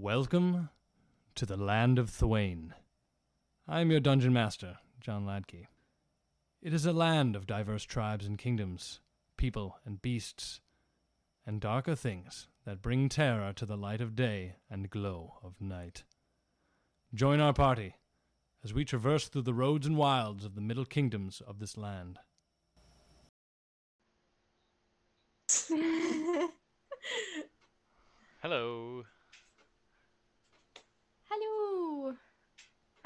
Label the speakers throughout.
Speaker 1: Welcome to the land of Thwain. I am your dungeon master, John Ladkey. It is a land of diverse tribes and kingdoms, people and beasts, and darker things that bring terror to the light of day and glow of night. Join our party as we traverse through the roads and wilds of the middle kingdoms of this land.
Speaker 2: Hello.
Speaker 3: Hello.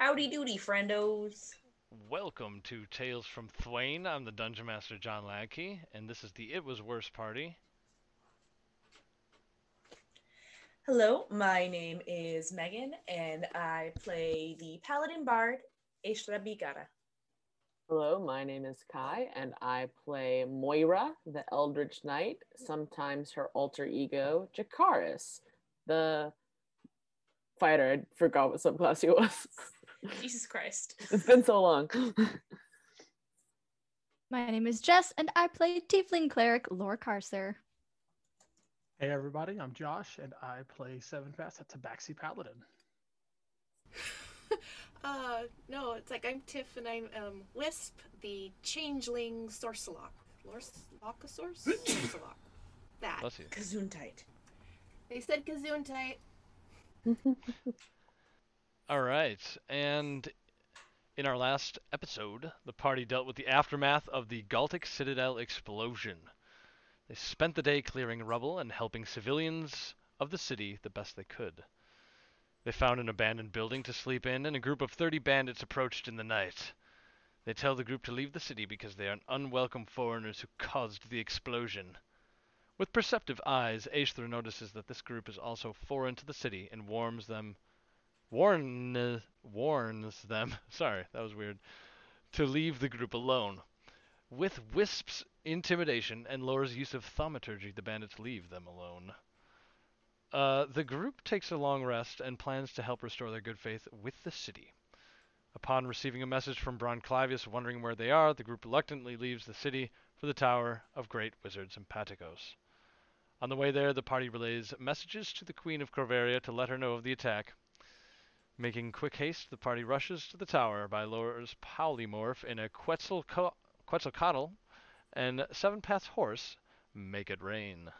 Speaker 4: Howdy doody, friendos.
Speaker 2: Welcome to Tales from Thwain. I'm the Dungeon Master John Ladkey, and this is the It Was Worse party.
Speaker 4: Hello, my name is Megan, and I play the Paladin Bard, Eshra Bigara.
Speaker 5: Hello, my name is Kai, and I play Moira, the Eldritch Knight, sometimes her alter ego, Jakaris, the fighter. I forgot what subclass he was.
Speaker 4: Jesus Christ.
Speaker 5: it's been so long.
Speaker 3: My name is Jess, and I play Tiefling Cleric Lore Carcer.
Speaker 6: Hey everybody, I'm Josh, and I play Seven Fast at Tabaxi Paladin.
Speaker 7: uh, no, it's like I'm Tiff, and I'm um, Wisp, the changeling sorcelock. Lorlocosaurus? Sorcelock. That.
Speaker 2: Bless you.
Speaker 4: Gesundheit.
Speaker 7: They said Gesundheit.
Speaker 2: All right, and in our last episode, the party dealt with the aftermath of the Galtic Citadel explosion. They spent the day clearing rubble and helping civilians of the city the best they could. They found an abandoned building to sleep in, and a group of 30 bandits approached in the night. They tell the group to leave the city because they are unwelcome foreigners who caused the explosion. With perceptive eyes, Aethra notices that this group is also foreign to the city and warns them warn, warns them sorry, that was weird to leave the group alone. With Wisp's intimidation and Lore's use of thaumaturgy, the bandits leave them alone. Uh, the group takes a long rest and plans to help restore their good faith with the city. Upon receiving a message from Bronclavius wondering where they are, the group reluctantly leaves the city for the Tower of Great Wizard Sympaticos. On the way there, the party relays messages to the Queen of Corvaria to let her know of the attack. Making quick haste, the party rushes to the tower by Lore's polymorph in a Quetzalco- Quetzalcoatl and Seven Paths horse, Make It Rain.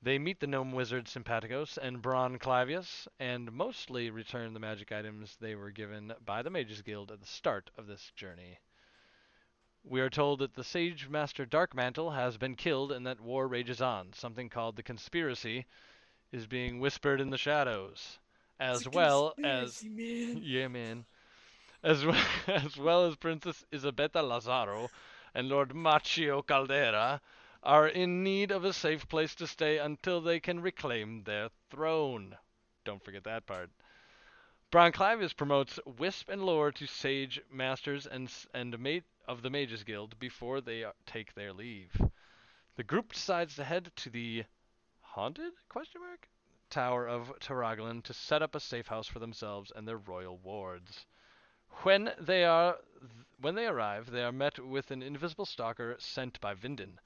Speaker 2: They meet the gnome wizard Sympaticos and Bron Clavius, and mostly return the magic items they were given by the Mages Guild at the start of this journey. We are told that the Sage Master Darkmantle has been killed and that war rages on. Something called the Conspiracy is being whispered in the shadows, as well as
Speaker 4: man.
Speaker 2: yeah, man. As well, as well as Princess Isabetta Lazaro and Lord Machio Caldera are in need of a safe place to stay until they can reclaim their throne. Don't forget that part. Bronclavius promotes Wisp and Lore to Sage Masters and and mate of the Mages Guild before they take their leave. The group decides to head to the haunted question mark Tower of Taraglin to set up a safe house for themselves and their royal wards. When they are when they arrive, they are met with an invisible stalker sent by Vinden.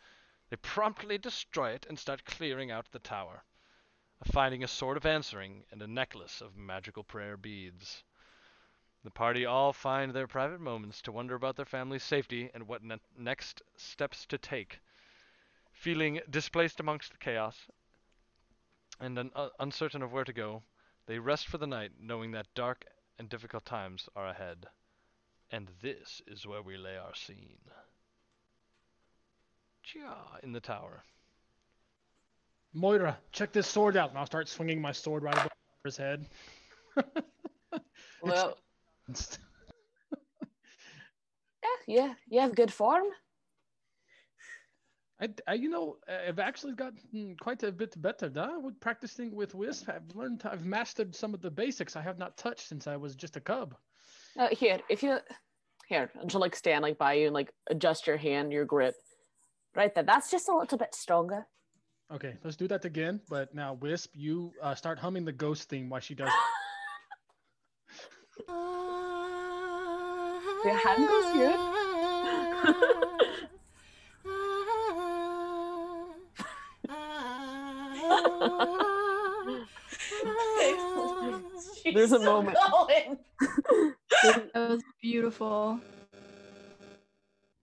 Speaker 2: They promptly destroy it and start clearing out the tower, finding a sword of answering and a necklace of magical prayer beads. The party all find their private moments to wonder about their family's safety and what ne- next steps to take. Feeling displaced amongst the chaos and un- uh, uncertain of where to go, they rest for the night, knowing that dark and difficult times are ahead. And this is where we lay our scene. Chia in the tower.
Speaker 6: Moira, check this sword out, and I'll start swinging my sword right above his head.
Speaker 5: well, yeah, yeah, you have good form.
Speaker 6: I, I, you know, I've actually gotten quite a bit better. Huh? With practicing with Wisp, I've learned, I've mastered some of the basics I have not touched since I was just a cub.
Speaker 5: Uh, here, if you here, and she'll like stand like by you and like adjust your hand, your grip. Right there. That's just a little bit stronger.
Speaker 6: Okay, let's do that again. But now, Wisp, you uh, start humming the ghost theme while she does. it.
Speaker 5: Your hand goes good. There's a moment.
Speaker 3: That was beautiful.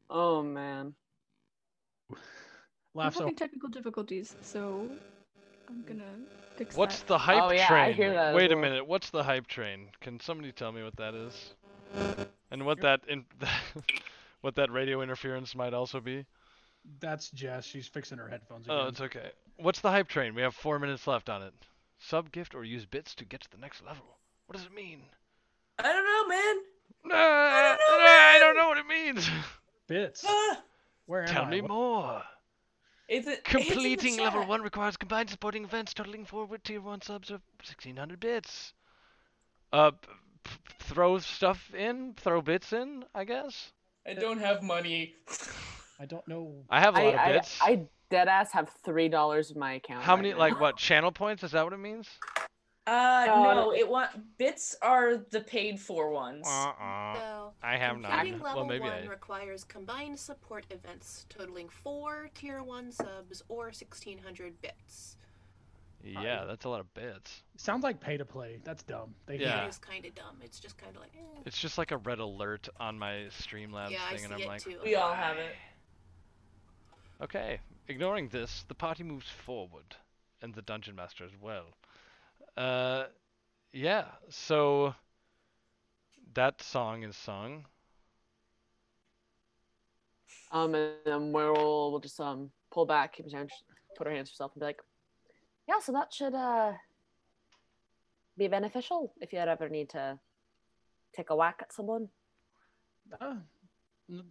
Speaker 5: oh man.
Speaker 3: I'm
Speaker 6: Laugh so
Speaker 3: having technical difficulties, so I'm gonna fix
Speaker 2: What's
Speaker 3: that.
Speaker 2: the hype
Speaker 5: Oh, yeah, I
Speaker 2: train?
Speaker 5: hear that as
Speaker 2: Wait a minute. What's the hype train? Can somebody tell me what that is? And what that in what that radio interference might also be?
Speaker 6: that's Jess. She's fixing her headphones
Speaker 2: Oh, it's okay. What's the hype train? We have four minutes left on it. Sub gift or use bits to get to the next level. What does it mean?
Speaker 4: I don't know, man.
Speaker 2: Nah,
Speaker 4: don't know,
Speaker 2: nah, I don't know what it means.
Speaker 6: Bits.
Speaker 4: Ah,
Speaker 6: Where am
Speaker 2: Tell
Speaker 6: I?
Speaker 2: me
Speaker 6: What-
Speaker 2: more.
Speaker 4: it's a, it's in the
Speaker 2: Completing level
Speaker 4: chat.
Speaker 2: one requires combined supporting events totaling forward tier one subs of 1600 bits. Uh, p- p- throw stuff in, throw bits in, I guess.
Speaker 4: I don't have money.
Speaker 6: I don't know.
Speaker 2: I have a lot of
Speaker 5: I,
Speaker 2: bits.
Speaker 5: I dead ass have three dollars in my account.
Speaker 2: How
Speaker 5: right
Speaker 2: many,
Speaker 5: now.
Speaker 2: like, what channel points? Is that what it means?
Speaker 4: Uh,
Speaker 5: Oh,
Speaker 4: no,
Speaker 5: no.
Speaker 4: it want bits are the paid for ones.
Speaker 2: Uh-uh.
Speaker 7: So,
Speaker 2: I have none.
Speaker 7: completing level
Speaker 2: Well, maybe
Speaker 7: one
Speaker 2: I.
Speaker 7: requires combined support events totaling four tier one subs or 1600 bits.
Speaker 2: Yeah, that's a lot of bits.
Speaker 6: Sounds like pay to play. That's dumb. They
Speaker 2: Yeah.
Speaker 7: It is kind of dumb. It's just kind of like, eh.
Speaker 2: It's just like a red alert on my Streamlabs
Speaker 7: Yeah, I
Speaker 2: thing, and
Speaker 7: see
Speaker 2: I'm
Speaker 7: it
Speaker 2: like,
Speaker 7: too.
Speaker 4: We all have it.
Speaker 2: Okay, ignoring this, the party moves forward, and the dungeon master as well. Uh, yeah. So that song is sung.
Speaker 5: Um, and then we'll we'll just um pull back, keep his hands, put our hands to herself, and be like, yeah. So that should uh be beneficial if you ever need to take a whack at someone.
Speaker 6: Uh, n-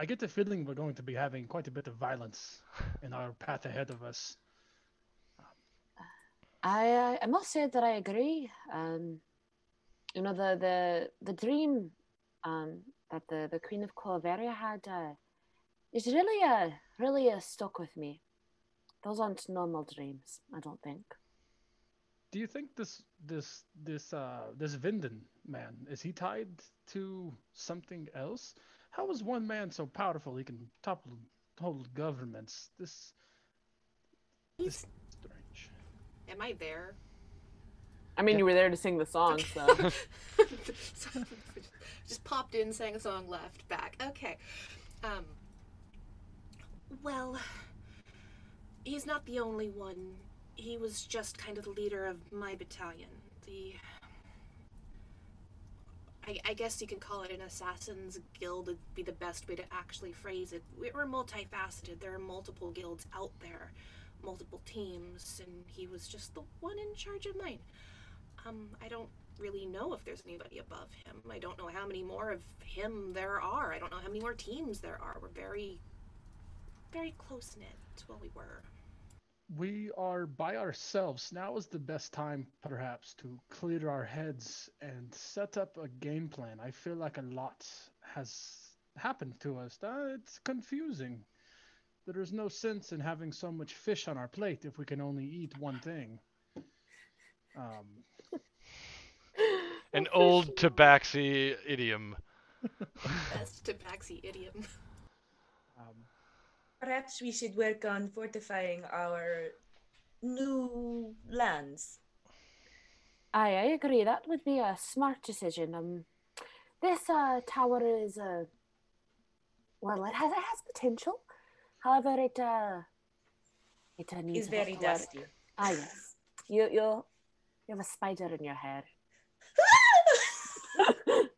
Speaker 6: I get the feeling we're going to be having quite a bit of violence in our path ahead of us.
Speaker 5: I uh, I must say that I agree. Um, you know the the the dream um that the the Queen of Colaveria had uh, is really uh really uh, stuck with me. Those aren't normal dreams, I don't think.
Speaker 6: Do you think this this this uh this Vinden man is he tied to something else? How is one man so powerful he can topple whole governments? This
Speaker 7: He's,
Speaker 6: strange.
Speaker 7: am I there?
Speaker 5: I mean,
Speaker 6: Yeah.
Speaker 5: you were there to sing the song, so
Speaker 7: just popped in, sang a song, left, back. Okay. Um. Well, he's not the only one. He was just kind of the leader of my battalion. The. I, I guess you can call it an assassin's guild, would be the best way to actually phrase it. We- We're multifaceted. There are multiple guilds out there, multiple teams, and he was just the one in charge of mine. Um, I don't really know if there's anybody above him. I don't know how many more of him there are. I don't know how many more teams there are. We're very, very close knit. Well, we were.
Speaker 6: We are by ourselves. Now is the best time, perhaps, to clear our heads and set up a game plan. I feel like a lot has happened to us. Uh, it's confusing. There is no sense in having so much fish on our plate if we can only eat one thing. Um,
Speaker 2: An old tabaxi idiom.
Speaker 7: Best tabaxi idiom.
Speaker 4: Perhaps we should work on fortifying our new lands.
Speaker 5: I, I agree. That would be a smart decision. Um, this uh, tower is uh, well, it has it has potential. However, it uh, it uh, needs
Speaker 4: It's
Speaker 5: a lot
Speaker 4: very
Speaker 5: work.
Speaker 4: dusty.
Speaker 5: Ah, yes. You you you have a spider in your hair.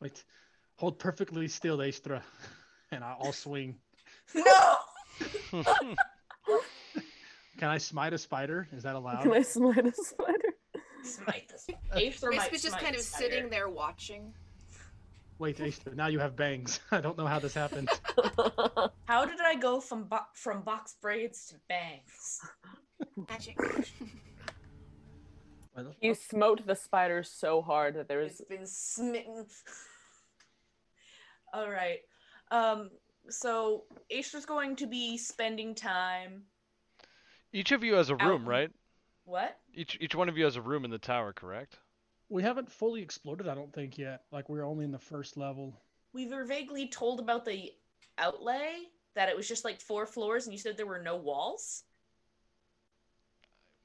Speaker 6: wait, hold perfectly still, Astra, and I- I'll swing.
Speaker 4: no!
Speaker 6: Can I smite a spider? Is that allowed?
Speaker 5: Can I smite a spider?
Speaker 4: Smite this. Aether
Speaker 7: Wisp
Speaker 4: might
Speaker 7: is just kind of
Speaker 4: spider.
Speaker 7: sitting there watching.
Speaker 6: Wait, Astra, now you have bangs. I don't know how this happened.
Speaker 4: How did I go from bo- from box braids to bangs?
Speaker 7: Magic.
Speaker 5: You smote the spider so hard that there was
Speaker 4: It's been smitten. All right. Um. So Aestra's going to be spending time.
Speaker 2: Each of you has a room,
Speaker 4: Out.
Speaker 2: right?
Speaker 4: What?
Speaker 2: Each each one of you has a room in the tower, correct?
Speaker 6: we haven't fully explored it, I don't think yet. Like we're only in the first level.
Speaker 4: We were vaguely told about the outlay that it was just like four floors, and you said there were no walls.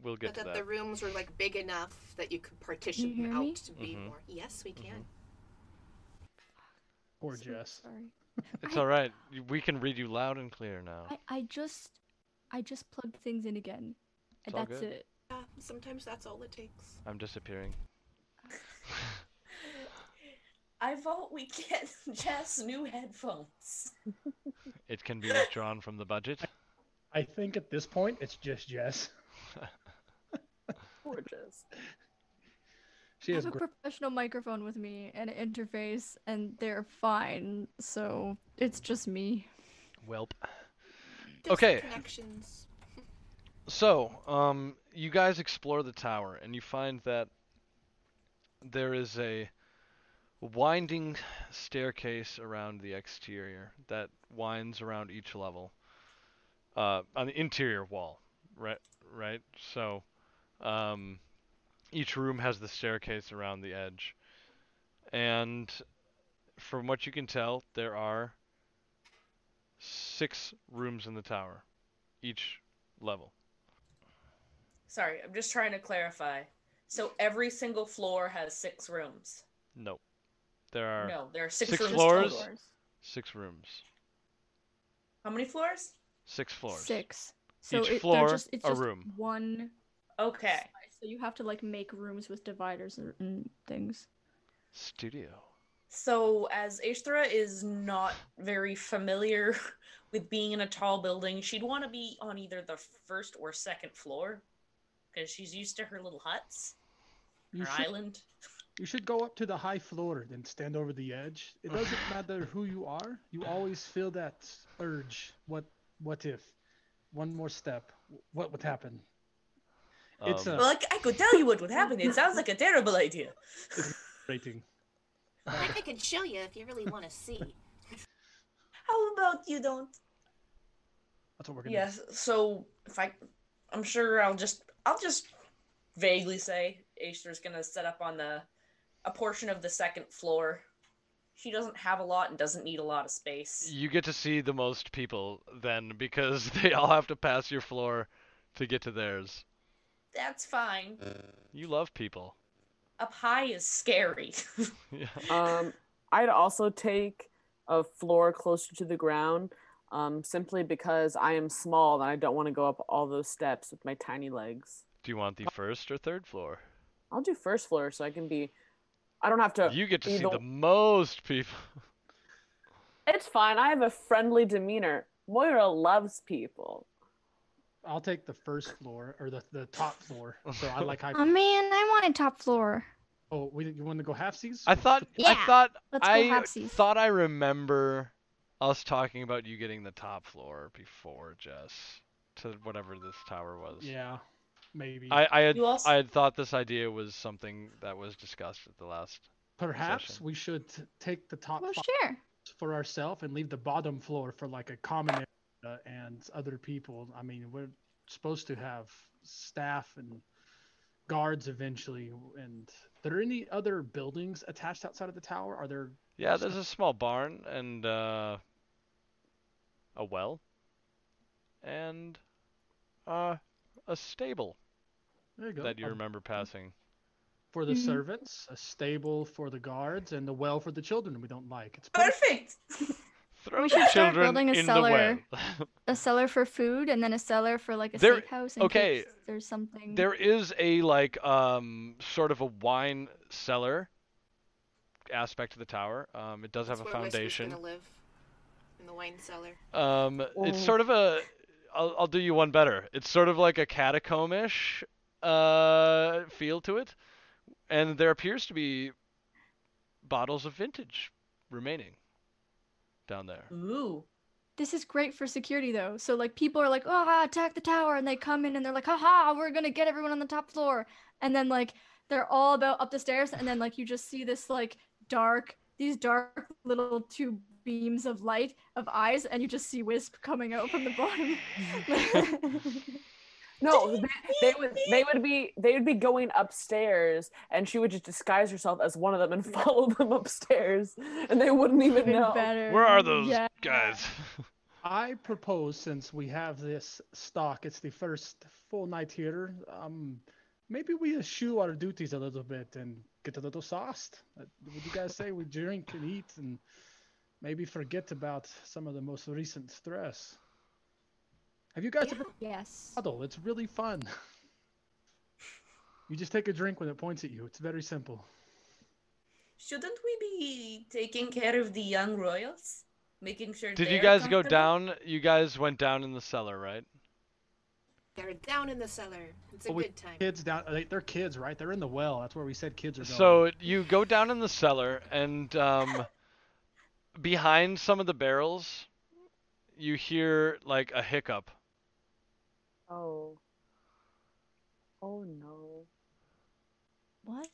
Speaker 2: we'll get
Speaker 7: but
Speaker 2: to
Speaker 7: that
Speaker 2: that.
Speaker 7: the rooms were like big enough that you could partition
Speaker 3: hear
Speaker 7: them
Speaker 3: me?
Speaker 7: out to be
Speaker 2: Mhm.
Speaker 7: more. Yes, we can.
Speaker 6: Poor
Speaker 3: So
Speaker 6: Jess.
Speaker 3: Sorry.
Speaker 2: It's
Speaker 3: I-
Speaker 2: all right. We can read you loud and clear now.
Speaker 3: I, I just I just plugged things in again.
Speaker 2: It's
Speaker 3: And that's
Speaker 2: good.
Speaker 3: it.
Speaker 7: Yeah, sometimes that's all it takes.
Speaker 2: I'm disappearing.
Speaker 4: I vote we get Jess new headphones.
Speaker 2: It can be withdrawn from the budget.
Speaker 6: I think at this point it's just Jess.
Speaker 5: Gorgeous.
Speaker 6: She
Speaker 3: I
Speaker 6: has
Speaker 3: have a
Speaker 6: great.
Speaker 3: professional microphone with me and an interface and they're fine. So it's just me.
Speaker 2: Welp.
Speaker 7: Just
Speaker 2: Okay.
Speaker 7: Connections.
Speaker 2: So, um, you guys explore the tower and you find that there is a winding staircase around the exterior that winds around each level. Uh, on the interior wall, right? Right. So, um, each room has the staircase around the edge, and from what you can tell, there are six rooms in the tower, each level.
Speaker 4: Sorry, I'm just trying to clarify. So every single floor has six rooms.
Speaker 2: Nope. There are
Speaker 4: No, there are six,
Speaker 2: six
Speaker 4: rooms
Speaker 2: floors?
Speaker 4: total.
Speaker 2: six rooms.
Speaker 4: How many floors?
Speaker 2: Six floors.
Speaker 3: Six. So
Speaker 2: Each
Speaker 3: it,
Speaker 2: floor,
Speaker 3: just, it's
Speaker 2: a
Speaker 3: just
Speaker 2: room.
Speaker 3: one
Speaker 4: Okay.
Speaker 3: Size. So you have to like make rooms with dividers and- and things.
Speaker 2: Studio.
Speaker 4: So as Ashtra is not very familiar with being in a tall building, she'd want to be on either the first or second floor because she's used to her little huts,
Speaker 6: You
Speaker 4: her
Speaker 6: should,
Speaker 4: island.
Speaker 6: you should go up to the high floor and stand over the edge. It doesn't matter who you are. You always feel that urge. What what if? One more step. What would happen? It's
Speaker 2: Um,
Speaker 6: a-
Speaker 4: Well, I, I could tell you what would happen. It sounds like a terrible idea.
Speaker 6: Rating.
Speaker 7: I, I can show you if you really want to see.
Speaker 4: How about you don't?
Speaker 6: That's what we're gonna
Speaker 4: Yes. So if I, I'm sure I'll just, I'll just vaguely say Ashtra's gonna set up on the, a portion of the second floor. She doesn't have a lot and doesn't need a lot of space.
Speaker 2: you get to see the most people then because they all have to pass your floor to get to theirs.
Speaker 4: That's fine.
Speaker 2: You love people.
Speaker 4: Up high is scary.
Speaker 2: yeah.
Speaker 5: Um, I'd also take a floor closer to the ground, um, simply because I am small and I don't want to go up all those steps with my tiny legs.
Speaker 2: Do you want the first or third floor?
Speaker 5: I'll do first floor so I can be. I don't have to.
Speaker 2: You get to see
Speaker 5: don't-
Speaker 2: the most people.
Speaker 5: It's fine. I have a friendly demeanor. Moira loves people.
Speaker 6: I'll take the first floor or the, the top floor. So I like high.
Speaker 3: Oh man, I wanted top floor.
Speaker 6: Oh, we, you want to go halfsies?
Speaker 2: I thought I
Speaker 3: Yeah,
Speaker 2: thought
Speaker 3: let's go
Speaker 2: I
Speaker 3: halfsies.
Speaker 2: thought I remember us talking about you getting the top floor before Jess to whatever this tower was.
Speaker 6: Yeah, maybe.
Speaker 2: I, I had
Speaker 4: also-
Speaker 2: I had thought this idea was something that was discussed at the last.
Speaker 6: Perhaps
Speaker 2: session.
Speaker 6: we should t- take the top
Speaker 3: Well,
Speaker 6: five
Speaker 3: sure.
Speaker 6: for ourselves and leave the bottom floor for like a common area and other people. I mean, we're supposed to have staff and guards eventually. And are there any other buildings attached outside of the tower? Are there?
Speaker 2: Yeah, there's a small barn and uh, a well and uh, a stable
Speaker 6: There you go.
Speaker 2: that you remember passing.
Speaker 6: for the
Speaker 3: Mhm.
Speaker 6: servants, a stable for the guards, and a well for the children we don't like. It's pretty
Speaker 4: Perfect.
Speaker 2: Throw
Speaker 3: We
Speaker 2: the
Speaker 3: should start building a
Speaker 2: in
Speaker 3: cellar.
Speaker 2: the well.
Speaker 3: A cellar for food and then a cellar for like a
Speaker 2: There-
Speaker 3: steakhouse in
Speaker 2: okay,
Speaker 3: case there's something.
Speaker 2: There is a like um sort of a wine cellar aspect to the tower. Um, it does
Speaker 7: That's
Speaker 2: have a
Speaker 7: where Whisker's
Speaker 2: foundation.
Speaker 7: gonna live in the wine cellar.
Speaker 2: Um, it's
Speaker 5: Oh.
Speaker 2: sort of a. I'll, I'll do you one better. It's sort of like a catacombish uh feel to it, and there appears to be bottles of vintage remaining down there.
Speaker 4: Ooh.
Speaker 3: This is great for security though. So like people are like, "Oh, attack the tower," and they come in and they're like, "Haha, we're gonna get everyone on the top floor." And then like they're all about up the stairs, and then like you just see this like dark, these dark little two beams of light of eyes, and you just see Wisp coming out from the bottom.
Speaker 5: No, they, they would they would be they would be going upstairs, and she would just disguise herself as one of them and follow them upstairs, and they wouldn't even
Speaker 3: Even
Speaker 5: know.
Speaker 3: better.
Speaker 2: Where are those
Speaker 3: Yeah.
Speaker 2: guys?
Speaker 6: I propose since we have this stock, it's the first full night here. Um, maybe we eschew our duties a little bit and get a little sauced. Uh, Would you guys say we drink and eat and maybe forget about some of the most recent stress? Have you guys
Speaker 7: Yeah.
Speaker 6: ever
Speaker 3: Yes.
Speaker 6: paddle? It's really fun. You just take a drink when it points at you. It's very simple.
Speaker 4: Shouldn't we be taking care of the young royals? Making sure
Speaker 2: Did you guys go down? You guys went down in the cellar, right?
Speaker 7: They're down in the cellar. It's a
Speaker 6: Oh, we-
Speaker 7: good time.
Speaker 6: Kids down. they- They're kids, right? They're in the well. That's where we said kids are going.
Speaker 2: So you go down in the cellar, and um, behind some of the barrels, you hear like a hiccup.
Speaker 5: Oh. Oh no.
Speaker 3: What?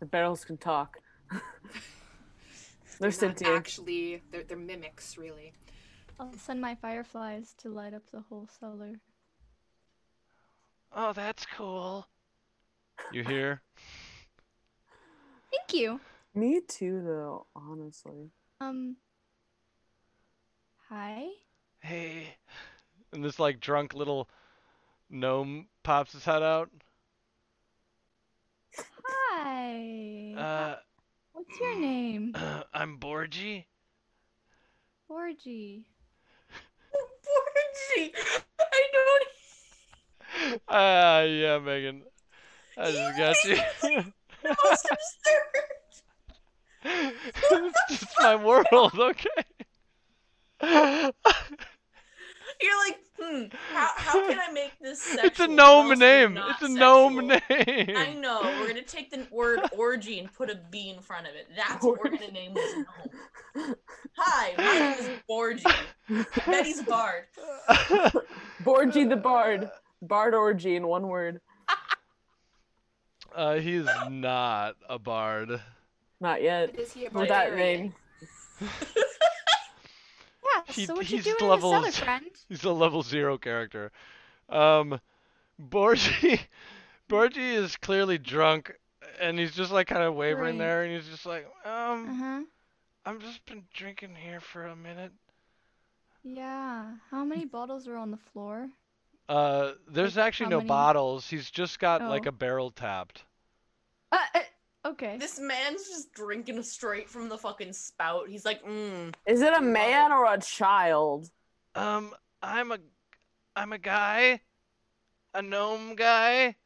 Speaker 5: The barrels can talk. They're
Speaker 7: They're
Speaker 5: sentient.
Speaker 7: actually, they're, they're mimics, really.
Speaker 3: I'll send my fireflies to light up the whole cellar.
Speaker 2: Oh, that's cool. You hear?
Speaker 3: Thank you.
Speaker 5: Me too, though. Honestly.
Speaker 3: Um. Hi.
Speaker 2: Hey. And this like drunk little gnome pops his head out.
Speaker 3: Hi.
Speaker 2: Uh,
Speaker 3: What's your name?
Speaker 2: Uh, I'm Borgie.
Speaker 3: Orgy.
Speaker 4: Borgie, I don't
Speaker 2: Ah, yeah, Megan. I just got you.
Speaker 4: know. I'm
Speaker 2: it's just my world, okay?
Speaker 4: You're like, hmm, how, how can I make this sexual?
Speaker 2: It's a gnome name. It's a gnome
Speaker 4: sexual?
Speaker 2: name.
Speaker 4: I know. We're gonna take the word orgy and put a B in front of it. That's what we're gonna name this gnome. Hi, my name is Borgie. Betty's Bard.
Speaker 5: Borgie the Bard. Bard orgy in one word.
Speaker 2: uh, he's not a bard.
Speaker 5: Not yet.
Speaker 7: Is he a
Speaker 5: With that
Speaker 7: barbarian?
Speaker 2: He-
Speaker 3: so what you
Speaker 2: he's
Speaker 3: doing in the
Speaker 2: levels-
Speaker 3: cellar, friend?
Speaker 2: He's a level zero character. Um, Borgie, Borgie is clearly drunk, and he's just like kind of wavering
Speaker 3: Right.
Speaker 2: there, and he's just like, um,
Speaker 3: Uh huh.
Speaker 2: I'm just been drinking here for a minute.
Speaker 3: Yeah. How many bottles are on the floor?
Speaker 2: Uh, there's
Speaker 3: Like,
Speaker 2: actually no
Speaker 3: many?
Speaker 2: bottles. He's just got like
Speaker 3: Oh.
Speaker 2: a barrel tapped.
Speaker 3: Uh, uh, okay.
Speaker 4: This man's just drinking straight from the fucking spout. He's like, mmm.
Speaker 5: Is it a man or a child?
Speaker 2: Um, I'm a, I'm a guy, a gnome guy.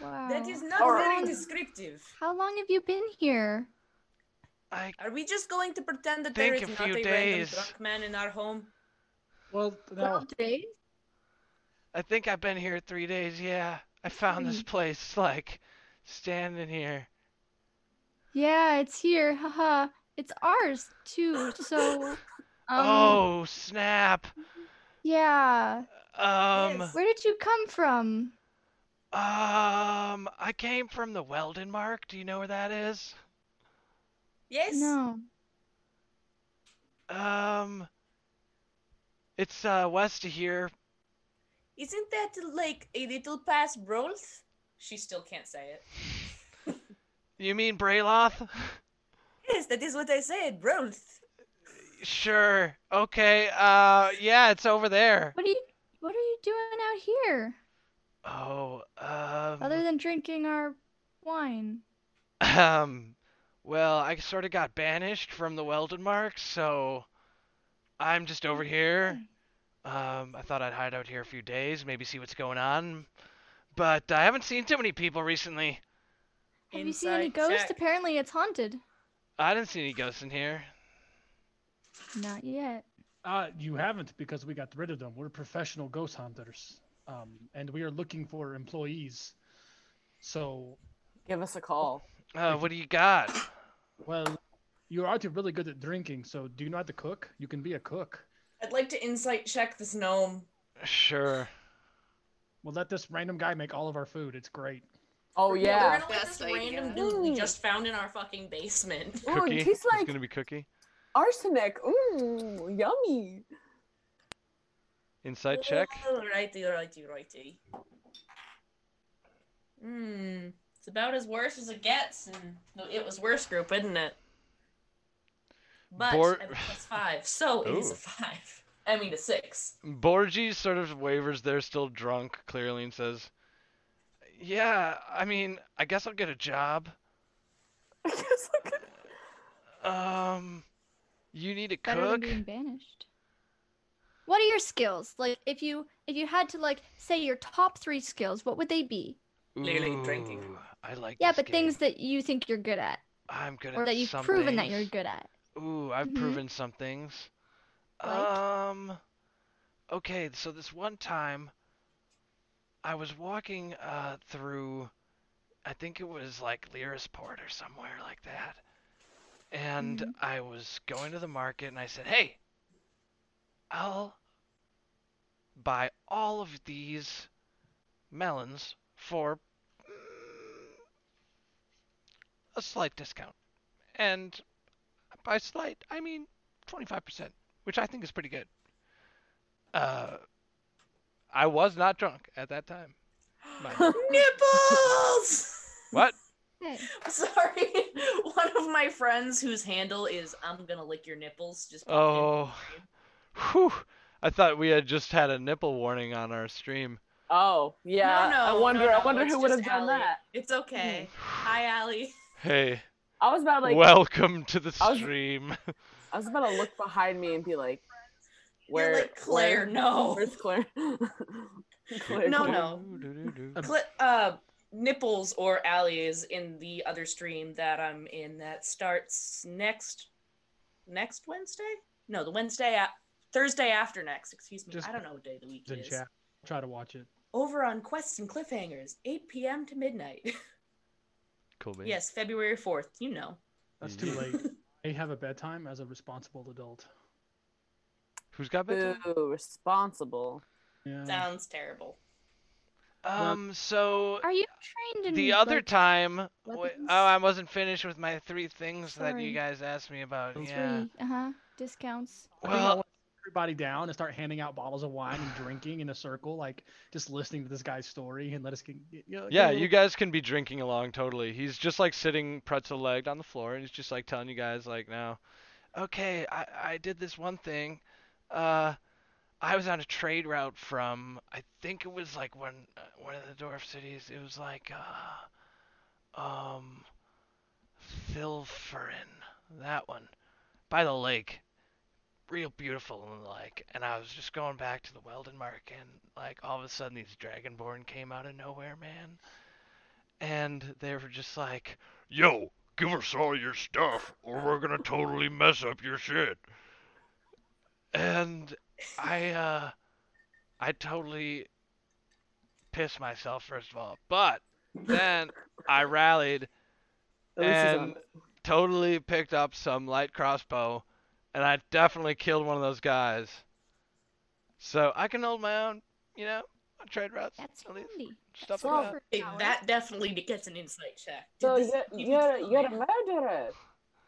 Speaker 3: Wow.
Speaker 4: That is not
Speaker 3: How
Speaker 4: very
Speaker 3: long-
Speaker 4: descriptive.
Speaker 3: How long have you been here?
Speaker 2: I
Speaker 4: Are we just going to pretend that
Speaker 2: Think
Speaker 4: there is
Speaker 2: a
Speaker 4: not
Speaker 2: few
Speaker 4: a random
Speaker 2: days.
Speaker 4: drunk man in our home?
Speaker 6: Well, now,
Speaker 3: Twelve days.
Speaker 2: I think I've been here three days. Yeah, I found this place like standing here.
Speaker 3: Yeah, it's here. Haha. It's ours too. So. Um,
Speaker 2: oh snap!
Speaker 3: Yeah.
Speaker 2: Um,
Speaker 3: Where did you come from?
Speaker 2: um, I came from the Weldon Mark. Do you know where that is?
Speaker 4: Yes.
Speaker 3: No.
Speaker 2: Um, it's uh west of here.
Speaker 4: Isn't that like a little past Brolth? She still can't say it.
Speaker 2: You mean Brayloth?
Speaker 4: Yes, that is what I said, Brolth.
Speaker 2: Sure. Okay. Uh, yeah, it's over there.
Speaker 3: What are you What are you doing out here?
Speaker 2: Oh, um,
Speaker 3: Other than drinking our wine?
Speaker 2: um, well, I sort of got banished from the Weldon Mark, so I'm just over here. Um, I thought I'd hide out here a few days, maybe see what's going on. But I haven't seen too many people recently.
Speaker 3: Have you seen any
Speaker 4: Inside
Speaker 3: ghosts?
Speaker 4: check.
Speaker 3: Apparently, it's haunted.
Speaker 2: I didn't see any ghosts in here.
Speaker 3: Not yet.
Speaker 6: uh, you haven't because we got rid of them. We're professional ghost hunters, um, and we are looking for employees. So,
Speaker 5: Give us a call.
Speaker 2: Uh, what do you got?
Speaker 6: well, you're already really good at drinking. So, do you know how to cook? You can be a cook.
Speaker 4: I'd like to insight check this gnome.
Speaker 2: Sure.
Speaker 6: We'll let this random guy make all of our food. It's great.
Speaker 5: Oh
Speaker 4: We're
Speaker 5: yeah.
Speaker 4: gonna let
Speaker 7: Best
Speaker 4: this random
Speaker 7: idea.
Speaker 4: dude we just found in our fucking basement.
Speaker 5: Ooh,
Speaker 2: Cookie.
Speaker 5: it tastes
Speaker 2: It's gonna be cookie.
Speaker 5: arsenic. Ooh, yummy.
Speaker 2: Insight check.
Speaker 4: Righty, righty, righty. Hmm. It's about as worse as it gets. And no, it was worse group, isn't it? but
Speaker 2: Bor-
Speaker 4: I have plus five, so it is
Speaker 2: Ooh.
Speaker 4: a five. I mean a six.
Speaker 2: Borgie sort of wavers there, still drunk, clearly, and says, "Yeah, I mean, I guess I'll get a job.
Speaker 5: I guess I could-
Speaker 2: Um, you need a
Speaker 3: Better than
Speaker 2: cook.
Speaker 3: being banished. What are your skills? Like if you if you had to like say your top three skills, what would they be?
Speaker 4: Clearly drinking.
Speaker 2: I like.
Speaker 3: Yeah,
Speaker 2: this
Speaker 3: but things that you think you're good at.
Speaker 2: I'm good
Speaker 3: Or
Speaker 2: at
Speaker 3: that you've
Speaker 2: some
Speaker 3: proven that you're good at.
Speaker 2: Ooh, I've
Speaker 3: Mhm.
Speaker 2: proven some things.
Speaker 3: Like?
Speaker 2: Um, okay, so this one time, I was walking uh through, I think it was like Lyrisport or somewhere like that, and
Speaker 3: Mhm.
Speaker 2: I was going to the market and I said, "Hey, I'll buy all of these melons for mm, a slight discount," and by slight, I mean 25%, which I think is pretty good. Uh, I was not drunk at that time. mind you.
Speaker 4: Nipples.
Speaker 2: what?
Speaker 4: Sorry, one of my friends whose handle is "I'm gonna lick your nipples" just. popped into
Speaker 2: Oh, whew. I thought we had just had a nipple warning on our stream.
Speaker 5: Oh, yeah.
Speaker 4: no, no,
Speaker 5: I wonder.
Speaker 4: no,
Speaker 5: I wonder
Speaker 4: it's
Speaker 5: who would have
Speaker 4: just
Speaker 5: done
Speaker 4: Allie.
Speaker 5: that.
Speaker 4: It's okay. Hi, Allie.
Speaker 2: Hey,
Speaker 5: I was about like.
Speaker 2: welcome to the
Speaker 5: I was-
Speaker 2: stream.
Speaker 5: I was about to look behind me and be like, "Where?
Speaker 4: You're like Claire.
Speaker 5: where-
Speaker 4: no.
Speaker 5: Where's Claire?" Claire
Speaker 4: No, no. Cl- uh, nipples or Allie is in the other stream that I'm in that starts next next Wednesday. No, the Wednesday at Thursday after next. Excuse me.
Speaker 6: Just
Speaker 4: I don't know what day of the week
Speaker 6: in
Speaker 4: it is.
Speaker 6: chat. Try to watch it.
Speaker 4: Over on Quests and Cliffhangers, 8 p.m. to midnight.
Speaker 2: Cool, baby.
Speaker 4: yes, February 4th. You know.
Speaker 6: That's too late. I have a bedtime as a responsible adult.
Speaker 2: Who's got bedtime?
Speaker 5: Ooh, responsible.
Speaker 6: Yeah.
Speaker 4: Sounds terrible.
Speaker 2: Um, so
Speaker 3: are you trained in
Speaker 2: the other
Speaker 3: like,
Speaker 2: time, wa-
Speaker 3: weapons?
Speaker 2: oh, I wasn't finished with my three things that you guys asked me about.
Speaker 6: Those
Speaker 2: Yeah.
Speaker 3: Uh-huh. Discounts.
Speaker 6: I
Speaker 2: Well,
Speaker 6: everybody down and start handing out bottles of wine and drinking in a circle, like just listening to this guy's story and let us get, get, you know,
Speaker 2: Yeah,
Speaker 6: a
Speaker 2: you guys can be drinking along totally. He's just like sitting pretzel legged on the floor and he's just like telling you guys like now, okay, I, I did this one thing. Uh I was on a trade route from I think it was like one uh, one of the dwarf cities. It was like uh um Thilferin, that one. By the lake. Real beautiful and like and I was just going back to the Weldon Mark and like all of a sudden these Dragonborn came out of nowhere, man and they were just like, "Yo, give us all your stuff, or we're gonna totally mess up your shit." And I, uh, I totally pissed myself first of all, but then I rallied
Speaker 5: At least he's on
Speaker 2: and totally picked up some light crossbow, and I definitely killed one of those guys. So I can hold my own, you know, on trade routes,
Speaker 3: That's
Speaker 2: at least
Speaker 3: handy.
Speaker 2: stuff
Speaker 5: So-
Speaker 2: like that.
Speaker 4: Hey, that definitely gets an insight check. Did
Speaker 5: So
Speaker 4: this-
Speaker 5: you're
Speaker 4: you
Speaker 5: you're, you're a murderer.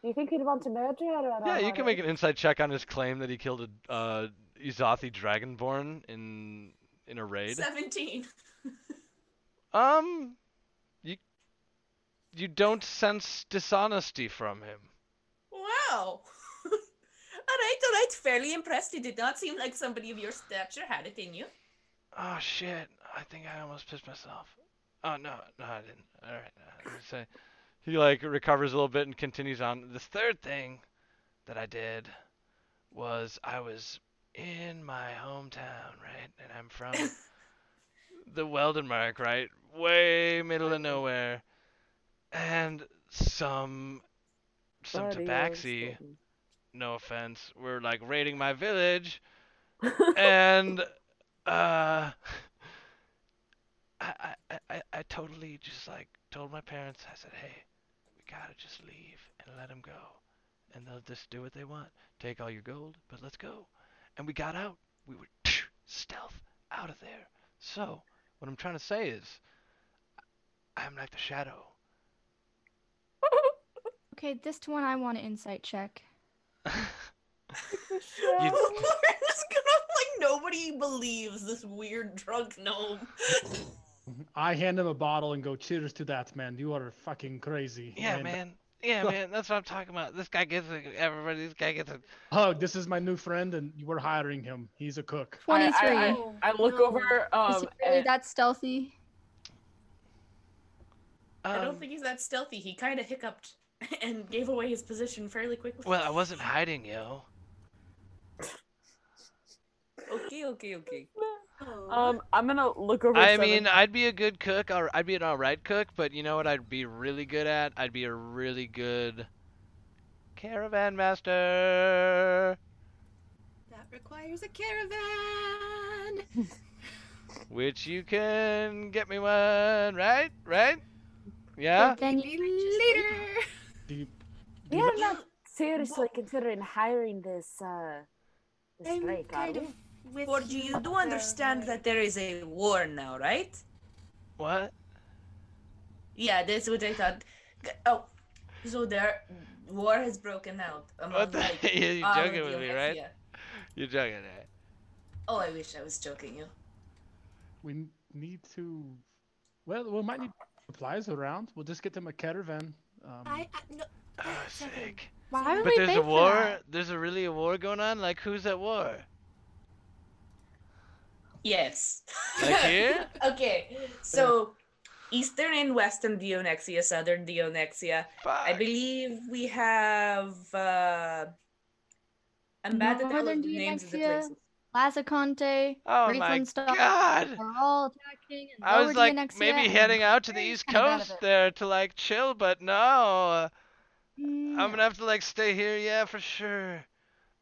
Speaker 5: Do you think he'd want to murder her?
Speaker 2: Yeah, you can make an insight check on his claim that he killed a uh, Izathi Dragonborn in in a raid.
Speaker 4: 17.
Speaker 2: Um, you you don't sense dishonesty from him.
Speaker 4: Wow. all right, all right. Fairly impressed. It did not seem like somebody of your stature had it in you.
Speaker 2: Oh shit! I think I almost pissed myself. Oh no, no, I didn't. All right, uh, let me say. He like recovers a little bit and continues on. The third thing that I did was I was in my hometown, right, and I'm from the Weldenmark, right, way middle of nowhere, and some some tabaxi, no offense, were like raiding my village. And uh I, I, I- I, totally just like told my parents. I said hey gotta just leave and let them go. And they'll just do what they want take all your gold but let's go. And we got out. We were stealth out of there. So what I'm trying to say is I'm like the shadow.
Speaker 3: Okay, this one I want to insight check.
Speaker 2: You-
Speaker 4: We're just gonna like nobody believes this weird drunk gnome.
Speaker 6: I hand him a bottle and go, "Cheers to that, man! You are fucking crazy."
Speaker 2: yeah
Speaker 6: And
Speaker 2: man Yeah, man, that's what I'm talking about. This guy gets it. Everybody, this guy gets it.
Speaker 6: Oh, this is my new friend, and we're hiring him. He's a cook.
Speaker 5: I- I-
Speaker 3: 23.
Speaker 5: I,
Speaker 7: Oh,
Speaker 5: I look
Speaker 7: no.
Speaker 5: over.
Speaker 3: Is
Speaker 5: Um,
Speaker 3: he really
Speaker 5: and-
Speaker 3: that stealthy?
Speaker 4: I
Speaker 2: Um,
Speaker 4: don't think he's that stealthy. He kind of hiccuped and gave away his position fairly quickly.
Speaker 2: Well, I wasn't hiding, yo.
Speaker 4: okay, okay, okay.
Speaker 5: Um, I'm gonna look over.
Speaker 2: I
Speaker 5: seven-
Speaker 2: mean, I'd be a good cook. Or I'd be an alright cook, but you know what? I'd be really good at. I'd be a really good caravan master,
Speaker 7: that requires a caravan.
Speaker 2: which you can get me one, right? Right? Yeah.
Speaker 3: But then you
Speaker 7: later.
Speaker 6: Do you, do
Speaker 5: we are not seriously considering hiring this uh this
Speaker 7: I'm
Speaker 5: Drake, are
Speaker 7: kind
Speaker 5: we?
Speaker 7: of with
Speaker 4: Forgy, you do understand that there is a war now, right?
Speaker 2: What?
Speaker 4: Yeah, that's what I thought. Oh, so there, war has broken out among
Speaker 2: What the?
Speaker 4: like,
Speaker 2: You're joking with me, right?
Speaker 4: Geonexia.
Speaker 2: You're joking, right?
Speaker 4: Oh, I wish I was joking you.
Speaker 6: we need to. Well, we might need supplies around. We'll just get them a caravan. Um,
Speaker 7: I, I no.
Speaker 2: Oh,
Speaker 7: Seven.
Speaker 2: sick.
Speaker 3: Why would
Speaker 2: But
Speaker 3: we
Speaker 2: there's a war. There's a really a war going on. Like who's at war?
Speaker 4: Yes.
Speaker 2: Like here?
Speaker 4: okay, so Eastern and Western Dionexia, Southern Dionexia.
Speaker 2: Fuck.
Speaker 4: I believe we have. uh I'm bad at the
Speaker 3: Northern
Speaker 4: names of the
Speaker 3: Dionexia?
Speaker 4: places.
Speaker 3: Lazaconte,
Speaker 2: Oh my
Speaker 3: Graceland
Speaker 2: god!
Speaker 3: are all attacking. And
Speaker 2: I was like
Speaker 3: Dionexia
Speaker 2: maybe
Speaker 3: and
Speaker 2: heading out to the east
Speaker 3: kind of out of
Speaker 2: coast there to like chill, but no. uh, I'm gonna have to like stay here, yeah, for sure.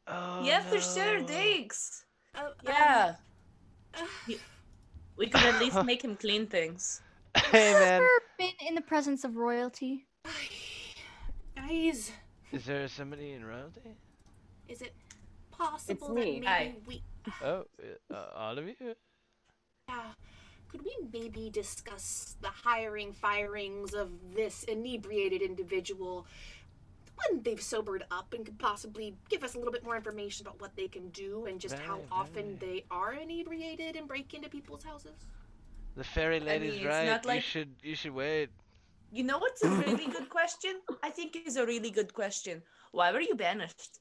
Speaker 2: Oh,
Speaker 4: yeah, for sure, thanks.
Speaker 7: Oh, um,
Speaker 4: Yeah,
Speaker 7: uh,
Speaker 4: we could at least make him clean things.
Speaker 2: Hey man,
Speaker 3: Ever been in the presence of royalty?
Speaker 7: guys,
Speaker 2: is there somebody in royalty?
Speaker 7: is it possible
Speaker 5: me.
Speaker 7: that maybe
Speaker 4: Hi.
Speaker 7: we,
Speaker 2: Oh, uh, all of you?
Speaker 7: yeah, could we maybe discuss the hiring, firings of this inebriated individual when they've sobered up and could possibly give us a little bit more information about what they can do and just how
Speaker 2: Very,
Speaker 7: often
Speaker 2: very.
Speaker 7: they are inebriated and break into people's houses?
Speaker 2: The fairy lady's
Speaker 4: mean,
Speaker 2: right.
Speaker 4: not
Speaker 2: You should you should wait.
Speaker 4: You know what's a really good question? I think is a really good question. Why were you banished?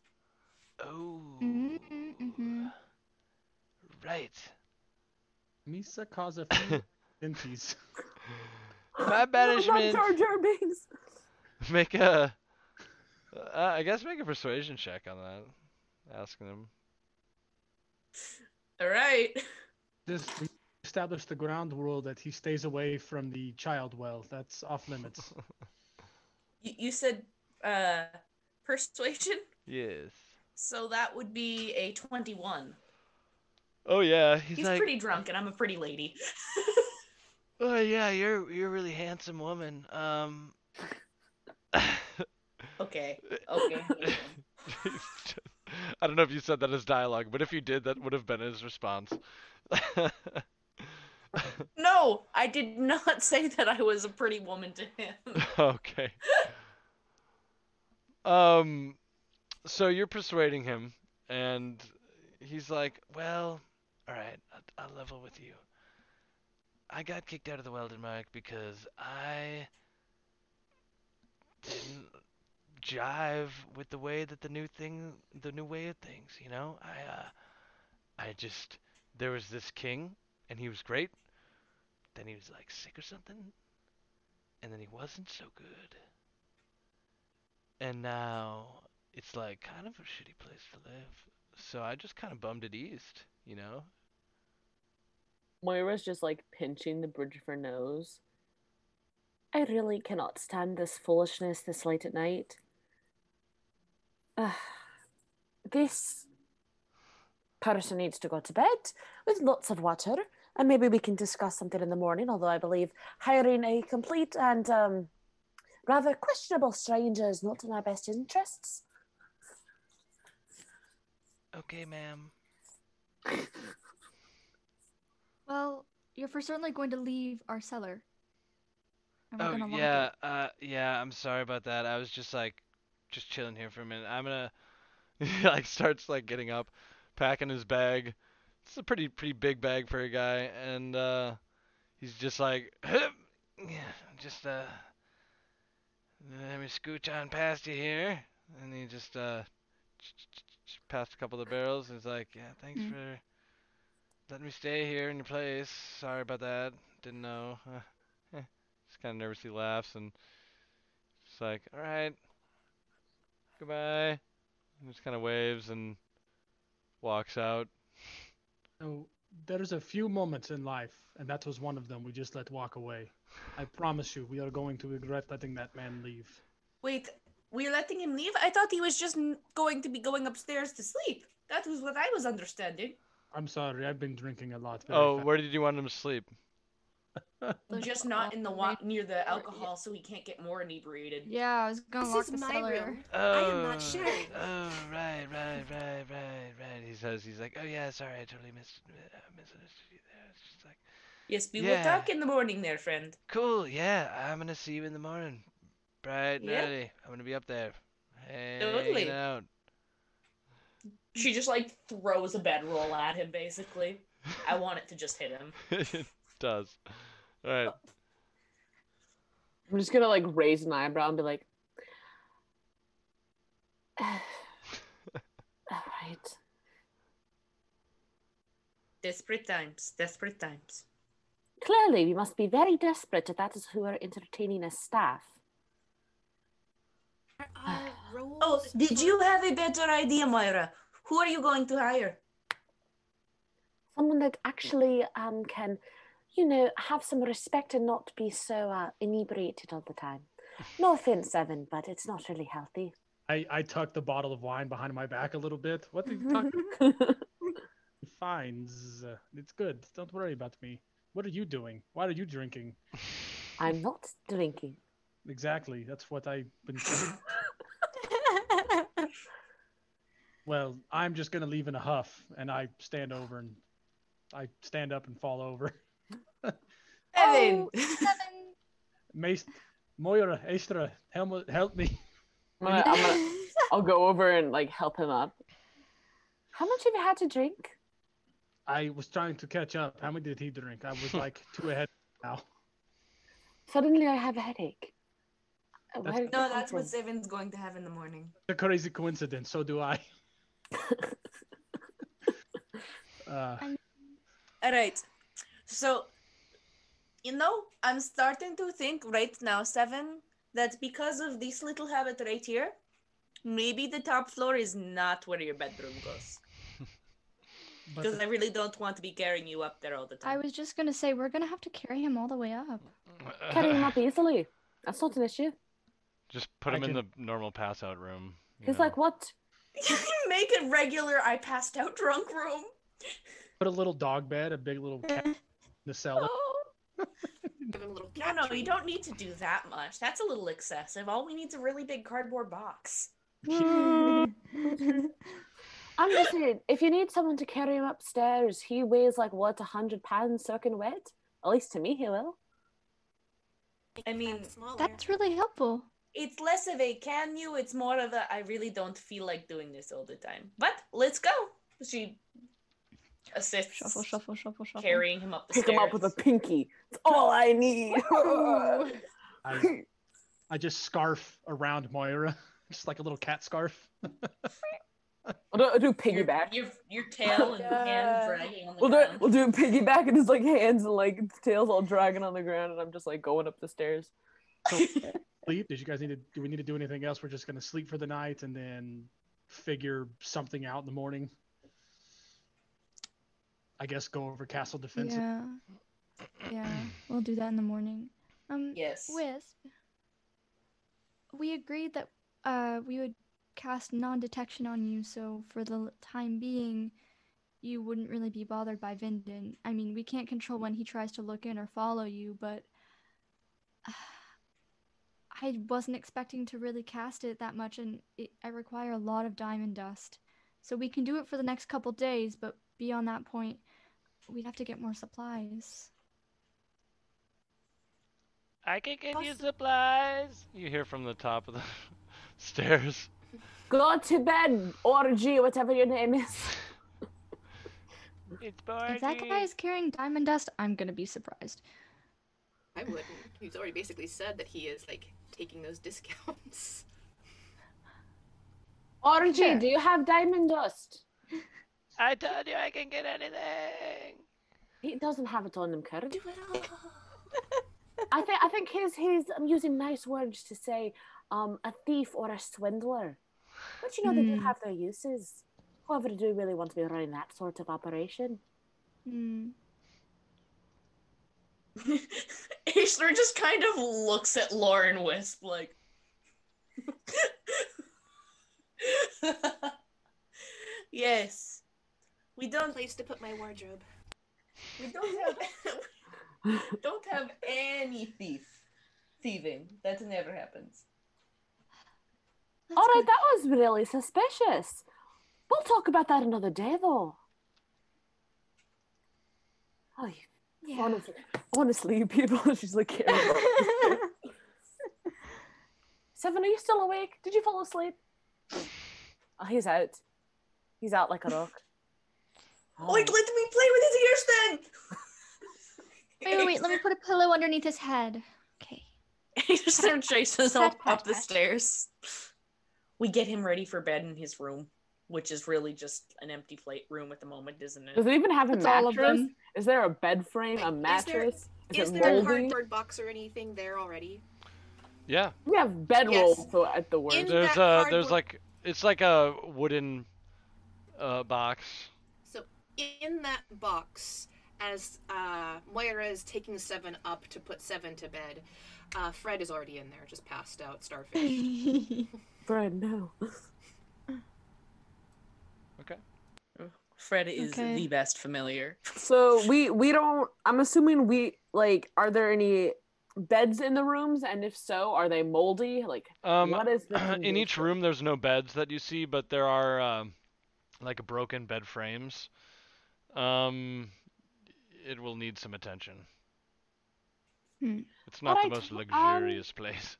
Speaker 2: Oh,
Speaker 3: Mm-hmm.
Speaker 2: right.
Speaker 6: Misa cause a few inties.
Speaker 2: My
Speaker 5: No, not
Speaker 2: banishment.
Speaker 5: Jar Jar Binks.
Speaker 2: Make a. Uh, I guess make a persuasion check on that. Asking him.
Speaker 4: All right.
Speaker 6: Just establish the ground rule that he stays away from the child well. That's off limits.
Speaker 4: You, you said uh persuasion,
Speaker 2: Yes.
Speaker 4: so that would be a twenty-one.
Speaker 2: Oh yeah, he's,
Speaker 4: He's
Speaker 2: like,
Speaker 4: pretty drunk, and I'm a pretty lady.
Speaker 2: oh yeah, you're you're a really handsome woman. Um.
Speaker 4: okay. Okay.
Speaker 2: I don't know if you said that as dialogue, but if you did, that would have been his response.
Speaker 4: No, I did not say that I was a pretty woman to him.
Speaker 2: okay. Um, so you're persuading him, and he's like, "Well, all right, I'll, I'll level with you. I got kicked out of the Weldon Mark because I didn't jive with the way that the new thing, the new way of things. You know, I, uh, I just there was this king, and he was great. Then he was like sick or something, and then he wasn't so good. And now it's like kind of a shitty place to live. So I just kind of bummed it east, you know?
Speaker 5: Moira's just like pinching the bridge of her nose. I really cannot stand this foolishness this late at night. Ugh. this person needs to go to bed with lots of water, and maybe we can discuss something in the morning. Although I believe hiring a complete and um, rather questionable stranger is not in our best interests.
Speaker 2: Okay, ma'am.
Speaker 3: Well, you're for certainly going to leave our cellar.
Speaker 2: Oh yeah, uh yeah, I'm sorry about that. I was just like just chilling here for a minute. I'm gonna he like starts like getting up, packing his bag. It's a pretty pretty big bag for a guy and uh he's just like just uh Let me scooch on past you here. And he just uh passed a couple of the barrels and he's like, Yeah, thanks
Speaker 3: Mm.
Speaker 2: for letting me stay here in your place. Sorry about that. Didn't know. Just kind of nervously laughs and just like, Alright. Goodbye. And just kind of waves and walks out.
Speaker 6: So there's a few moments in life, and that was one of them. We just let walk away. I promise you, we are going to regret letting that man leave.
Speaker 4: Wait, we're letting him leave? I thought he was just going to be going upstairs to sleep. That was what I was understanding.
Speaker 6: I'm sorry, I've been drinking a lot. very
Speaker 2: Oh,
Speaker 6: fast.
Speaker 2: where did you want him to sleep?
Speaker 3: The
Speaker 4: Just not in the
Speaker 3: alcohol
Speaker 4: wa- near the alcohol, so he can't get more inebriated.
Speaker 3: Yeah, I was gonna
Speaker 7: This
Speaker 3: lock
Speaker 7: is
Speaker 3: the
Speaker 7: my
Speaker 3: cellar.
Speaker 7: room. I
Speaker 2: Oh,
Speaker 7: am not sharing.
Speaker 2: Oh, right, right, right, right, right. He says, he's like, oh yeah, sorry, I totally missed uh, misunderstood you there. It's just like,
Speaker 4: Yes, we
Speaker 2: Yeah.
Speaker 4: will talk in the morning there, friend.
Speaker 2: cool, yeah, I'm gonna see you in the morning, bright and
Speaker 4: Yeah.
Speaker 2: early. I'm gonna be up there, hanging
Speaker 4: Totally.
Speaker 2: out.
Speaker 4: She just like throws a bedroll at him, basically. I want it to just hit him.
Speaker 2: it does. All right.
Speaker 5: I'm just gonna like raise an eyebrow and be like, all right.
Speaker 4: Desperate times. Desperate times.
Speaker 5: Clearly, we must be very desperate if that is who are entertaining as staff.
Speaker 7: Are
Speaker 4: Oh, did you have a better idea, Moira? Who are you going to hire?
Speaker 5: Someone that actually um, can, you know, have some respect and not be so uh, inebriated all the time. No offense, Evan, but it's not really healthy.
Speaker 6: I, I tucked the bottle of wine behind my back a little bit. What are you talking Fine. It's good. Don't worry about me. What are you doing? Why are you drinking?
Speaker 5: I'm not drinking.
Speaker 6: Exactly. That's what I've been saying. Well, I'm just gonna leave in a huff, and I stand over and I stand up and fall over.
Speaker 4: Evan!
Speaker 3: Oh, seven.
Speaker 6: Mace, Moira, Astra, help, help me.
Speaker 5: I'm gonna, I'm gonna, I'll go over and like help him up. How much have you had to drink?
Speaker 6: I was trying to catch up. How many did he drink? I was like two ahead now.
Speaker 5: Suddenly, I have a headache.
Speaker 6: That's-
Speaker 4: no,
Speaker 5: that come
Speaker 4: that's what
Speaker 5: from?
Speaker 4: Seven's going to have in the morning.
Speaker 6: A crazy coincidence. So do I. Uh,
Speaker 4: All right. So, you know, I'm starting to think right now, Seven, that because of this little habit right here, maybe the top floor is not where your bedroom goes. Because I really don't want to be carrying you up there all the time.
Speaker 3: I was just gonna say we're gonna have to carry him all the way up.
Speaker 5: Carry him up easily. That's not an issue.
Speaker 2: Just put
Speaker 6: I
Speaker 2: him in
Speaker 6: can-
Speaker 2: the normal pass out room. you
Speaker 5: He's
Speaker 2: know.
Speaker 5: like, what?
Speaker 4: Make it regular. I passed out drunk room.
Speaker 6: put a little dog bed, a big little cat in the cellar.
Speaker 7: Give him a little
Speaker 4: No, no, you don't need to do that much. That's a little excessive. All we need is a really big cardboard box.
Speaker 5: I'm just saying, if you need someone to carry him upstairs, he weighs like what, a hundred pounds soaking wet? At least to me, he will.
Speaker 4: I mean.
Speaker 3: That's really helpful.
Speaker 4: It's less of a can you, it's more of a I really don't feel like doing this all the time. But let's go. She assists
Speaker 3: Shuffle, shuffle, shuffle, shuffle.
Speaker 4: carrying him up the
Speaker 5: Pick
Speaker 4: stairs.
Speaker 5: him up with a pinky. It's all I need.
Speaker 6: I, I just scarf around Moira, just like a little cat scarf.
Speaker 5: We'll do, we'll do piggyback.
Speaker 4: your, your tail and
Speaker 3: Yeah.
Speaker 4: hand dragging on the
Speaker 5: We'll do,
Speaker 4: ground.
Speaker 5: we'll do a piggyback and his like hands and like tails all dragging on the ground, and I'm just like going up the stairs.
Speaker 6: So, Sleep? Did you guys need to? Do we need to do anything else? We're just gonna sleep for the night and then figure something out in the morning. I guess go over castle defense.
Speaker 3: Yeah. Yeah, we'll do that in the morning. Um,
Speaker 4: yes.
Speaker 3: Wisp, we agreed that uh we would cast non-detection on you, so for the time being, you wouldn't really be bothered by Vinden. I mean, we can't control when he tries to look in or follow you, but I wasn't expecting to really cast it that much, and it, I require a lot of diamond dust. So we can do it for the next couple days, but beyond that point, we'd have to get more supplies.
Speaker 2: I can get you supplies. You hear from the top of the stairs.
Speaker 5: Go to bed, orgy, whatever your name is.
Speaker 2: It's
Speaker 3: If that guy is carrying diamond dust, I'm gonna be surprised.
Speaker 7: I wouldn't. He's already basically said that he is like taking those discounts.
Speaker 5: Orgy,
Speaker 3: Sure.
Speaker 5: do you have diamond dust?
Speaker 2: I told you I can get anything.
Speaker 5: He doesn't have it on him, Kurt.
Speaker 7: Do it all.
Speaker 5: I think I think he's he's um, using nice words to say um a thief or a swindler. But you know they do
Speaker 3: Hmm.
Speaker 5: have their uses. However, do you really want to be running that sort of operation?
Speaker 3: Hmm.
Speaker 4: Aisler just kind of looks at Lauren Wisp like. yes, we don't.
Speaker 7: Place to put my wardrobe.
Speaker 4: We don't have. don't have any thief thieving. That never happens.
Speaker 3: That's
Speaker 5: All right,
Speaker 3: good.
Speaker 5: that was really suspicious. We'll talk about that another day, though. Oh,
Speaker 3: Yeah.
Speaker 5: honestly, honestly, you people just like care. Seven, are you still awake? Did you fall asleep? Oh, he's out. He's out like a rock. Oh.
Speaker 4: Like, let me play with his ears then.
Speaker 3: wait, wait, wait. Let me put a pillow underneath his head. Okay.
Speaker 4: Aisler chases
Speaker 3: Pat,
Speaker 4: up,
Speaker 3: pat,
Speaker 4: up the stairs. We get him ready for bed in his room, which is really just an empty plate room at the moment, isn't it?
Speaker 5: Does
Speaker 4: it?
Speaker 5: it even have a
Speaker 3: That's all of
Speaker 5: mattress?
Speaker 3: them.
Speaker 5: Is there a bed frame, a
Speaker 7: Wait, is there-
Speaker 5: mattress? Is,
Speaker 7: Is there a
Speaker 5: moldy?
Speaker 7: cardboard box or anything there already?
Speaker 2: Yeah,
Speaker 5: We have bedrolls
Speaker 7: Yes.
Speaker 5: so at the worst.
Speaker 7: In
Speaker 2: there's
Speaker 7: that
Speaker 2: uh there's like it's like a wooden uh box.
Speaker 7: So in that box, as uh, Moira is taking Seven up to put Seven to bed, uh, Fred is already in there, just passed out, starfish.
Speaker 5: Fred, no.
Speaker 2: Okay.
Speaker 4: Fred is
Speaker 3: Okay.
Speaker 4: the best familiar.
Speaker 5: So we we don't. I'm assuming we like. Are there any beds in the rooms? And if so, are they moldy? Like
Speaker 2: Um,
Speaker 5: what is the
Speaker 2: in each room there's no beds that you see, but there are um, like broken bed frames. Um, it will need some attention.
Speaker 3: Hmm.
Speaker 2: It's not the
Speaker 5: Alright,
Speaker 2: most
Speaker 5: um,
Speaker 2: luxurious place.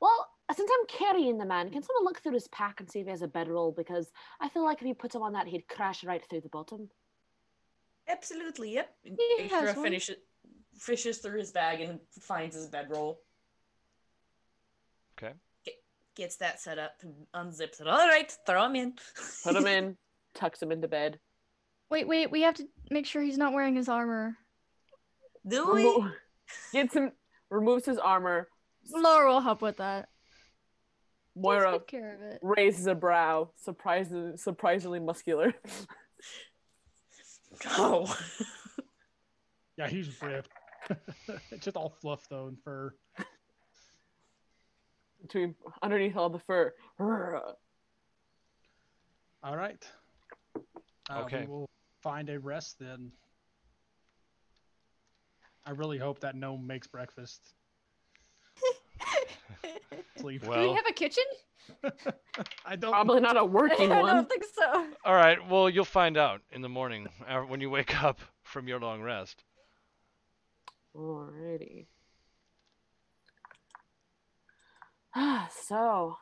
Speaker 5: Well, since I'm carrying the man, can someone look through his pack and see if he has a bedroll? Because I feel like if you put him on that, he'd crash right through the bottom.
Speaker 4: Absolutely, yep.
Speaker 3: He has
Speaker 4: Aistra
Speaker 3: one.
Speaker 4: finishes fishes through his bag and finds his bedroll.
Speaker 2: Okay.
Speaker 4: Gets that set up and unzips it. All right, throw him in.
Speaker 5: Put him in, tucks him into bed.
Speaker 3: Wait, wait. We have to make sure he's not wearing his armor.
Speaker 4: Do we?
Speaker 5: Remo- gets him, removes his armor.
Speaker 3: Laura will help with that. Takes
Speaker 5: Moira
Speaker 3: good care of it.
Speaker 5: raises a brow, surprisingly, surprisingly muscular.
Speaker 4: No.
Speaker 6: Yeah, he's ripped. it's just all fluff though and fur.
Speaker 5: Between underneath all the fur.
Speaker 6: All right. Uh,
Speaker 2: Okay.
Speaker 6: We will find a rest then. I really hope that gnome makes breakfast. Sleep.
Speaker 3: Do we
Speaker 2: Well,
Speaker 3: have a kitchen?
Speaker 6: I don't.
Speaker 5: Probably not a working one.
Speaker 3: I
Speaker 5: one.
Speaker 3: don't think so.
Speaker 2: all right. Well, you'll find out in the morning uh, when you wake up from your long rest.
Speaker 5: Alrighty. so,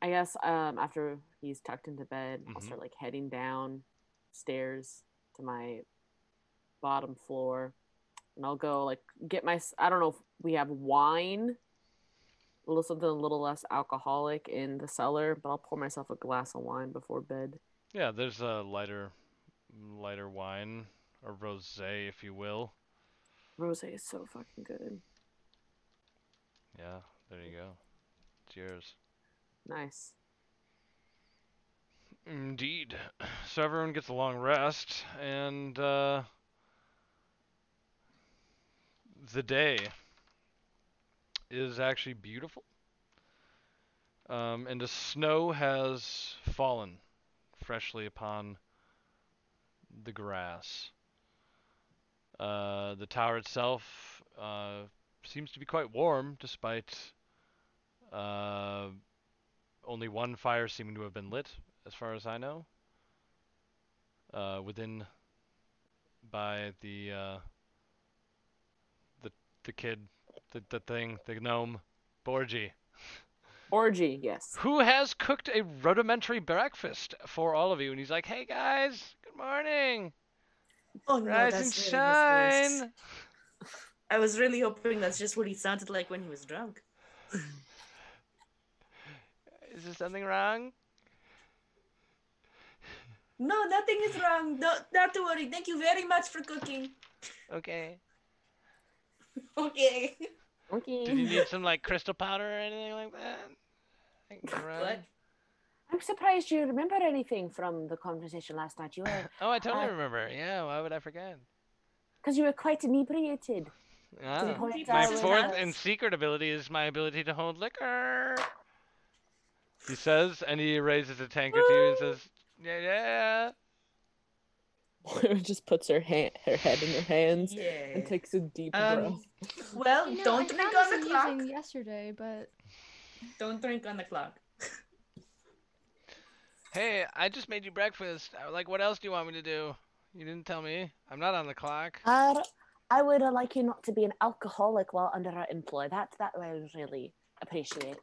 Speaker 5: I guess um, after he's tucked into bed, I'll
Speaker 2: Mhm.
Speaker 5: start like heading down stairs to my bottom floor, and I'll go like get my. I don't know if we have wine, a little something a little less alcoholic in the cellar, but I'll pour myself a glass of wine before bed.
Speaker 2: Yeah, there's a lighter, lighter wine or rosé, if you will.
Speaker 5: Rose is so fucking good.
Speaker 2: Yeah, there you go. Cheers.
Speaker 5: Nice.
Speaker 2: Indeed. So everyone gets a long rest, and uh, the day is actually beautiful. Um, and the snow has fallen freshly upon the grass. Uh, the tower itself uh, seems to be quite warm, despite uh, only one fire seeming to have been lit, as far as I know. Uh, within by the uh, the the kid, the the thing, the gnome, Borgie,
Speaker 5: Orgy, yes.
Speaker 2: who has cooked a rudimentary breakfast for all of you, and he's like, "Hey guys, good morning,
Speaker 4: Oh no,
Speaker 2: rise and shine."
Speaker 4: I was really hoping that's just what he sounded like when he was drunk.
Speaker 2: Is there something wrong?
Speaker 4: No, nothing is wrong. No, not to worry. Thank you very much for cooking.
Speaker 2: Okay.
Speaker 4: Okay.
Speaker 5: Okay.
Speaker 2: Did you need some like crystal powder or anything like that? I can get around.
Speaker 4: What?
Speaker 5: I'm surprised you remember anything from the conversation last night. You were,
Speaker 2: Oh, I totally
Speaker 5: Uh,
Speaker 2: remember. Yeah, why would I forget?
Speaker 5: because you were quite inebriated.
Speaker 2: Ah, my fourth
Speaker 5: that-
Speaker 2: and secret ability is my ability to hold liquor. He says, and he raises a tankard to you and says, "Yeah, yeah."
Speaker 5: Moira just puts her hand, her head in her hands and takes a deep
Speaker 4: Um,
Speaker 5: breath.
Speaker 4: Well,
Speaker 3: You know,
Speaker 4: don't
Speaker 3: I
Speaker 4: drink on the clock.
Speaker 3: yesterday, but
Speaker 4: Don't drink on the clock.
Speaker 2: Hey, I just made you breakfast. I- Like, what else do you want me to do? You didn't tell me. I'm not on the clock.
Speaker 5: Uh, I would uh, like you not to be an alcoholic while under our employ. That that I would really appreciate.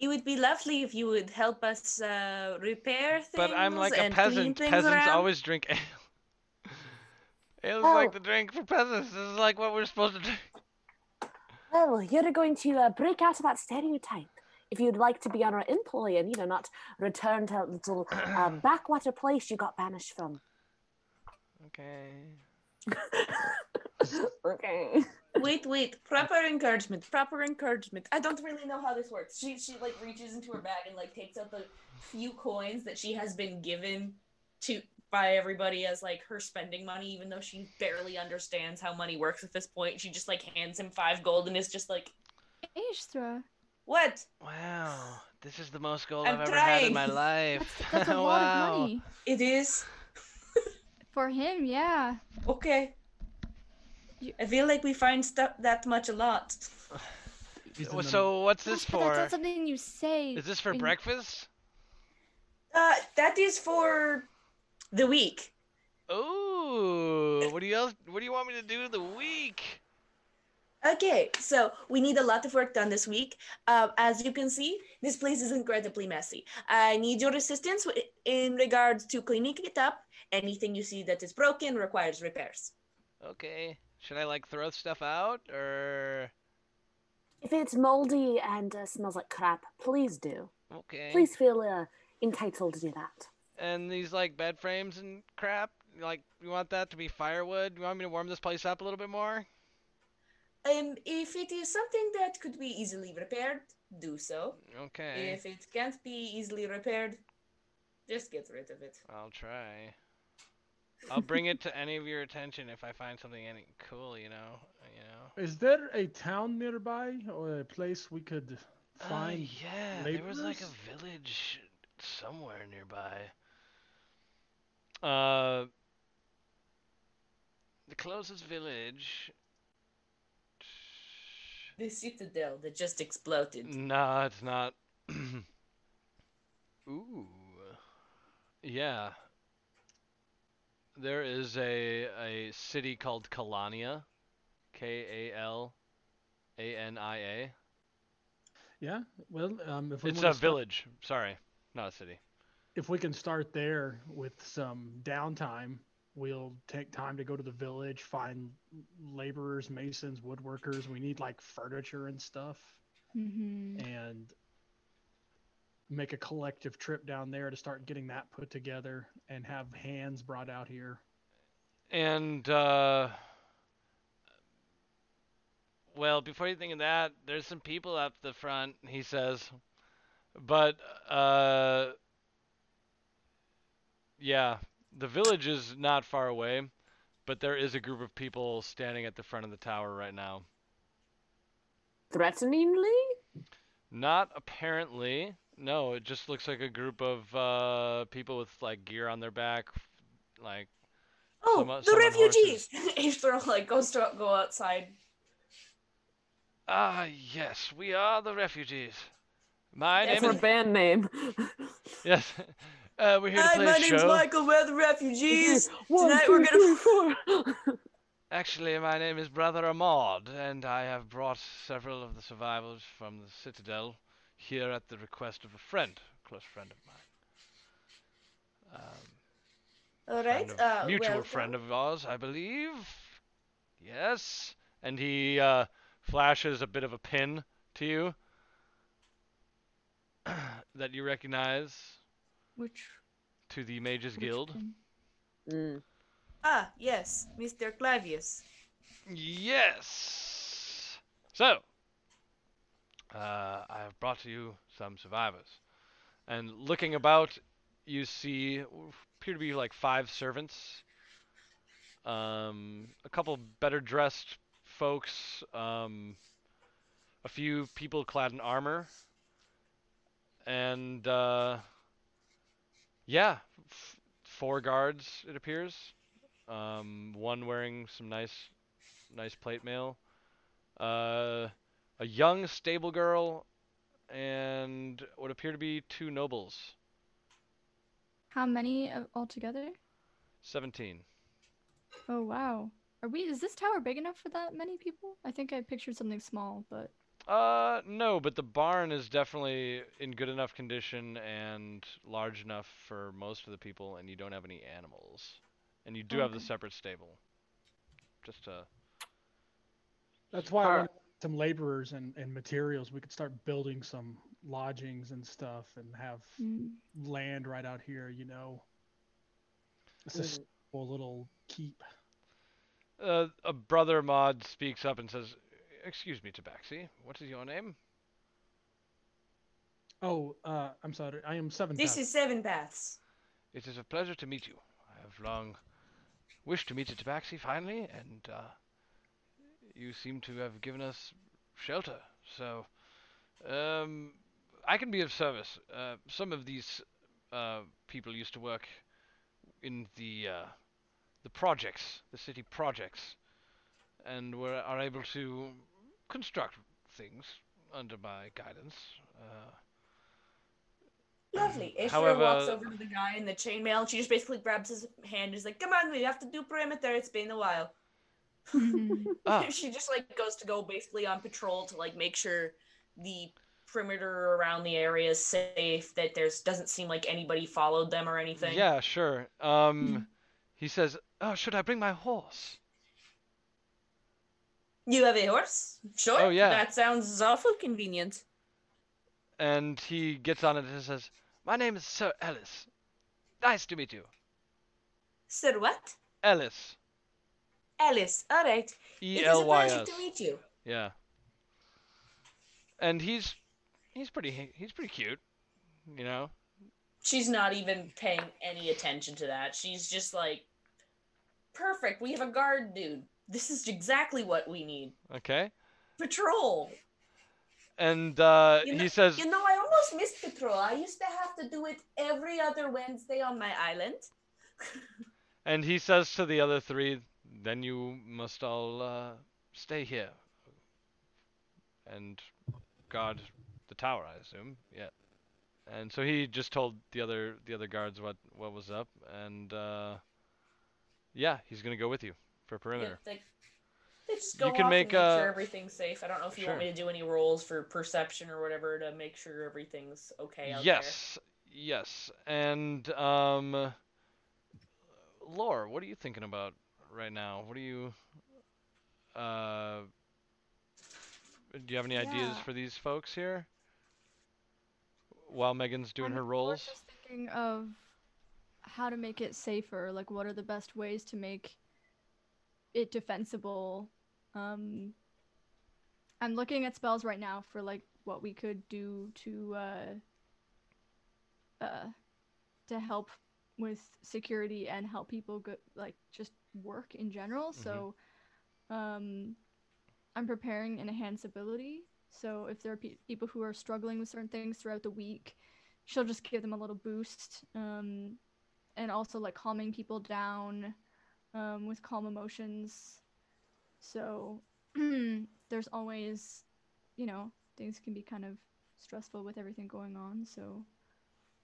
Speaker 4: It would be lovely if you would help us uh, repair things.
Speaker 2: But I'm like a peasant. Peasants
Speaker 4: around.
Speaker 2: always drink ale. Ale's like
Speaker 5: Oh.
Speaker 2: the drink for peasants. This is like what we're supposed to drink.
Speaker 5: Well, you're going to uh, break out of that stereotype. If you'd like to be on our employ and you know not return to that little uh, backwater place you got banished from.
Speaker 2: Okay.
Speaker 5: okay.
Speaker 4: Wait, wait. Proper encouragement. Proper encouragement. I don't really know how this works. She she like reaches into her bag and like takes out the few coins that she has been given to by everybody as like her spending money, even though she barely understands how money works at this point. She just like hands him five gold and is just like,
Speaker 3: Ashtra,
Speaker 4: "What?
Speaker 2: Wow. This is the most gold
Speaker 4: I'm
Speaker 2: I've ever had in my life.
Speaker 3: that's, that's a
Speaker 2: wow.
Speaker 3: lot of money
Speaker 4: It is
Speaker 3: for him. Yeah.
Speaker 4: okay."
Speaker 3: You-
Speaker 4: I feel like we find stuff that much a lot.
Speaker 2: Well, So what's this
Speaker 3: But that's
Speaker 2: for?
Speaker 3: not something you say.
Speaker 2: Is this for
Speaker 3: in-
Speaker 2: breakfast?
Speaker 4: Uh, that is for the week.
Speaker 2: Ooh. What do you else? What do you want me to do the week?
Speaker 4: Okay, so we need a lot of work done this week. Uh, as you can see, this place is incredibly messy. I need your assistance in regards to cleaning it up. Anything you see that is broken requires repairs.
Speaker 2: Okay. Should I like throw stuff out or?
Speaker 5: If it's moldy and uh, smells like crap, please do.
Speaker 2: Okay.
Speaker 5: Please feel uh, entitled to do that.
Speaker 2: And these like bed frames and crap. Like, you want that to be firewood? You want me to warm this place up a little bit more?
Speaker 4: Um, if it is something that could be easily repaired, do so.
Speaker 2: Okay.
Speaker 4: If it can't be easily repaired, just get rid of it.
Speaker 2: I'll try. I'll bring it to any of your attention if I find something any cool, you know. You know.
Speaker 6: Is there a town nearby or a place we could
Speaker 2: Uh,
Speaker 6: find?
Speaker 2: yeah, there was like a village somewhere nearby. Uh, the closest village.
Speaker 4: The citadel that just exploded.
Speaker 2: No, it's not. Ooh. Yeah. There is a a city called Kalania. K A L A N I A.
Speaker 6: Yeah. Well, um, if we
Speaker 2: It's a
Speaker 6: start-
Speaker 2: village. Sorry, not a city.
Speaker 6: if we can start there with some downtime, we'll take time to go to the village, find laborers, masons, woodworkers. We need like furniture and stuff,
Speaker 3: Mm-hmm.
Speaker 6: and make a collective trip down there to start getting that put together and have hands brought out here.
Speaker 2: And uh well, before you think of that, there's some people up the front, he says. But uh yeah, the village is not far away, but there is a group of people standing at the front of the tower right now.
Speaker 5: Threateningly?
Speaker 2: Not apparently. No, it just looks like a group of uh people with like gear on their back, like
Speaker 4: Oh,
Speaker 2: Some-
Speaker 4: the
Speaker 2: some on
Speaker 4: refugees! Ishtar like goes to go outside.
Speaker 2: Ah, yes, we are the refugees. My
Speaker 4: Yes,
Speaker 2: name
Speaker 5: That's
Speaker 2: is
Speaker 5: our band name.
Speaker 2: yes. Uh, we're here to
Speaker 4: Hi,
Speaker 2: play
Speaker 4: my
Speaker 2: a
Speaker 4: name's
Speaker 2: show.
Speaker 4: Michael. We're the refugees.
Speaker 5: One,
Speaker 4: Tonight
Speaker 5: two,
Speaker 4: we're gonna-
Speaker 5: three, four.
Speaker 2: Actually, my name is Brother Ahmad, and I have brought several of the survivors from the Citadel here at the request of a friend, a close friend of mine. Um,
Speaker 4: All right.
Speaker 2: friend of-
Speaker 4: Uh,
Speaker 2: mutual
Speaker 4: welcome.
Speaker 2: friend of ours, I believe. Yes. And he uh, flashes a bit of a pin to you. that you recognize
Speaker 3: Which,
Speaker 2: to the Mages
Speaker 3: which
Speaker 2: Guild.
Speaker 5: Mm.
Speaker 4: Ah, yes, Mr. Clavius.
Speaker 2: Yes. So, uh, I have brought to you some survivors, and looking about, you see appear to be like five servants, um, a couple better dressed folks, um, a few people clad in armor, and uh, yeah, f- four guards it appears. Um, one wearing some nice nice plate mail. Uh, a young stable girl, and what appear to be two nobles.
Speaker 3: How many uh, altogether?
Speaker 2: Seventeen.
Speaker 3: Oh wow. Are we? Is this tower big enough for that many people? I think I pictured something small, but
Speaker 2: Uh, no, but the barn is definitely in good enough condition and large enough for most of the people, and you don't have any animals, and you do have the separate stable. Just to
Speaker 6: That's why I
Speaker 5: Are-
Speaker 6: want some laborers and, and materials. We could start building some lodgings and stuff and have
Speaker 3: mm,
Speaker 6: land right out here, you know. It's a
Speaker 5: Mhm.
Speaker 6: simple little keep.
Speaker 2: uh, a brother mod speaks up and says, "Excuse me, Tabaxi. What is your name?"
Speaker 6: Oh, uh, I'm sorry. I am seven.
Speaker 4: This
Speaker 6: Path.
Speaker 4: is Seven Paths.
Speaker 2: It is a pleasure to meet you. I have long wished to meet a Tabaxi finally, and uh, you seem to have given us shelter. So, um, I can be of service. Uh, some of these uh, people used to work in the uh, the projects, the city projects, and were are able to construct things under my guidance. Uh,
Speaker 4: Lovely. Ishra
Speaker 2: However-
Speaker 4: walks over to the guy in the chainmail and she just basically grabs his hand and is like, Come on, we have to do perimeter. It's been a while.
Speaker 3: Mhm.
Speaker 2: ah,
Speaker 4: she just like goes to go basically on patrol to like make sure the perimeter around the area is safe, that there's doesn't seem like anybody followed them or anything.
Speaker 2: Yeah, sure. Um, he says, "Oh, should I bring my horse?"
Speaker 4: You have a horse? Sure.
Speaker 2: Oh, yeah.
Speaker 4: That sounds awful convenient.
Speaker 2: And he gets on it and says, "My name is Sir Ellis. Nice to meet you,
Speaker 4: Sir what?
Speaker 2: Ellis.
Speaker 4: Alice. All right.
Speaker 2: E
Speaker 4: It is
Speaker 2: L
Speaker 4: a
Speaker 2: Y
Speaker 4: pleasure to meet you.
Speaker 2: Yeah. And he's he's pretty he's pretty cute, you know.
Speaker 4: She's not even paying any attention to that. She's just like, perfect. We have a guard dude. This is exactly what we need.
Speaker 2: Okay.
Speaker 4: Patrol.
Speaker 2: And uh,
Speaker 4: You know,
Speaker 2: he says,
Speaker 4: You know, I almost missed patrol. I used to have to do it every other Wednesday on my island.
Speaker 2: and he says to the other three, "Then you must all uh, stay here and guard the tower, I assume." Yeah. And so he just told the other the other guards what what was up, and uh, yeah, he's gonna go with you for perimeter.
Speaker 4: Yeah, they, they just go
Speaker 2: You can make,
Speaker 4: make
Speaker 2: uh,
Speaker 4: sure everything's safe. I don't know if you want me to do any rolls for perception or whatever to make sure everything's okay out
Speaker 2: yes, yes, and um, Lore, what are you thinking about right now? What are you uh? Do you have any ideas for these folks here? While Megan's doing her rolls?
Speaker 3: I'm
Speaker 2: her rolls.
Speaker 3: just thinking of how to make it safer. Like, what are the best ways to make it defensible? Um, I'm looking at spells right now for like what we could do to uh, uh, to help with security and help people go like just work in general. So, um, I'm preparing an enhance ability. So if there are pe- people who are struggling with certain things throughout the week, she'll just give them a little boost. Um, and also like calming people down um, with calm emotions. So there's always, you know, things can be kind of stressful with everything going on. So,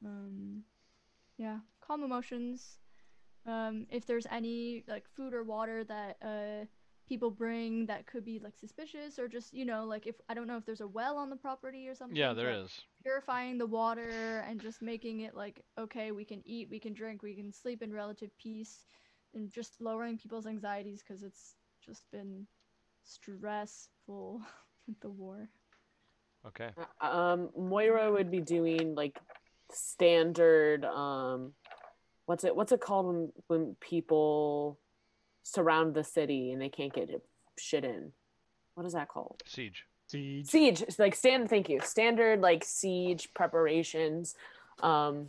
Speaker 3: um, yeah, calm emotions. Um, if there's any like food or water that uh, people bring that could be like suspicious or just you know like if I don't know if there's a well on the property or something.
Speaker 2: Yeah, there is.
Speaker 3: Purifying the water and just making it like okay, we can eat, we can drink, we can sleep in relative peace, and just lowering people's anxieties because it's just been stressful with the war.
Speaker 2: Okay.
Speaker 5: Um, Moira would be doing like standard. Um, what's it? What's it called when when people surround the city and they can't get shit in? What is that called?
Speaker 2: Siege.
Speaker 6: Siege.
Speaker 5: Siege. It's like stand. Thank you. Standard like siege preparations. Um,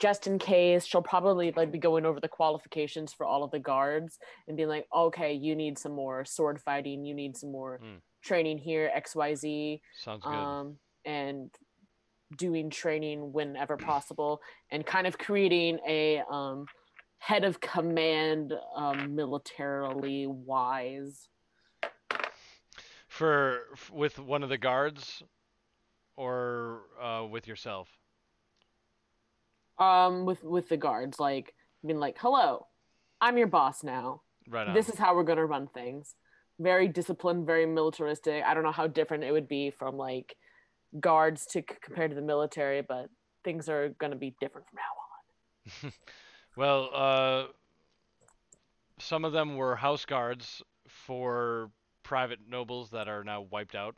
Speaker 5: just in case, she'll probably like be going over the qualifications for all of the guards and being like, okay, you need some more sword fighting. You need some more
Speaker 2: Mm.
Speaker 5: training here. X Y Z
Speaker 2: Sounds good.
Speaker 5: um, and doing training whenever possible and kind of creating a um, head of command um, militarily wise
Speaker 2: For with one of the guards, or uh, with yourself.
Speaker 5: um, with with the guards like I mean like hello i'm your boss now
Speaker 2: Right on.
Speaker 5: this is how we're going to run things very disciplined very militaristic i don't know how different it would be from like guards to compared to the military but things are going to be different from now on
Speaker 2: well, uh, some of them were house guards for private nobles that are now wiped out.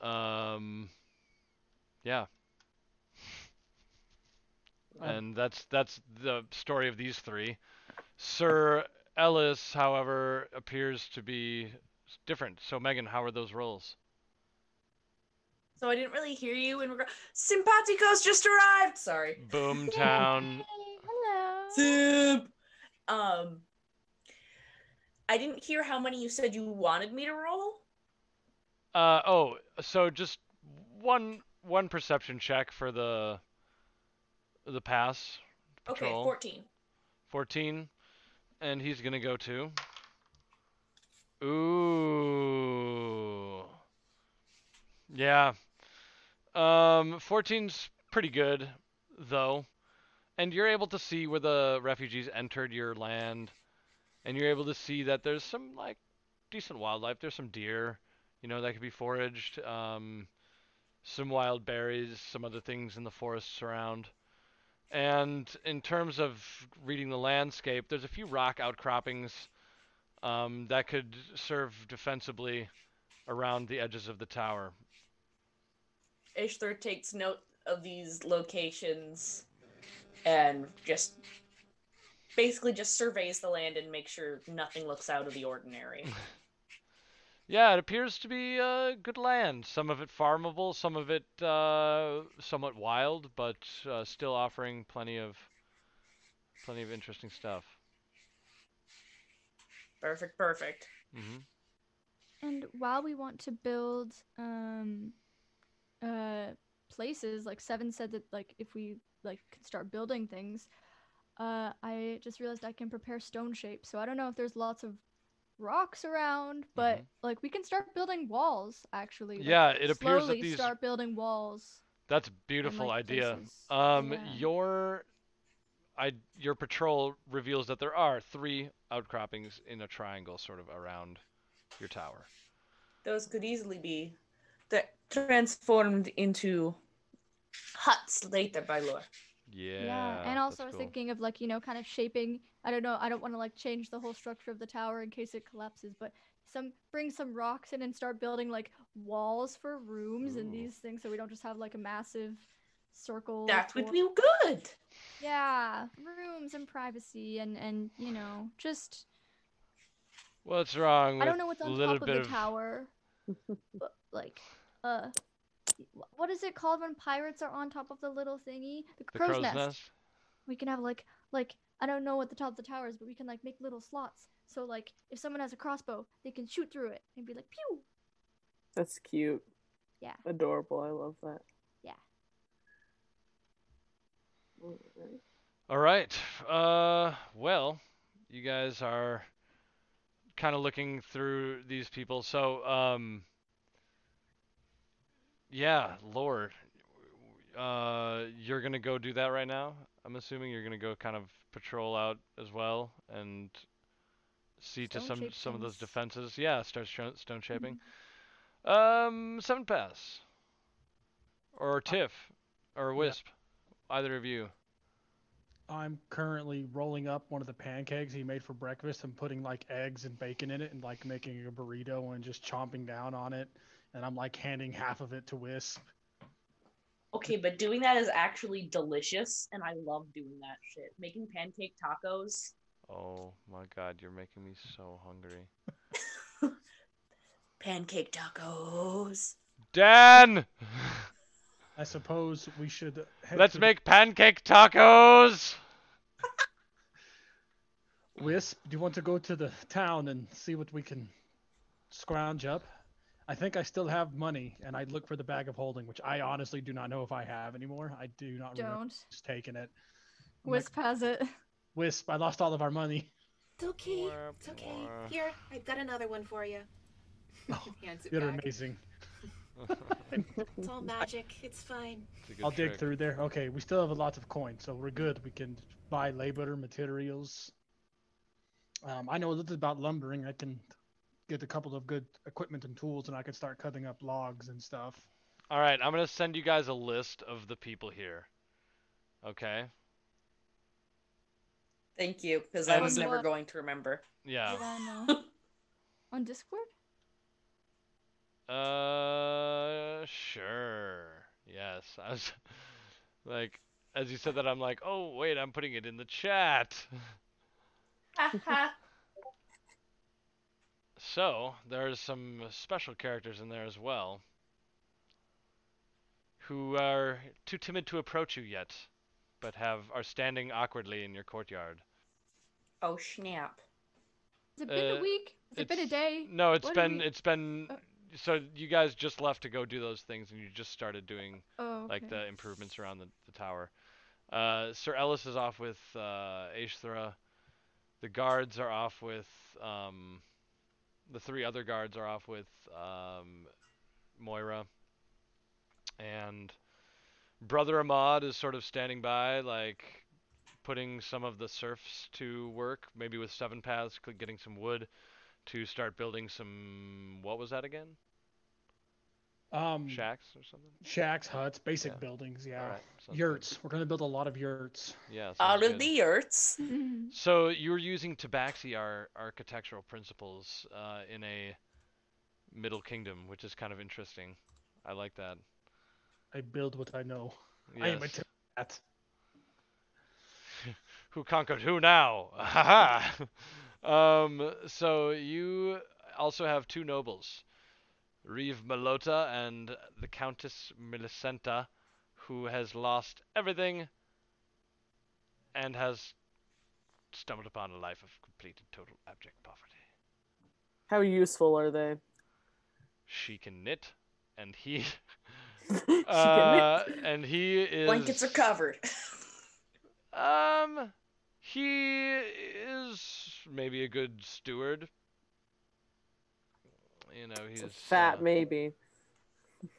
Speaker 2: Um, yeah. And that's that's the story of these three. Sir Ellis, however, appears to be different. So Megan, how are those rolls?
Speaker 4: So I didn't really hear you in regard. Simpaticos just arrived. Sorry.
Speaker 2: Boomtown.
Speaker 3: Hello.
Speaker 4: Simp. Um, I didn't hear how many you said you wanted me to roll.
Speaker 2: Uh oh, so just one one perception check for the the pass.
Speaker 4: Okay, 14.
Speaker 2: 14 and he's going to go to Ooh. Yeah. Um 14's pretty good though. And you're able to see where the refugees entered your land and you're able to see that there's some like decent wildlife. There's some deer, you know, that could be foraged. Um some wild berries, some other things in the forests around. And in terms of reading the landscape, there's a few rock outcroppings um, that could serve defensively around the edges of the tower.
Speaker 4: Ishtar takes note of these locations and just basically just surveys the land and makes sure nothing looks out of the ordinary.
Speaker 2: Yeah, it appears to be uh, good land. Some of it farmable, some of it uh, somewhat wild, but uh, still offering plenty of plenty of interesting stuff.
Speaker 4: perfect, perfect.
Speaker 2: hmm
Speaker 3: And while we want to build um uh places, like Seven said that like if we like can start building things, uh I just realized I can prepare stone shapes. So I don't know if there's lots of rocks around, but like we can start building walls actually. like,
Speaker 2: Yeah, it appears that
Speaker 3: slowly
Speaker 2: these
Speaker 3: start building walls.
Speaker 2: That's a beautiful
Speaker 3: like,
Speaker 2: idea.
Speaker 3: places.
Speaker 2: Um,
Speaker 3: Yeah.
Speaker 2: your, I, your patrol reveals that there are three outcroppings in a triangle, sort of around your tower.
Speaker 4: Those could easily be th- transformed into huts later by lore.
Speaker 2: Yeah. Yeah.
Speaker 3: And also
Speaker 2: that's
Speaker 3: I was
Speaker 2: cool.
Speaker 3: thinking of like, you know, kind of shaping I don't know, I don't want to like change the whole structure of the tower in case it collapses, but some bring some rocks in and start building like walls for rooms and these things so we don't just have like a massive circle.
Speaker 4: That would
Speaker 3: for-
Speaker 4: be good.
Speaker 3: Yeah, rooms and privacy and and you know, just
Speaker 2: What's wrong
Speaker 3: I don't know what's on top of the
Speaker 2: of
Speaker 3: tower. but like uh what is it called when pirates are on top of the little thingy? The
Speaker 2: the
Speaker 3: crow's,
Speaker 2: crow's
Speaker 3: nest.
Speaker 2: nest?
Speaker 3: we can have like like I don't know what the top of the tower is, but we can like make little slots. So like if someone has a crossbow, they can shoot through it and be like pew.
Speaker 5: That's cute.
Speaker 3: Yeah.
Speaker 5: Adorable. I love that.
Speaker 3: Yeah.
Speaker 2: All right. Uh, well, you guys are kind of looking through these people. So, um, yeah, Lord, uh, you're gonna go do that right now. I'm assuming you're gonna go kind of patrol out as well and see to some
Speaker 3: shape
Speaker 2: some of those defenses. Yeah, start stone stone shaping. Um, seven pass or Tiff or Wisp, either of you.
Speaker 6: I'm currently rolling up one of the pancakes he made for breakfast and putting like eggs and bacon in it and like making a burrito and just chomping down on it and I'm like handing half of it to Wisp.
Speaker 4: Okay, but doing that is actually delicious, and I love doing that shit. Making pancake tacos.
Speaker 2: Oh my god, you're making me so hungry.
Speaker 4: Pancake tacos.
Speaker 2: Dan!
Speaker 6: I suppose we should. Head
Speaker 2: Let's
Speaker 6: to
Speaker 2: make pancake tacos!
Speaker 6: Wisp. Do you want to go to the town and see what we can scrounge up? I think I still have money, and I'd look for the bag of holding, which I honestly do not know if I have anymore. I do not remember
Speaker 3: Don't.
Speaker 6: just taking it. I'm like,
Speaker 3: Wisp has it.
Speaker 6: Wisp, I lost all of our money.
Speaker 7: It's okay.
Speaker 2: Mwah,
Speaker 7: It's okay.
Speaker 2: mwah.
Speaker 7: Here, I've got another one for you. Hands it
Speaker 6: You're
Speaker 7: back.
Speaker 6: amazing.
Speaker 7: It's all magic. It's fine.
Speaker 2: It's
Speaker 6: I'll dig through there. Okay, we still have a lot of coins, so we're good. We can buy labor, materials. Um, I know a little bit about lumbering. I can get a couple of good equipment and tools, and I could start cutting up logs and stuff.
Speaker 2: Alright, I'm gonna send you guys a list of the people here. Okay?
Speaker 4: Thank you, because I was
Speaker 2: And-
Speaker 4: never
Speaker 3: What?
Speaker 4: going to remember.
Speaker 2: Yeah.
Speaker 3: Did I know? On Discord?
Speaker 2: Uh, sure. Yes. I was like, as you said that, I'm like, oh, wait, I'm putting it in the chat. So, there's some special characters in there as well who are too timid to approach you yet, but have are standing awkwardly in your courtyard.
Speaker 4: oh snap!
Speaker 3: Has it been
Speaker 2: Uh,
Speaker 3: a week? Has it been a day?
Speaker 2: No, it's
Speaker 3: What
Speaker 2: been
Speaker 3: we-
Speaker 2: it's been
Speaker 3: uh,
Speaker 2: so you guys just left to go do those things and you just started doing
Speaker 3: Oh,
Speaker 2: like the improvements around the, the tower. Uh, Sir Ellis is off with uh, Aishthra. The guards are off with um, the three other guards are off with um, Moira, and Brother Ahmad is sort of standing by, like putting some of the serfs to work, maybe with seven paths, getting some wood to start building some. What was that again?
Speaker 6: Um,
Speaker 2: Shacks or something?
Speaker 6: shacks, huts, basic
Speaker 2: Yeah.
Speaker 6: buildings. Yeah.
Speaker 2: Alright, sounds good.
Speaker 6: Yurts. We're gonna build a lot of yurts.
Speaker 2: Yeah. sounds
Speaker 4: Out
Speaker 2: good.
Speaker 4: of the yurts.
Speaker 2: So you're using Tabaxi ar- architectural principles uh, in a Middle Kingdom, which is kind of interesting. I like that.
Speaker 6: I build what I know. I am a
Speaker 2: Yes.
Speaker 6: t- that.
Speaker 2: Who conquered who now? Ha ha! Um, so you also have two nobles, Reeve Melota and the Countess Millicenta, who has lost everything and has stumbled upon a life of complete and total abject poverty.
Speaker 5: How useful are they?
Speaker 2: She can knit, and he,
Speaker 5: She can knit.
Speaker 2: uh, and he is
Speaker 4: Blankets are covered.
Speaker 2: Um, he is maybe a good steward. You know, he's
Speaker 5: Fat,
Speaker 2: uh,
Speaker 5: maybe.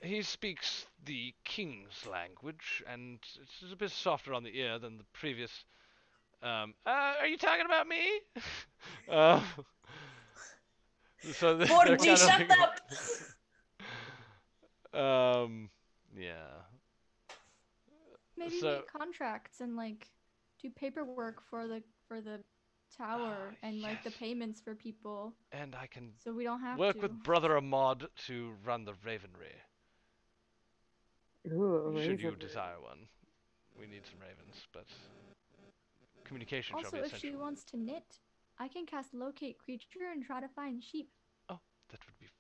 Speaker 2: he speaks the king's language, and it's a bit softer on the ear than the previous. Um, uh, are you talking about me? uh, so they're
Speaker 4: Morty,
Speaker 2: kind of
Speaker 4: shut
Speaker 2: like-
Speaker 4: up!
Speaker 2: Um, yeah.
Speaker 3: Maybe
Speaker 2: So-
Speaker 3: make contracts and like do paperwork for the for the tower
Speaker 2: Ah,
Speaker 3: and like the payments for people,
Speaker 2: And I can
Speaker 3: so we don't have to
Speaker 2: work
Speaker 3: to.
Speaker 2: with Brother Ahmad to run the Ravenry.
Speaker 5: Ooh,
Speaker 2: Should you desire one. We need some ravens, but communication shall
Speaker 3: also,
Speaker 2: be
Speaker 3: if she wants to knit, I can cast locate creature and try to find sheep.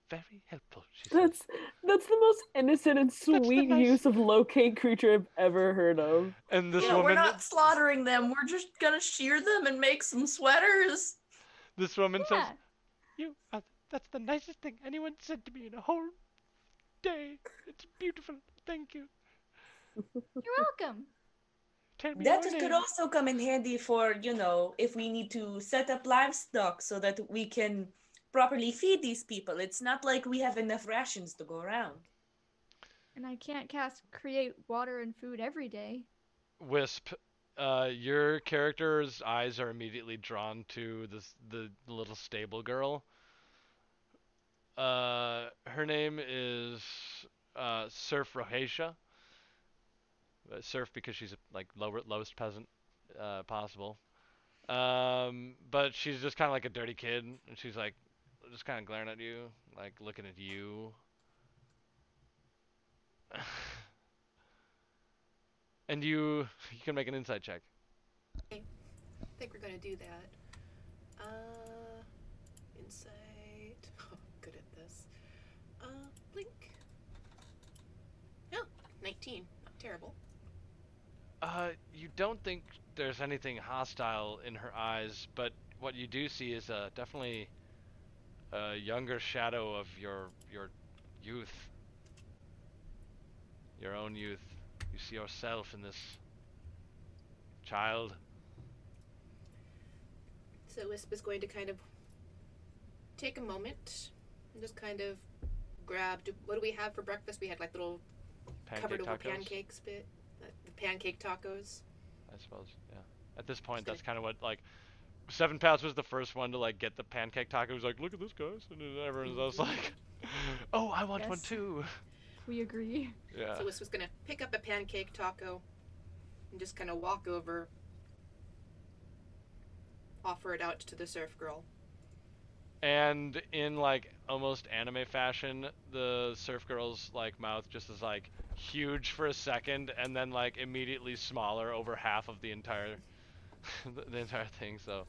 Speaker 2: That would be very helpful, she said.
Speaker 5: That's that's the most innocent and sweet
Speaker 2: nice-
Speaker 5: use of locate creature I've ever heard of.
Speaker 2: And this
Speaker 4: yeah, we're not slaughtering them. We're just gonna shear them and make some sweaters.
Speaker 2: this woman says You are that's the nicest thing anyone said to me in a whole day. It's beautiful. Thank you.
Speaker 3: you're welcome.
Speaker 4: That could also come in handy for, you know, if we need to set up livestock so that we can properly feed these people. It's not like we have enough rations to go around.
Speaker 3: And I can't cast create water and food every day.
Speaker 2: Wisp, uh, your character's eyes are immediately drawn to this the little stable girl. Uh, her name is uh, Serf Rohesha. Uh, Serf because she's like lower, lowest peasant uh, possible. Um, but she's just kind of like a dirty kid, and she's like just kind of glaring at you, like looking at you, and you you can make an insight check.
Speaker 7: I think we're gonna do that. Uh, insight. Oh, good at this. Uh, blink. Yeah, 19. Not terrible.
Speaker 2: Uh, you don't think there's anything hostile in her eyes, but what you do see is uh, definitely a younger shadow of your your youth, your own youth. You see yourself in this child.
Speaker 7: So Wisp is going to kind of take a moment and just kind of grab. Do, what do we have for breakfast? We had like little
Speaker 2: Pancake
Speaker 7: covered over
Speaker 2: tacos,
Speaker 7: pancakes bit. uh, The pancake tacos.
Speaker 2: I suppose. Yeah. At this point, that's kind of what like. Seven Paths was the first one to like get the pancake taco. He was Like, look at this, guys, and then everyone's just like, "Oh, I want one too."
Speaker 3: We agree.
Speaker 2: Yeah.
Speaker 7: So Wisp was gonna pick up a pancake taco and just kind of walk over, offer it out to the serf girl.
Speaker 2: and in like almost anime fashion the serf girl's like mouth just is like huge for a second and then like immediately smaller over half of the entire the, the entire thing so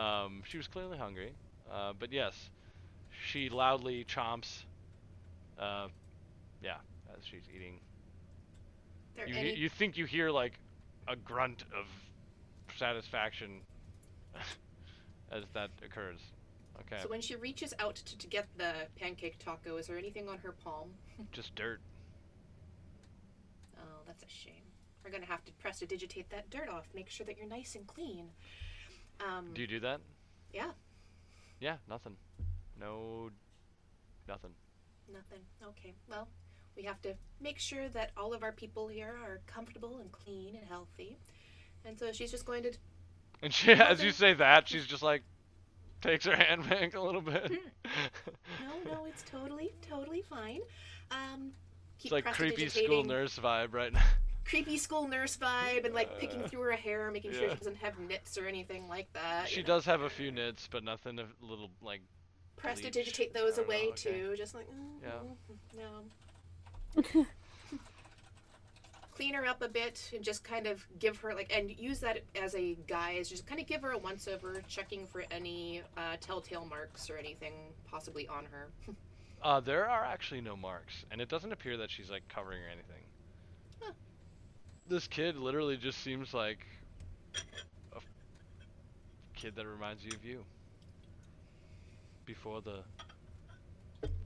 Speaker 2: um, she was clearly hungry uh, but yes she loudly chomps uh, yeah as she's eating
Speaker 7: There
Speaker 2: you,
Speaker 7: any
Speaker 2: you think you hear like a grunt of satisfaction as that occurs okay
Speaker 7: So when she reaches out to, to get the pancake taco, is there anything on her palm?
Speaker 2: just dirt
Speaker 7: Oh, that's a shame. We're gonna have to prestidigitate that dirt off. Make sure that you're nice and clean. Um,
Speaker 2: Do you do that?
Speaker 7: Yeah.
Speaker 2: Yeah, nothing. No, nothing.
Speaker 7: nothing. Okay. Well, we have to make sure that all of our people here are comfortable and clean and healthy. And so she's just going to.
Speaker 2: And she, as you say that, she's just like takes her hand back a little bit.
Speaker 7: No, no, it's totally, totally fine. Um,
Speaker 2: it's like creepy school nurse vibe right now.
Speaker 7: Creepy school nurse vibe and like picking through her hair, making sure
Speaker 2: yeah.
Speaker 7: she doesn't have nits or anything like that.
Speaker 2: She
Speaker 7: you know.
Speaker 2: does have a few nits, but nothing of little like.
Speaker 7: Press to digitate those
Speaker 2: I know,
Speaker 7: away
Speaker 2: okay.
Speaker 7: too, just like mm,
Speaker 2: Yeah.
Speaker 7: mm, no. Clean her up a bit and just kind of give her like and use that as a guise. Just kind of give her a once over, checking for any uh, telltale marks or anything possibly on her.
Speaker 2: Uh, there are actually no marks, and it doesn't appear that she's like covering or anything. This kid literally just seems like a kid that reminds you of you. Before the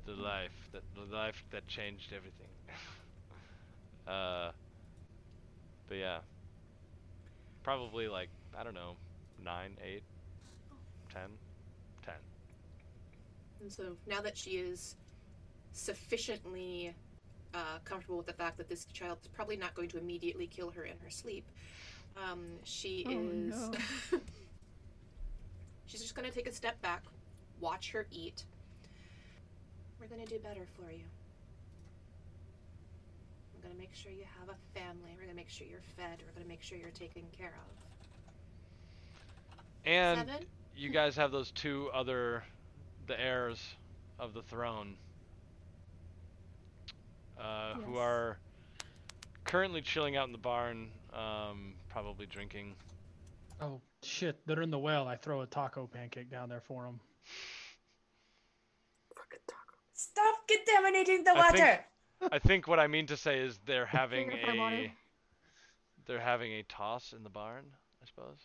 Speaker 2: the life that the life that changed everything. uh, but yeah, probably like I don't know, nine, eight, ten, ten.
Speaker 7: And so now that she is sufficiently uh, comfortable with the fact that this child is probably not going to immediately kill her in her sleep, um, she
Speaker 3: Oh,
Speaker 7: is.
Speaker 3: no.
Speaker 7: she's just going to take a step back, watch her eat. We're going to do better for you. We're going to make sure you have a family. We're going to make sure you're fed. We're going to make sure you're taken care of.
Speaker 2: And
Speaker 7: Seven?
Speaker 2: you guys have those two other the heirs of the throne uh, who are currently chilling out in the barn um, probably drinking
Speaker 6: Oh shit! They're in the well. I throw a taco pancake down there for them.
Speaker 5: Fucking taco.
Speaker 4: Stop contaminating the
Speaker 2: I think-
Speaker 4: water.
Speaker 2: i think what i mean to say is they're having a they're having a toss in the barn i suppose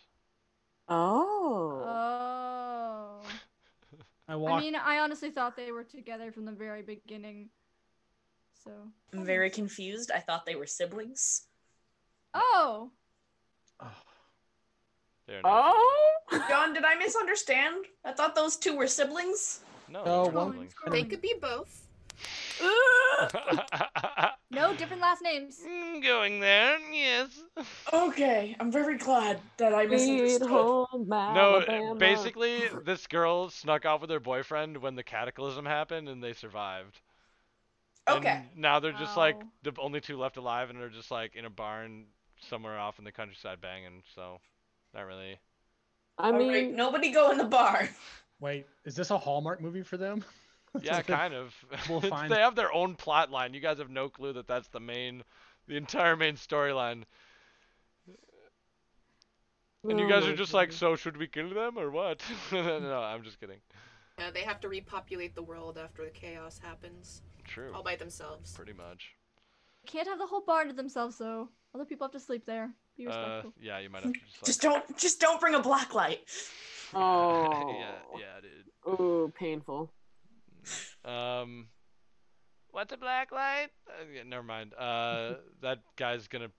Speaker 5: Oh.
Speaker 3: Oh.
Speaker 6: I walk.
Speaker 3: I mean, I honestly thought they were together from the very beginning. So.
Speaker 4: I'm very confused. I thought they were siblings.
Speaker 3: Oh.
Speaker 6: Oh,
Speaker 5: oh.
Speaker 4: John, did I misunderstand? I thought those two were siblings.
Speaker 2: no they're
Speaker 6: one-
Speaker 2: siblings.
Speaker 7: They could be both.
Speaker 3: No, different last names.
Speaker 2: Mm, going there yes
Speaker 4: Okay, I'm very glad that I
Speaker 5: Sweet
Speaker 4: misunderstood.
Speaker 5: home
Speaker 2: No, basically, this girl snuck off with her boyfriend when the cataclysm happened, and they survived.
Speaker 4: Okay.
Speaker 2: And now they're just like
Speaker 3: oh.
Speaker 2: the only two left alive, and they're just like in a barn somewhere off in the countryside banging. So, not really.
Speaker 5: I
Speaker 4: All
Speaker 5: mean,
Speaker 4: right, nobody go in the bar.
Speaker 6: wait, is this a Hallmark movie for them?
Speaker 2: Yeah, kind of.
Speaker 6: We'll find-
Speaker 2: They have their own plot line. You guys have no clue that that's the main, the entire main storyline. And you
Speaker 5: Oh
Speaker 2: guys are just like, so should we kill them or what? no, I'm just kidding.
Speaker 7: Yeah, they have to repopulate the world after the chaos happens,
Speaker 2: True.
Speaker 7: all by themselves.
Speaker 2: Pretty much.
Speaker 3: Can't have the whole barn to themselves though. Other people have to sleep there. Be
Speaker 2: Uh,
Speaker 3: respectful.
Speaker 2: yeah, you might have to just like.
Speaker 4: Just don't, just don't bring a black light.
Speaker 5: Oh.
Speaker 2: yeah, yeah, dude.
Speaker 5: Ooh, painful.
Speaker 2: Um, what's a black light? Uh, yeah, never mind. Uh, that guy's gonna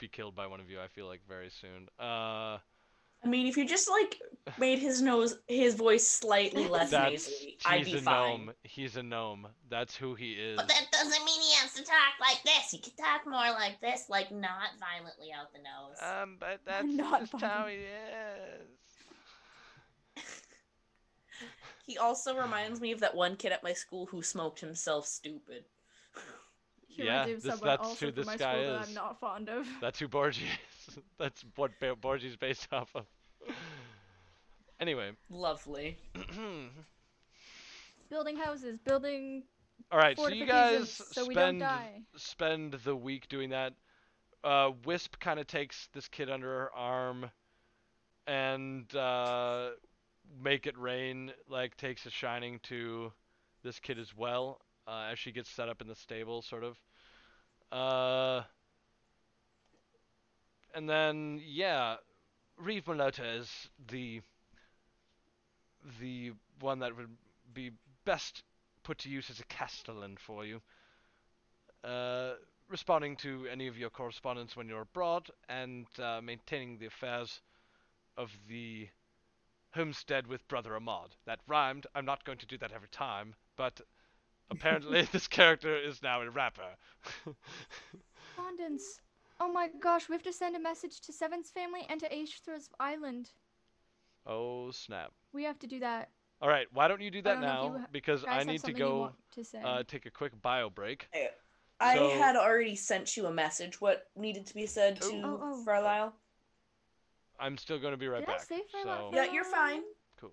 Speaker 2: be killed by one of you. I feel like very soon. Uh,
Speaker 4: I mean, if you just like made his nose, his voice slightly less
Speaker 2: that's
Speaker 4: nasally, I'd
Speaker 2: he's
Speaker 4: be
Speaker 2: a
Speaker 4: fine.
Speaker 2: gnome. He's a gnome. That's who he is.
Speaker 8: But that doesn't mean he has to talk like this. He can talk more like this, like not violently out the nose.
Speaker 2: Um, but that's
Speaker 3: Not
Speaker 2: just how he is.
Speaker 4: He also reminds me of that one kid at my school who smoked himself stupid.
Speaker 3: He
Speaker 2: yeah,
Speaker 3: reminds me of
Speaker 2: this-
Speaker 3: someone
Speaker 2: that's
Speaker 3: also
Speaker 2: who
Speaker 3: from
Speaker 2: this
Speaker 3: my
Speaker 2: guy
Speaker 3: school that
Speaker 2: is.
Speaker 3: I'm not fond of.
Speaker 2: That's who Borgie is. That's what Ba- Borgie's based off of. anyway.
Speaker 4: Lovely.
Speaker 3: Building houses, building
Speaker 2: All right, so you guys
Speaker 3: so
Speaker 2: spend spend the week doing that. Uh, Wisp kind of takes this kid under her arm and uh, make it rain. Like takes a shining to this kid as well uh, as she gets set up in the stable, sort of. And then yeah, Reeve Malota is the the one that would be best put to use as a castellan for you. Uh, responding to any of your correspondence when you're abroad, and uh, maintaining the affairs of the homestead with Brother Ahmad. That rhymed. I'm not going to do that every time, but apparently this character is now a rapper.
Speaker 3: Correspondence. Oh my gosh, we have to send a message to Seven's family and to Aethra's Island.
Speaker 2: oh snap!
Speaker 3: We have to do that.
Speaker 2: All right, why don't you do that
Speaker 3: don't know if
Speaker 2: now?
Speaker 3: you
Speaker 2: because I need to go
Speaker 3: to say.
Speaker 2: uh, take a quick bio break.
Speaker 4: I
Speaker 2: So-
Speaker 4: had already sent you a message. What needed to be said to
Speaker 3: Oh, oh.
Speaker 4: Carlisle?
Speaker 2: I'm still going to be right
Speaker 3: Did I
Speaker 2: back.
Speaker 3: say
Speaker 2: so
Speaker 4: Yeah, you're fine. Cool.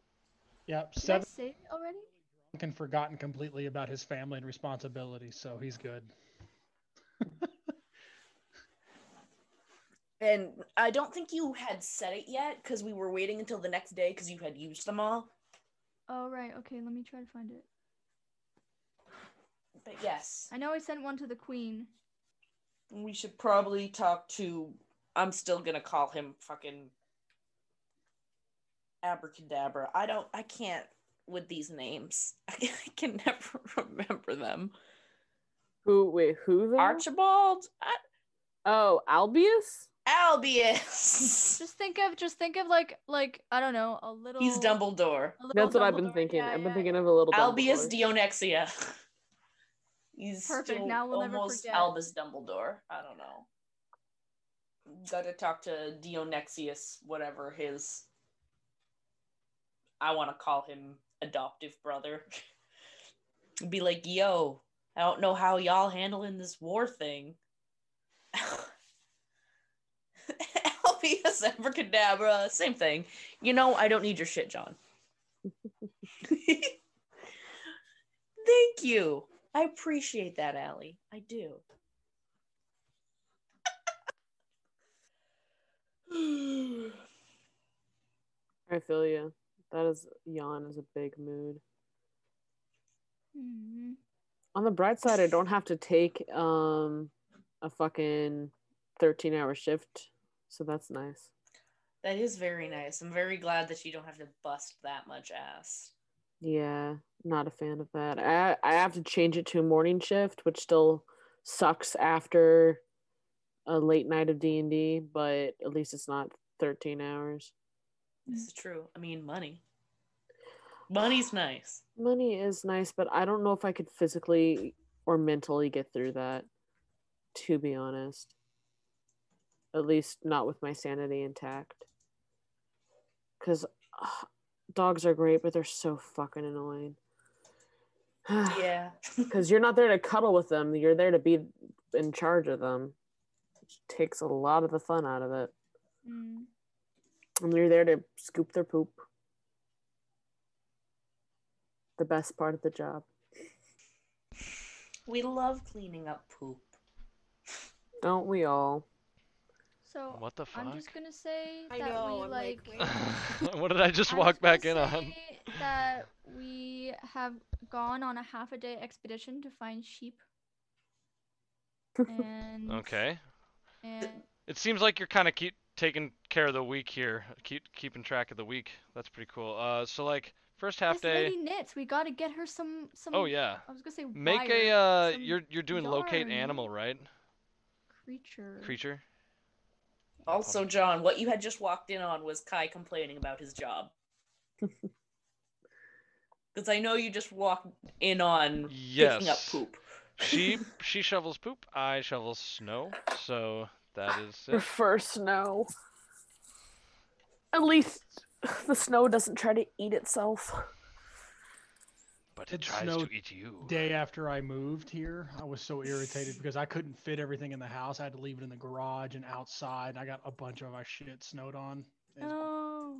Speaker 6: Yep,
Speaker 3: Did I
Speaker 6: seven
Speaker 3: say it already?
Speaker 6: and forgotten completely about his family and responsibilities, so he's good.
Speaker 4: And I don't think you had said it yet because we were waiting until the next day because you had used them all.
Speaker 3: Oh right, okay, let me try to find it.
Speaker 4: But yes,
Speaker 3: I know I sent one to the queen.
Speaker 4: we should probably talk to. I'm still gonna call him fucking abracadabra. I don't. I can't with these names. I can never remember them.
Speaker 5: Who? Wait, who though?
Speaker 4: Archibald, I,
Speaker 5: Oh, Albius.
Speaker 4: Albius.
Speaker 3: Just think of just think of like like I don't know, a little
Speaker 4: He's Dumbledore.
Speaker 3: little
Speaker 5: That's what I've been
Speaker 3: Dumbledore.
Speaker 5: thinking.
Speaker 3: Yeah,
Speaker 5: I've been
Speaker 3: yeah,
Speaker 5: thinking
Speaker 3: yeah.
Speaker 5: of a little.
Speaker 4: Albius Dionexia. He's
Speaker 3: Perfect, now we'll never
Speaker 4: almost
Speaker 3: forget.
Speaker 4: Albus Dumbledore. I don't know. Gotta talk to Dionexius, whatever his. I want to call him adoptive brother. Be like, yo, I don't know how y'all handling this war thing. Albius abracadabra, same thing. You know, I don't need your shit, John. Thank you. I appreciate that, Allie. I do.
Speaker 5: I feel you. That is yawn is a big mood.
Speaker 3: Mhm.
Speaker 5: On the bright side, I don't have to take um a fucking thirteen hour shift, so that's nice.
Speaker 4: that is very nice. I'm very glad that you don't have to bust that much ass.
Speaker 5: Yeah, not a fan of that. I I have to change it to a morning shift, which still sucks after a late night of D and D, but at least it's not thirteen hours.
Speaker 4: This is true. I mean, money. Money's nice.
Speaker 5: Money is nice, but I don't know if I could physically or mentally get through that. To be honest, at least not with my sanity intact. Because dogs are great, but they're so fucking annoying.
Speaker 4: Yeah.
Speaker 5: because you're not there to cuddle with them you're there to be in charge of them which takes a lot of the fun out of it
Speaker 3: Mm.
Speaker 5: and you're there to scoop their poop the best part of the job
Speaker 4: We love cleaning up poop.
Speaker 5: Don't we all?
Speaker 3: So
Speaker 2: What the fuck?
Speaker 3: I'm just gonna say
Speaker 7: I
Speaker 3: that
Speaker 7: know,
Speaker 3: we
Speaker 7: I'm
Speaker 3: like.
Speaker 7: like,
Speaker 2: what did I just
Speaker 3: I'm
Speaker 2: walk back
Speaker 3: gonna
Speaker 2: in on?
Speaker 3: That we have gone on a half a day expedition to find sheep. And
Speaker 2: Okay.
Speaker 3: and
Speaker 2: It seems like you're kind of keep taking care of the week here, keep keeping track of the week. That's pretty cool. Uh, so like first half
Speaker 3: this
Speaker 2: day.
Speaker 3: lady knits. We gotta get her some some.
Speaker 2: Oh yeah.
Speaker 3: I was gonna say
Speaker 2: Make a uh, you're you're doing locate animal, right?
Speaker 3: creature.
Speaker 2: Creature.
Speaker 4: Also, John, what you had just walked in on was Kai complaining about his job. Because I know you just walked in on picking up poop.
Speaker 2: She she shovels poop. I shovel snow. So that is it.
Speaker 5: Prefer snow. At least the snow doesn't try to eat itself.
Speaker 2: But it
Speaker 6: It
Speaker 2: tries
Speaker 6: snowed
Speaker 2: to eat you.
Speaker 6: Day after I moved here, I was so irritated because I couldn't fit everything in the house. I had to leave it in the garage and outside. And I got a bunch of my shit snowed on.
Speaker 3: Oh.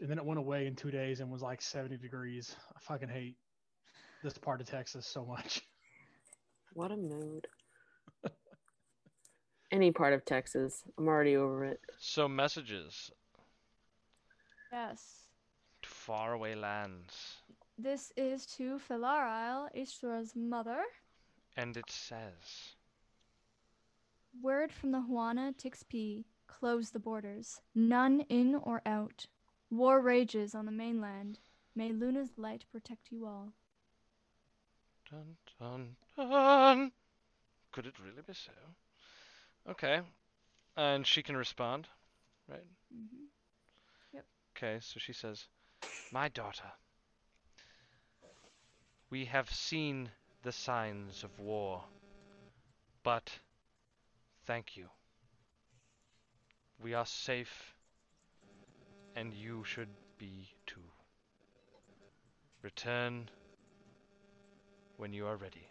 Speaker 6: and then it went away in two days and was like 70 degrees. I fucking hate this part of Texas so much.
Speaker 5: What a mood. Any part of Texas. I'm already over it.
Speaker 2: So messages
Speaker 3: Yes.
Speaker 2: Faraway lands,
Speaker 3: This is to Philarisle, Ishtra's mother.
Speaker 2: and it says,
Speaker 3: Word from the Huana Tixpi. Close the borders. None in or out. War rages on the mainland. May Luna's light protect you all.
Speaker 2: dun dun dun. Could it really be so? Okay, and she can respond, right?
Speaker 3: hmm
Speaker 2: Okay, so she says, My daughter, we have seen the signs of war, but thank you. We are safe, and you should be too. Return when you are ready.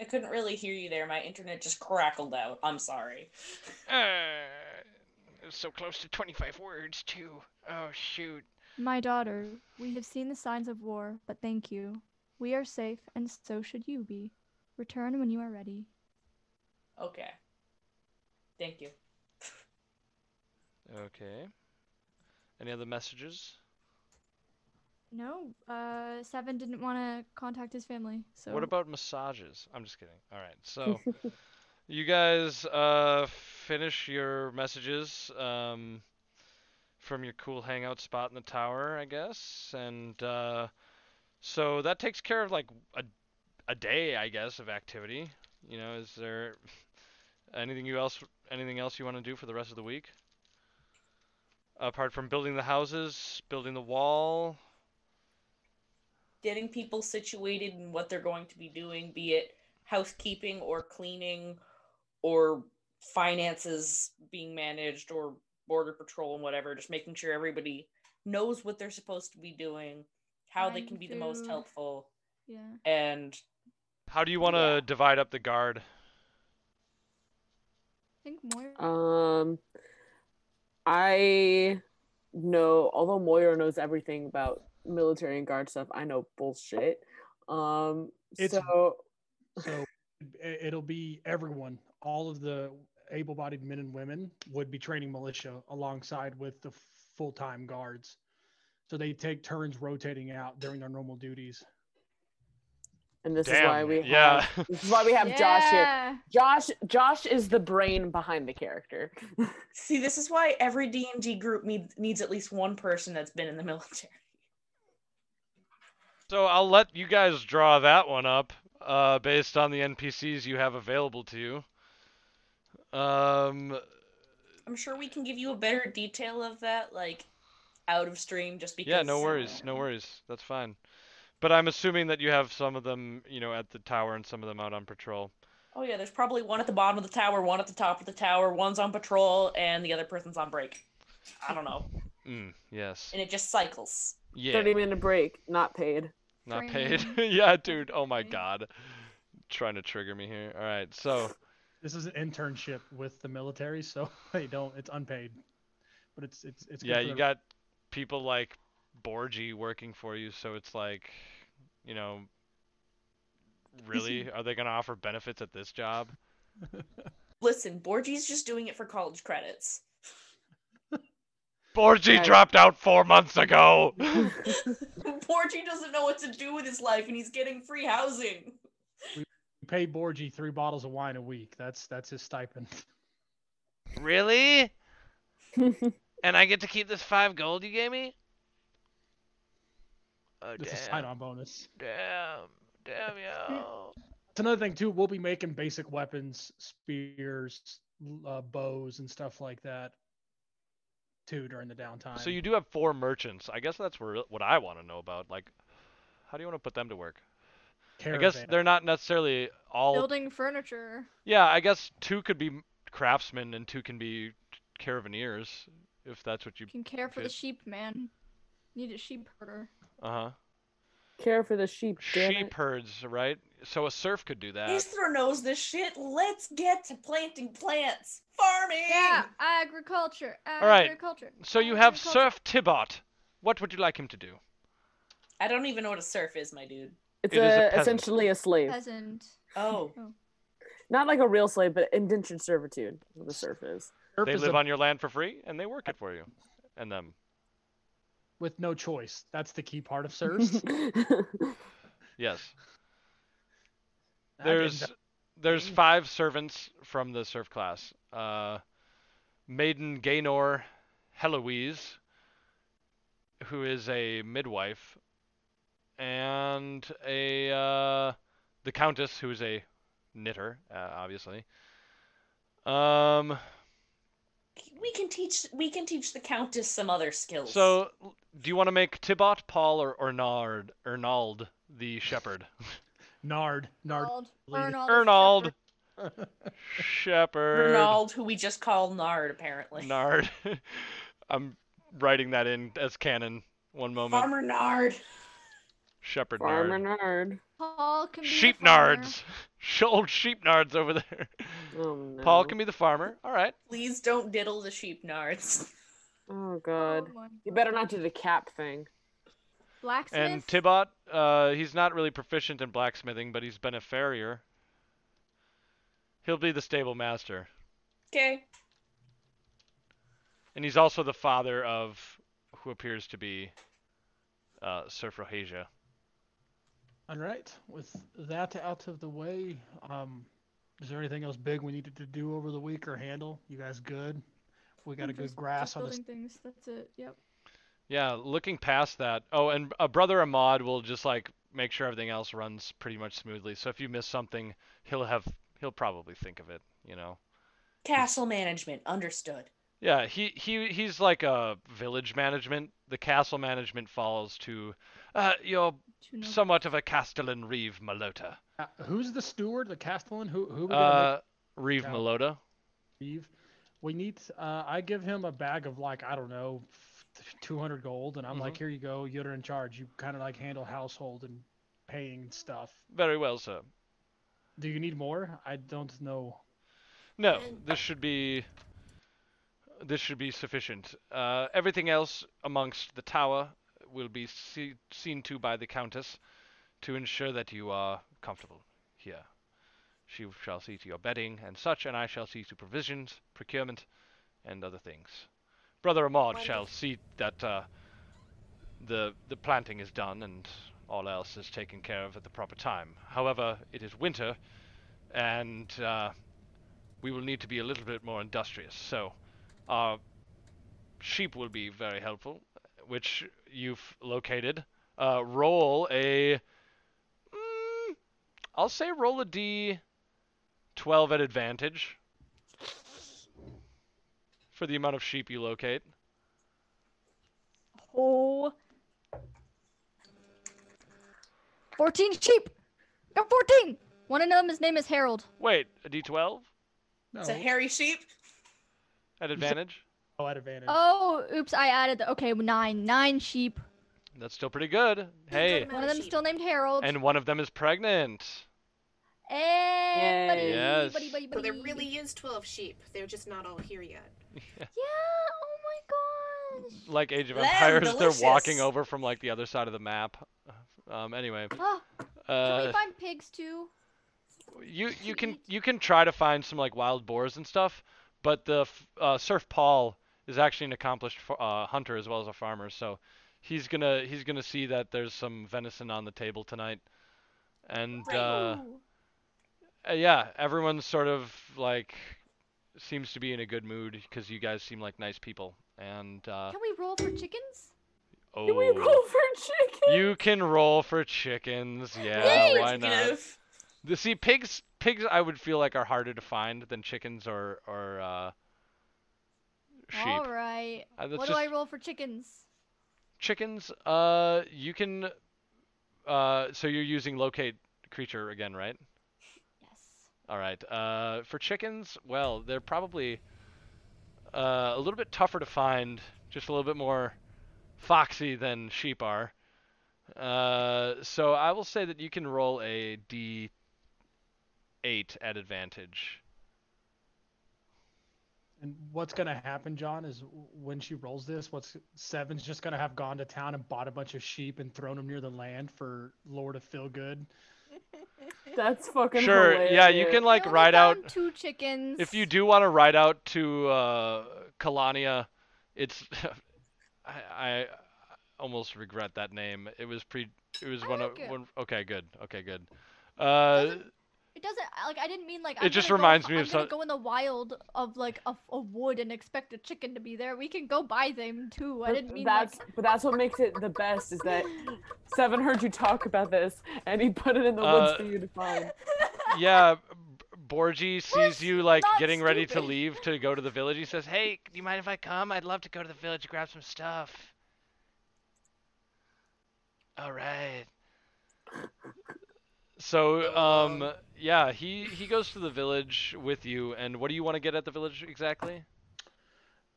Speaker 4: I couldn't really hear you there. My internet just crackled out. I'm sorry.
Speaker 2: Uh, so close to 25 words, too. Oh, shoot.
Speaker 3: My daughter, we have seen the signs of war, but thank you. We are safe, and so should you be. Return when you are ready.
Speaker 4: Okay. Thank you.
Speaker 2: Okay. Any other messages?
Speaker 3: No, uh, Seven didn't want to contact his family, so.
Speaker 2: What about massages? I'm just kidding. All right. So you guys uh finish your messages um from your cool hangout spot in the tower, I guess. And uh so that takes care of like a a day, I guess, of activity. You know, is there anything you else anything else you want to do for the rest of the week? Apart from building the houses, building the wall.
Speaker 4: Getting people situated in what they're going to be doing, be it housekeeping or cleaning or finances being managed or border patrol and whatever, just making sure everybody knows what they're supposed to be doing, how they can be the most helpful,
Speaker 3: Yeah.
Speaker 4: and
Speaker 2: How do you want to
Speaker 4: Yeah.
Speaker 2: divide up the guard?
Speaker 3: I think more.
Speaker 5: Um, I know, although Moira knows everything about military and guard stuff, I know bullshit. Um,
Speaker 6: It's-
Speaker 5: so
Speaker 6: So it'll be everyone, all of the able bodied men and women would be training militia alongside with the full time guards. So they take turns rotating out during their normal duties.
Speaker 5: and this is why we
Speaker 2: yeah.
Speaker 5: have this is why we have Josh here. Josh Josh is the brain behind the character.
Speaker 4: see, this is why every D and D group need, needs at least one person that's been in the military.
Speaker 2: So I'll let you guys draw that one up uh, based on the NPCs you have available to you. Um,
Speaker 4: I'm sure we can give you a better detail of that, like out of stream, just because.
Speaker 2: yeah, no worries, no worries. That's fine. But I'm assuming that you have some of them, you know, at the tower and some of them out on patrol.
Speaker 4: Oh yeah, there's probably one at the bottom of the tower, one at the top of the tower, one's on patrol, and the other person's on break. I don't know,
Speaker 2: Mm, yes.
Speaker 4: and it just cycles.
Speaker 2: Yeah.
Speaker 5: 30 minute break, not paid.
Speaker 2: Not paid. Yeah, dude. Oh my god. Trying to trigger me here. All right. So,
Speaker 6: This is an internship with the military, so they don't. It's unpaid, but it's it's it's. good
Speaker 2: yeah, you
Speaker 6: the-
Speaker 2: got people like Borgie working for you, so it's like, you know, really, are they gonna offer benefits at this job?
Speaker 4: Listen, Borgie's just doing it for college credits.
Speaker 2: Borgie
Speaker 5: Right.
Speaker 2: dropped out four months ago.
Speaker 4: Borgie doesn't know what to do with his life, and he's getting free housing.
Speaker 6: Pay Borgie three bottles of wine a week. That's that's his stipend.
Speaker 2: really? And I get to keep this five gold you gave me? Oh
Speaker 6: This is
Speaker 2: damn!
Speaker 6: sign-on bonus.
Speaker 2: Damn! Damn yo!
Speaker 6: It's another thing too. We'll be making basic weapons, spears, uh, bows, and stuff like that too during the downtime.
Speaker 2: So you do have four merchants. I guess that's where, what I want to know about. Like, how do you want to put them to work? I guess they're not necessarily all.
Speaker 3: Building furniture.
Speaker 2: Yeah, I guess two could be craftsmen and two can be caravaneers, if that's what you.
Speaker 3: You can care for the sheep, man. Need a sheep herder.
Speaker 2: Uh huh.
Speaker 5: Care for the sheep, damn
Speaker 2: Sheep
Speaker 5: it.
Speaker 2: herds, right? So a serf could do that.
Speaker 4: Aethra knows this shit. Let's get to planting plants. Farming!
Speaker 3: Yeah, agriculture.
Speaker 2: right.
Speaker 3: Agriculture.
Speaker 2: So you have
Speaker 3: agriculture.
Speaker 2: Serf Tibot. What would you like him to do?
Speaker 4: I don't even know what a serf is, my dude.
Speaker 5: It's
Speaker 2: It is a
Speaker 5: a, essentially a slave.
Speaker 3: Peasant.
Speaker 4: Oh.
Speaker 5: Not like a real slave, but indentured servitude. is What the serf is.
Speaker 2: They live on your land for free and they work it for you. And them.
Speaker 6: with no choice. That's the key part of serfs.
Speaker 2: Yes. There's there's five servants from the serf class. Uh, Maiden Gaynor Heloise, who is a midwife, and a uh, the countess, who is a knitter, uh, obviously. Um.
Speaker 4: We can teach we can teach the countess some other skills.
Speaker 2: So, do you want to make Tibot, Paul, or Ernard, Ernald the shepherd?
Speaker 6: Nard, Nard.
Speaker 3: Arnold.
Speaker 6: lead.
Speaker 3: Arnold.
Speaker 2: Ernald shepherd.
Speaker 4: Ronald, who we just call Nard, apparently.
Speaker 2: Nard. I'm writing that in as canon. One moment.
Speaker 4: Farmer Nard.
Speaker 2: Shepherd
Speaker 5: Farmer
Speaker 2: Nard.
Speaker 5: nerd.
Speaker 3: Paul can be
Speaker 2: Sheep nards. Old sheep nards over there.
Speaker 5: Oh no.
Speaker 2: Paul can be the farmer. All right.
Speaker 4: Please don't diddle the sheep nards.
Speaker 5: Oh god.
Speaker 3: Oh my
Speaker 5: You better not do the cap thing.
Speaker 3: Blacksmith.
Speaker 2: And Tibot, uh, he's not really proficient in blacksmithing, but he's been a farrier. He'll be the stable master.
Speaker 4: Okay.
Speaker 2: And he's also the father of who appears to be uh, Sir Frohasia.
Speaker 6: All right. With that out of the way, um, is there anything else big we needed to do over the week or handle? You guys good? We got
Speaker 3: I'm
Speaker 6: a good
Speaker 3: just-
Speaker 6: grasp
Speaker 3: just
Speaker 6: on
Speaker 3: building
Speaker 6: this.
Speaker 3: things. That's it. Yep.
Speaker 2: Yeah, looking past that. Oh, and a brother Ahmad will just like make sure everything else runs pretty much smoothly. So if you miss something, he'll have he'll probably think of it, you know.
Speaker 4: Castle management, understood.
Speaker 2: Yeah, he he he's like a village management. The castle management falls to uh you're
Speaker 3: Two notes.
Speaker 2: Somewhat of a castellan Reeve Malota.
Speaker 6: Uh, who's the steward, the castellan? Who who we gonna
Speaker 2: Uh Reeve
Speaker 6: Yeah.
Speaker 2: Malota.
Speaker 6: make leave? We need. Uh, I give him a bag of like I don't know, two hundred gold, and I'm like,
Speaker 2: Mhm.
Speaker 6: here you go. You're in charge. You kind of like handle household and paying and stuff.
Speaker 2: Very well, sir.
Speaker 6: Do you need more? I don't know.
Speaker 2: No, this should be this should be sufficient. Uh, everything else amongst the tower will be see, seen to by the countess to ensure that you are comfortable here. She shall see to your bedding and such, and I shall see to provisions, procurement, and other things. Brother Ahmad shall see that uh, the the planting is done and all else is taken care of at the proper time. However, it is winter, and uh, we will need to be a little bit more industrious. So, our sheep will be very helpful, which you've located. Uh, roll a. Mm, I'll say roll a d12 at advantage for the amount of sheep you locate.
Speaker 3: Oh. 14 sheep. Got 14. One of them, his name is Harold.
Speaker 2: Wait, a d12
Speaker 6: No.
Speaker 4: It's a hairy sheep.
Speaker 2: at advantage?
Speaker 6: Oh, at advantage.
Speaker 3: Oh, oops, I added the, okay, nine. Nine sheep.
Speaker 2: That's still pretty good. Hey,
Speaker 3: One
Speaker 7: of
Speaker 3: of them
Speaker 7: sheep.
Speaker 3: still named Harold.
Speaker 2: and one of them is pregnant.
Speaker 3: Hey, buddy,
Speaker 2: Yes.
Speaker 3: buddy, buddy,
Speaker 7: So there really is 12 sheep. They're just not all here yet.
Speaker 3: Yeah, oh my gosh.
Speaker 2: like Age of
Speaker 4: Lamb,
Speaker 2: Empires, they're walking over from like the other side of the map. Um, anyway,
Speaker 3: Oh, can
Speaker 2: uh,
Speaker 3: we find pigs too?
Speaker 2: you you can you can try to find some like wild boars and stuff, but the f- uh, Serf Paul is actually an accomplished uh, hunter as well as a farmer, so he's gonna he's gonna see that there's some venison on the table tonight, and uh, uh, yeah, everyone's sort of like seems to be in a good mood because you guys seem like nice people, and uh,
Speaker 3: Can we roll for chickens?
Speaker 2: oh,
Speaker 5: Can we roll for chicken?
Speaker 2: you can roll for chickens, yeah,
Speaker 4: Roll
Speaker 2: why not? The see pigs pigs I would feel like are harder to find than chickens or or uh, sheep.
Speaker 3: All right.
Speaker 2: Uh,
Speaker 3: What do I roll for chickens?
Speaker 2: Chickens, uh, you can. Uh, so you're using locate creature again, right?
Speaker 3: Yes.
Speaker 2: All right. Uh, for chickens, well, they're probably uh, a little bit tougher to find, just a little bit more foxy than sheep are. Uh, so I will say that you can roll a d8 at advantage.
Speaker 6: And what's gonna happen, John, is when she rolls this, what's Seven's just gonna have gone to town and bought a bunch of sheep and thrown them near the land for Lord to feel good.
Speaker 5: That's fucking
Speaker 2: Sure, yeah, you can like ride out.
Speaker 3: two chickens.
Speaker 2: If you do want to ride out to uh, Kalania, it's I, I almost regret that name. It was pre. It was
Speaker 3: I
Speaker 2: one
Speaker 3: like
Speaker 2: of
Speaker 3: it.
Speaker 2: one. Okay, good. Okay, good. Uh,
Speaker 3: Doesn't- It doesn't like I didn't mean like.
Speaker 2: It
Speaker 3: I'm
Speaker 2: just
Speaker 3: gonna go
Speaker 2: reminds me
Speaker 3: I'm
Speaker 2: of
Speaker 3: gonna go in the wild of like a, a wood and expect a chicken to be there. We can go buy them too. I didn't mean
Speaker 5: that's
Speaker 3: like.
Speaker 5: but that's what makes it the best is that Seven heard you talk about this and he put it in the
Speaker 2: Uh,
Speaker 5: woods for you to find.
Speaker 2: yeah, B- Borgie
Speaker 3: We're
Speaker 2: sees you like
Speaker 3: not
Speaker 2: getting ready to leave to go to the village. He says, "Hey, do you mind if I come? I'd love to go to the village and grab some stuff." All right. So, um, yeah, he he goes to the village with you, and what do you want to get at the village exactly?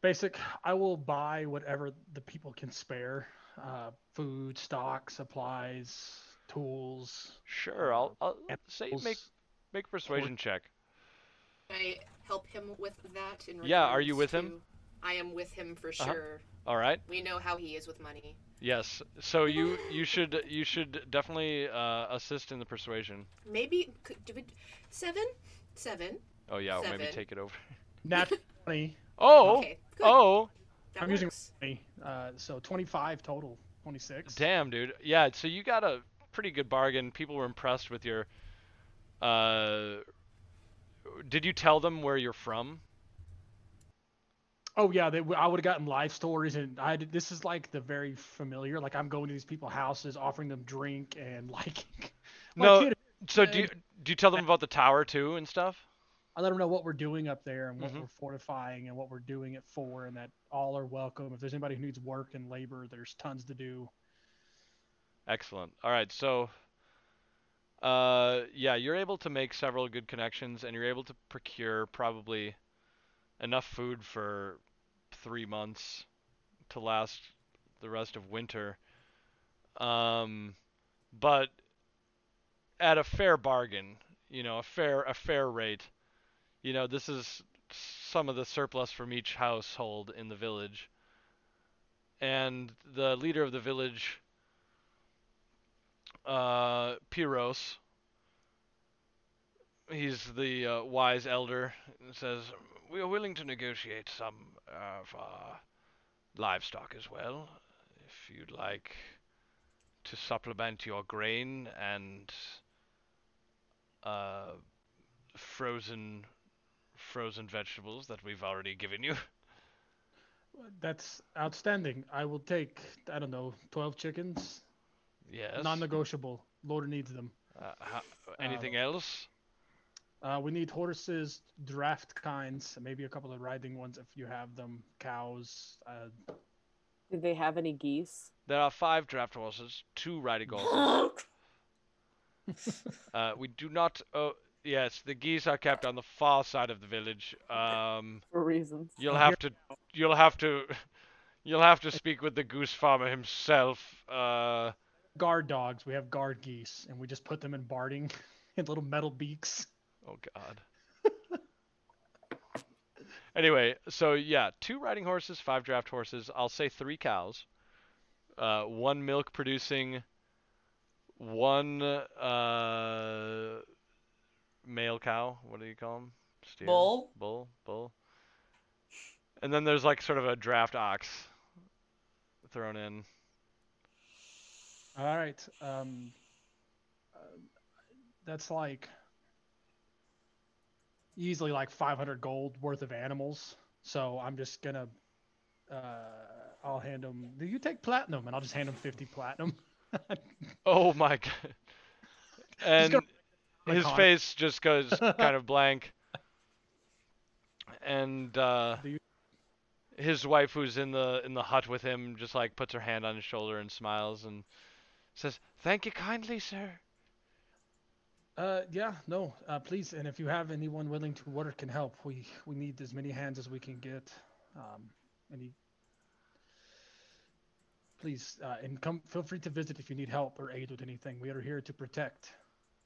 Speaker 6: Basic, I will buy whatever the people can spare. Uh, food, stock, supplies, tools.
Speaker 2: Sure, I'll I'll say make make a persuasion check.
Speaker 7: I help him with that in
Speaker 2: Yeah, are you
Speaker 7: regards
Speaker 2: with him?
Speaker 7: I am with him for
Speaker 2: Uh-huh.
Speaker 7: sure.
Speaker 2: All right.
Speaker 7: We know how he is with money.
Speaker 2: Yes. So you you should you should definitely uh, assist in the persuasion.
Speaker 7: Maybe could, do we seven, seven.
Speaker 2: Oh yeah, or maybe take it over.
Speaker 6: Nat 20.
Speaker 2: Oh.
Speaker 7: Okay, good.
Speaker 2: Oh.
Speaker 7: that
Speaker 6: I'm using 20. Uh, so 25 total. 26.
Speaker 2: Damn, dude. Yeah. So you got a pretty good bargain. People were impressed with your. Uh. Did you tell them where you're from?
Speaker 6: Oh yeah, they, I would have gotten live stories, and I did- this is like the very familiar. Like I'm going to these people's houses, offering them drink, and like.
Speaker 2: No,
Speaker 6: kid-
Speaker 2: So do you, do you tell them about the tower too and stuff?
Speaker 6: I let them know what we're doing up there and what
Speaker 2: Mhm.
Speaker 6: we're fortifying and what we're doing it for, and that all are welcome. If there's anybody who needs work and labor, there's tons to do.
Speaker 2: Excellent. All right, so uh yeah, you're able to make several good connections and you're able to procure probably enough food for 3 months to last the rest of winter. Um but at a fair bargain, you know, a fair a fair rate. You know, this is some of the surplus from each household in the village. And the leader of the village uh, Pyros. He's the uh, wise elder. and Says we are willing to negotiate some of our livestock as well, if you'd like to supplement your grain and uh, frozen frozen vegetables that we've already given you.
Speaker 6: That's outstanding. I will take I don't know 12 chickens,
Speaker 2: Yes.
Speaker 6: non-negotiable. Lord needs them.
Speaker 2: Uh, ho- anything else?
Speaker 6: Uh, we need horses, draft kinds, maybe a couple of riding ones if you have them. Cows. Uh,
Speaker 5: Did they have any geese?
Speaker 2: There are five draft horses, two riding horses. Uh, we do not. Oh, yes, the geese are kept on the far side of the village. Um,
Speaker 5: For reasons.
Speaker 2: you'll have to. You'll have to. You'll have to speak with the goose farmer himself. Uh,
Speaker 6: guard dogs. We have guard geese, and we just put them in barding in little metal beaks.
Speaker 2: Oh God. anyway, so yeah, two riding horses, five draft horses. I'll say three cows. Uh, one milk producing. one uh, male cow. What do you call them? Steer?
Speaker 4: Bull?
Speaker 2: Bull. Bull. And then there's like sort of a draft ox thrown in.
Speaker 6: All right. Um, uh, that's like easily like 500 gold worth of animals. So I'm just gonna, uh, I'll hand them. Do you take platinum? And I'll just hand them 50 platinum.
Speaker 2: Oh my god. And his
Speaker 6: Iconic.
Speaker 2: face just goes kind of blank. And uh,
Speaker 6: you-
Speaker 2: his wife, who's in the in the hut with him, just like puts her hand on his shoulder and smiles and says, "Thank you kindly, sir."
Speaker 6: Uh, yeah, no, uh, please. And if you have anyone willing to work and help, we we need as many hands as we can get. Um, any, please, uh, and come. Feel free to visit if you need help or aid with anything. We are here to protect.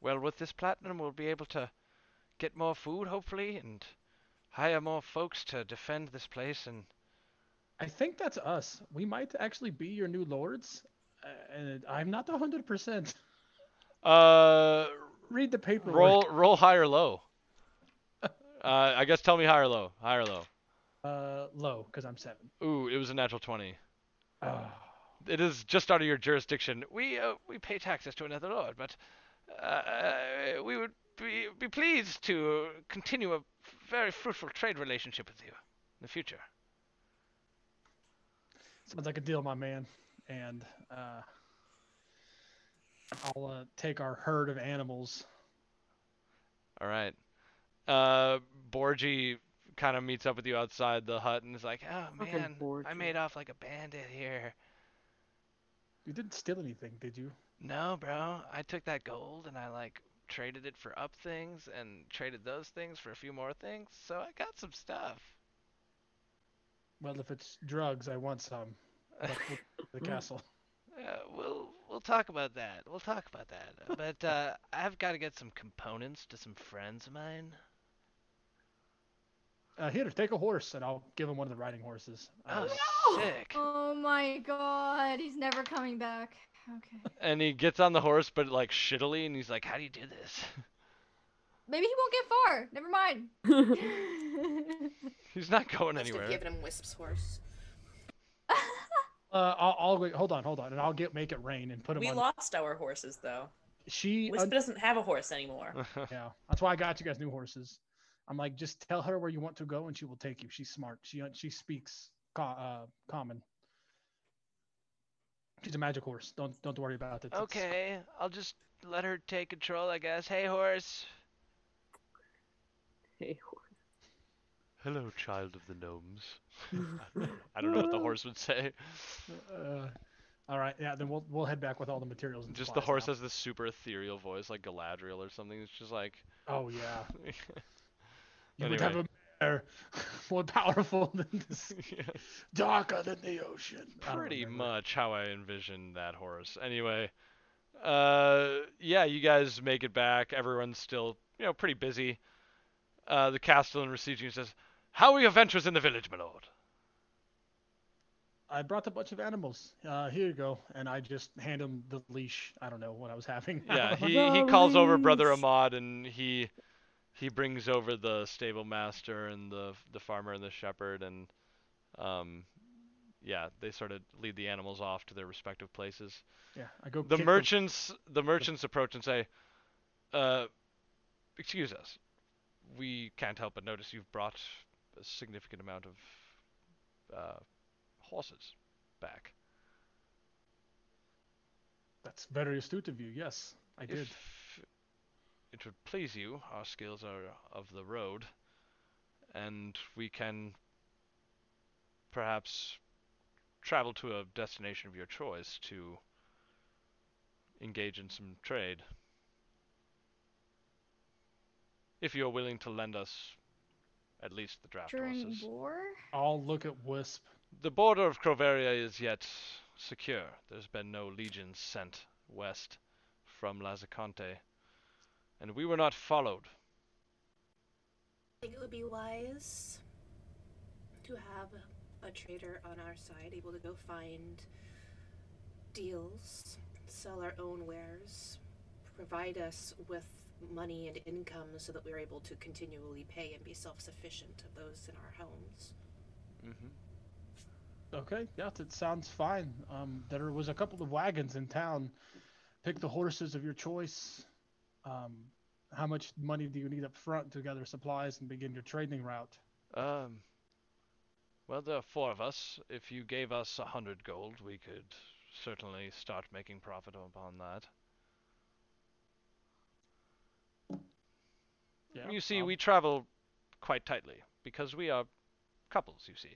Speaker 2: Well, with this platinum, we'll be able to get more food, hopefully, and hire more folks to defend this place. And
Speaker 6: I think that's us. We might actually be your new lords, uh, and I'm not hundred percent.
Speaker 2: uh,
Speaker 6: Read the paper.
Speaker 2: roll roll high or low. Uh, I guess tell me high or low. High or low.
Speaker 6: Uh, low, because I'm seven.
Speaker 2: Ooh, it was a natural twenty.
Speaker 6: Oh,
Speaker 2: it is just out of your jurisdiction. We uh, we pay taxes to another lord, but uh, we would be be pleased to continue a very fruitful trade relationship with you in the future.
Speaker 6: sounds like a deal, my man. And uh, I'll uh, take our herd of animals.
Speaker 2: All right. Uh, Borgie kind of meets up with you outside the hut and is like, "Oh man, I made off like a bandit here."
Speaker 6: You didn't steal anything, did you?
Speaker 2: No, bro. I took that gold and I like traded it for up things and traded those things for a few more things. So I got some stuff.
Speaker 6: Well, if it's drugs, I want some. Let's look at the castle.
Speaker 2: Uh, we'll we'll talk about that. We'll talk about that. But uh, I've got to get some components to some friends of mine.
Speaker 6: Uh, here, take a horse, and I'll give him one of the riding horses. Uh,
Speaker 2: Oh, sick!
Speaker 3: Oh my god, he's never coming back. Okay.
Speaker 2: And he gets on the horse, but like shittily, and he's like, "How do you do this?"
Speaker 3: Maybe he won't get far. Never mind.
Speaker 2: he's not going
Speaker 7: Must have
Speaker 2: anywhere.
Speaker 7: given him Wisp's horse.
Speaker 6: Uh, I'll, I'll wait. Hold on, hold on, and I'll get make it rain and put him
Speaker 4: We
Speaker 6: on.
Speaker 4: lost our horses though.
Speaker 6: She,
Speaker 4: Wisp
Speaker 6: un-
Speaker 4: doesn't have a horse anymore.
Speaker 6: yeah, that's why I got you guys new horses. I'm like, just tell her where you want to go, and she will take you. She's smart. She uh, she speaks co- uh, common. She's a magic horse. Don't don't worry about it. It's-
Speaker 2: okay, I'll just let her take control, I guess. Hey, horse.
Speaker 5: Hey,
Speaker 2: Hello, child of the gnomes. I don't know what the horse would say.
Speaker 6: Uh, all right, yeah. Then we'll we'll head back with all the materials. And
Speaker 2: Just the horse
Speaker 6: now.
Speaker 2: has this super ethereal voice, like Galadriel or something. It's just like.
Speaker 6: Oh yeah. You would have a mare more powerful than this,
Speaker 2: Yeah.
Speaker 6: darker than the ocean.
Speaker 2: Pretty much how I envisioned that horse. Anyway, uh, yeah, you guys make it back. Everyone's still, you know, pretty busy. Uh, the castellan receives you and says, "How are your ventures in the village, my lord?"
Speaker 6: I brought a bunch of animals. Uh, here you go, and I just hand him the leash. I don't know what I was having.
Speaker 2: Yeah, he, he calls over brother Ahmad and he he brings over the stable master and the the farmer and the shepherd and um yeah, they sort of lead the animals off to their respective places.
Speaker 6: yeah, I go.
Speaker 2: the
Speaker 6: kick
Speaker 2: merchants the merchants approach and say uh excuse us we can't help but notice you've brought a significant amount of uh horses back
Speaker 6: That's very astute of you. Yes, I did.
Speaker 2: it would please you our skills are of the road and we can perhaps travel to a destination of your choice to engage in some trade if you're willing to lend us at least the draft
Speaker 3: During
Speaker 2: horses.
Speaker 3: war?
Speaker 6: I'll look at Wisp.
Speaker 2: The border of Croveria is yet secure. There's been no legions sent west from Lazaconte, and we were not followed.
Speaker 7: I think it would be wise to have a trader on our side able to go find deals sell our own wares, provide us with money and income so that we're able to continually pay and be self sufficient of those in our homes.
Speaker 2: Mm-hmm.
Speaker 6: Okay, yeah, that sounds fine. Um, there was a couple of wagons in town. Pick the horses of your choice. Um, how much money do you need up front to gather supplies and begin your trading route?
Speaker 2: Um. Well, there are four of us. If you gave us a hundred gold, we could certainly start making profit upon that.
Speaker 6: Yeah,
Speaker 2: you see,
Speaker 6: um,
Speaker 2: we travel quite tightly because we are couples. You see,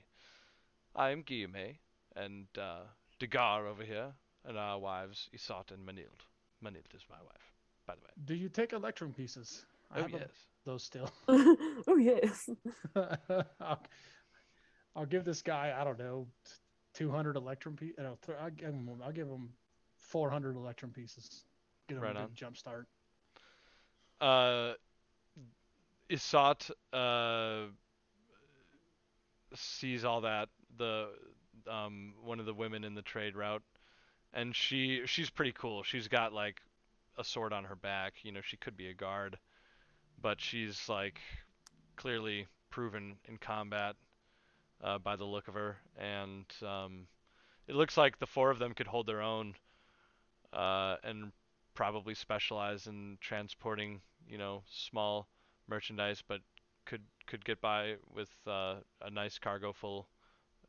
Speaker 2: I am Guillaume and uh, Degar over here, and our wives Isat and Manild. Manild is my wife, by the way.
Speaker 6: Do you take electrum pieces? I
Speaker 2: oh
Speaker 6: have a-
Speaker 2: yes.
Speaker 6: those still.
Speaker 5: oh yes.
Speaker 6: I'll, I'll give this guy I don't know, two hundred electrum pieces. No, th- I'll give him I'll give him four hundred electrum pieces. Get him
Speaker 2: Right
Speaker 6: a
Speaker 2: on.
Speaker 6: jump start.
Speaker 2: uh, Isat uh, sees all that the um, one of the women in the trade route, and she she's pretty cool. She's got like a sword on her back. You know, she could be a guard, but she's like clearly proven in combat uh, by the look of her, and um, it looks like the four of them could hold their own, uh, and probably specialize in transporting, you know, small merchandise, but could could get by with uh, a nice cargo full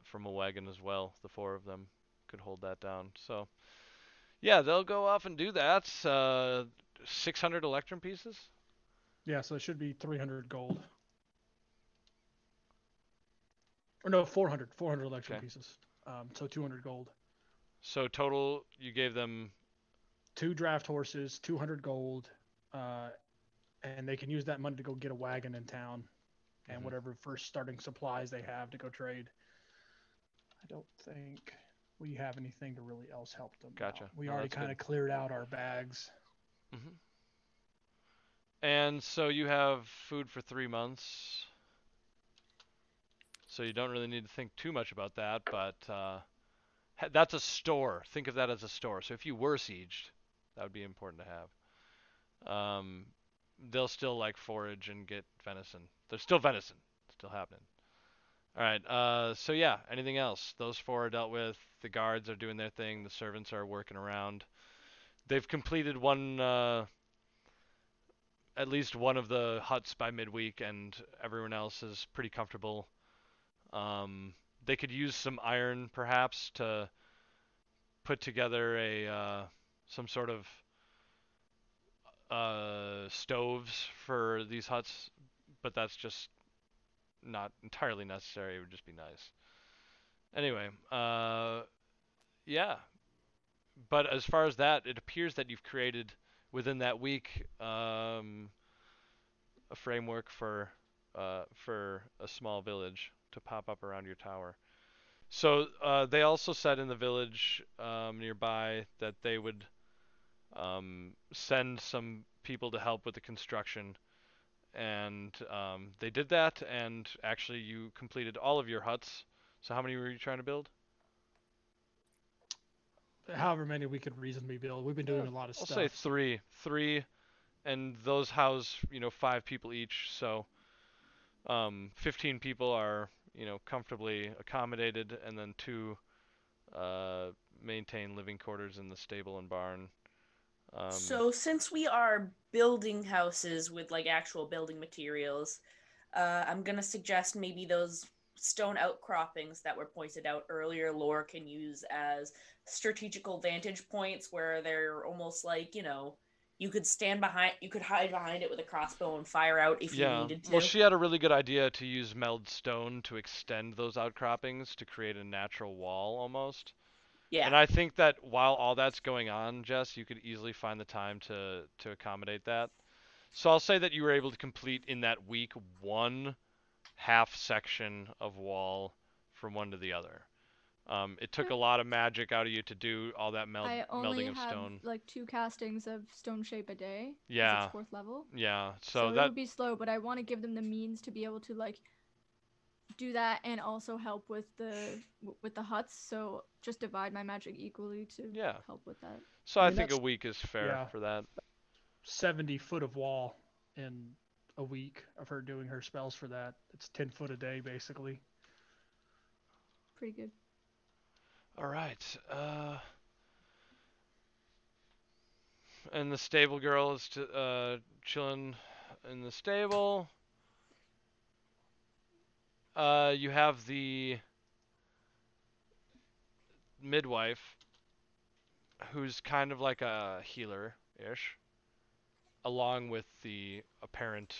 Speaker 2: from a wagon as well. The four of them could hold that down. So, yeah, they'll go off and do that. Uh, 600 electrum pieces.
Speaker 6: Yeah, so it should be three hundred gold. Or no, 400, 400 electrum
Speaker 2: Okay.
Speaker 6: pieces. Um, so 200 gold.
Speaker 2: So total, you gave them.
Speaker 6: Two draft horses, 200 gold, uh, and they can use that money to go get a wagon in town and
Speaker 2: Mhm.
Speaker 6: whatever first starting supplies they have to go trade. I don't think we have anything to really else help them.
Speaker 2: Gotcha.
Speaker 6: out. We
Speaker 2: No,
Speaker 6: already kind of cleared out our bags.
Speaker 2: hmm And so you have food for three months. So you don't really need to think too much about that, but uh, that's a store. Think of that as a store. So if you were sieged, that would be important to have. Um, they'll still like forage and get venison. There's still venison, still happening. All right. Uh, so yeah, anything else? Those four are dealt with. The guards are doing their thing. The servants are working around. They've completed one. Uh, at least one of the huts by midweek, and everyone else is pretty comfortable. Um, they could use some iron, perhaps, to put together a uh, some sort of uh, stoves for these huts, but that's just not entirely necessary. It would just be nice. Anyway, uh, yeah. But as far as that, it appears that you've created within that week um, a framework for uh, for a small village to pop up around your tower. So uh, they also said in the village um, nearby that they would um, send some people to help with the construction, and um, they did that. And actually, you completed all of your huts. So how many were you trying to build?
Speaker 6: However many we could reasonably build. We've been doing a lot of
Speaker 2: I'll
Speaker 6: stuff.
Speaker 2: say three, three, and those house you know five people each. So, um, fifteen people are you know comfortably accommodated, and then two uh, maintain living quarters in the stable and barn. Um,
Speaker 4: so since we are building houses with like actual building materials, uh, I'm gonna suggest maybe those stone outcroppings that were pointed out earlier. Lore can use as strategical vantage points where they're almost like you know you could stand behind, you could hide behind it with a crossbow and fire out if
Speaker 2: yeah.
Speaker 4: you needed to.
Speaker 2: Well, she had a really good idea to use meld stone to extend those outcroppings to create a natural wall almost.
Speaker 4: Yeah.
Speaker 2: And I think that while all that's going on, Jess, you could easily find the time to to accommodate that. So I'll say that you were able to complete in that week one half section of wall from one to the other. Um, it took a lot of magic out of you to do all that
Speaker 3: only
Speaker 2: melding of stone.
Speaker 3: like two castings of stone shape a day.
Speaker 2: Yeah.
Speaker 3: It's fourth level.
Speaker 2: Yeah,
Speaker 3: So,
Speaker 2: so that
Speaker 3: would be slow, but I want to give them the means to be able to like do that and also help with the with the huts. So just divide my magic equally to
Speaker 2: Yeah.
Speaker 3: help with that.
Speaker 2: So
Speaker 6: I
Speaker 2: I, think a week is fair
Speaker 6: yeah.
Speaker 2: for that.
Speaker 6: 70 foot of wall in a week of her doing her spells for that. It's 10 foot a day, basically.
Speaker 3: Pretty good.
Speaker 2: All right. Uh, and the stable girl is t- uh, chilling in the stable. Uh, you have the midwife, who's kind of like a healer-ish, along with the apparent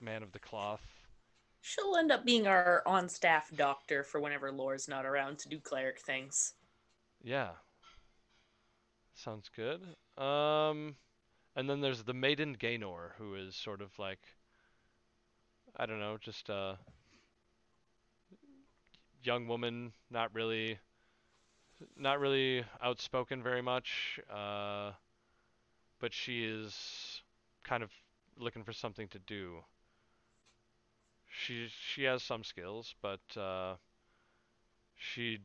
Speaker 2: man of the cloth.
Speaker 4: She'll end up being our on-staff doctor for whenever Laura's not around to do cleric things.
Speaker 2: Yeah. Sounds good. Um, and then there's the maiden Gaynor, who is sort of like, I don't know, just a young woman, not really, not really outspoken very much. Uh, but she is kind of looking for something to do. She she has some skills, but uh, she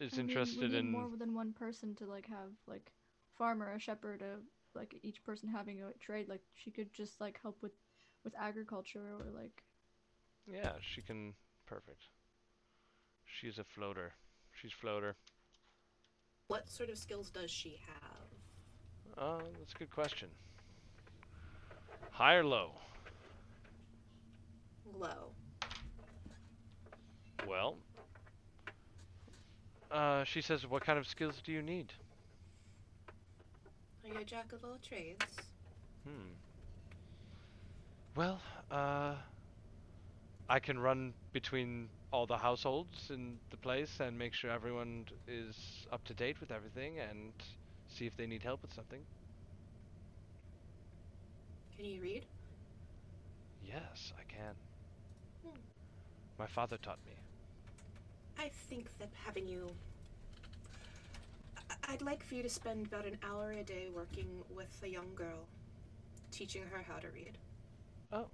Speaker 2: is interested
Speaker 3: we need
Speaker 2: in.
Speaker 3: more than one person to like have like farmer, a shepherd, a like each person having a trade. Like she could just like help with with agriculture or like
Speaker 2: Yeah, she can. Perfect. She's a floater. She's floater.
Speaker 7: What sort of skills does she have?
Speaker 2: Oh, that's a good question. High or low?
Speaker 7: Low.
Speaker 2: Well, uh, she says, "What kind of skills do you need?"
Speaker 7: Are you a jack of all trades?
Speaker 2: Hmm. Well, uh, I can run between all the households in the place and make sure everyone is up to date with everything and see if they need help with something.
Speaker 7: Can you read?
Speaker 2: Yes, I can.
Speaker 7: Hmm.
Speaker 2: My father taught me.
Speaker 7: I think that having you. I'd like for you to spend about an hour a day working with a young girl, teaching her how to read.
Speaker 2: Oh,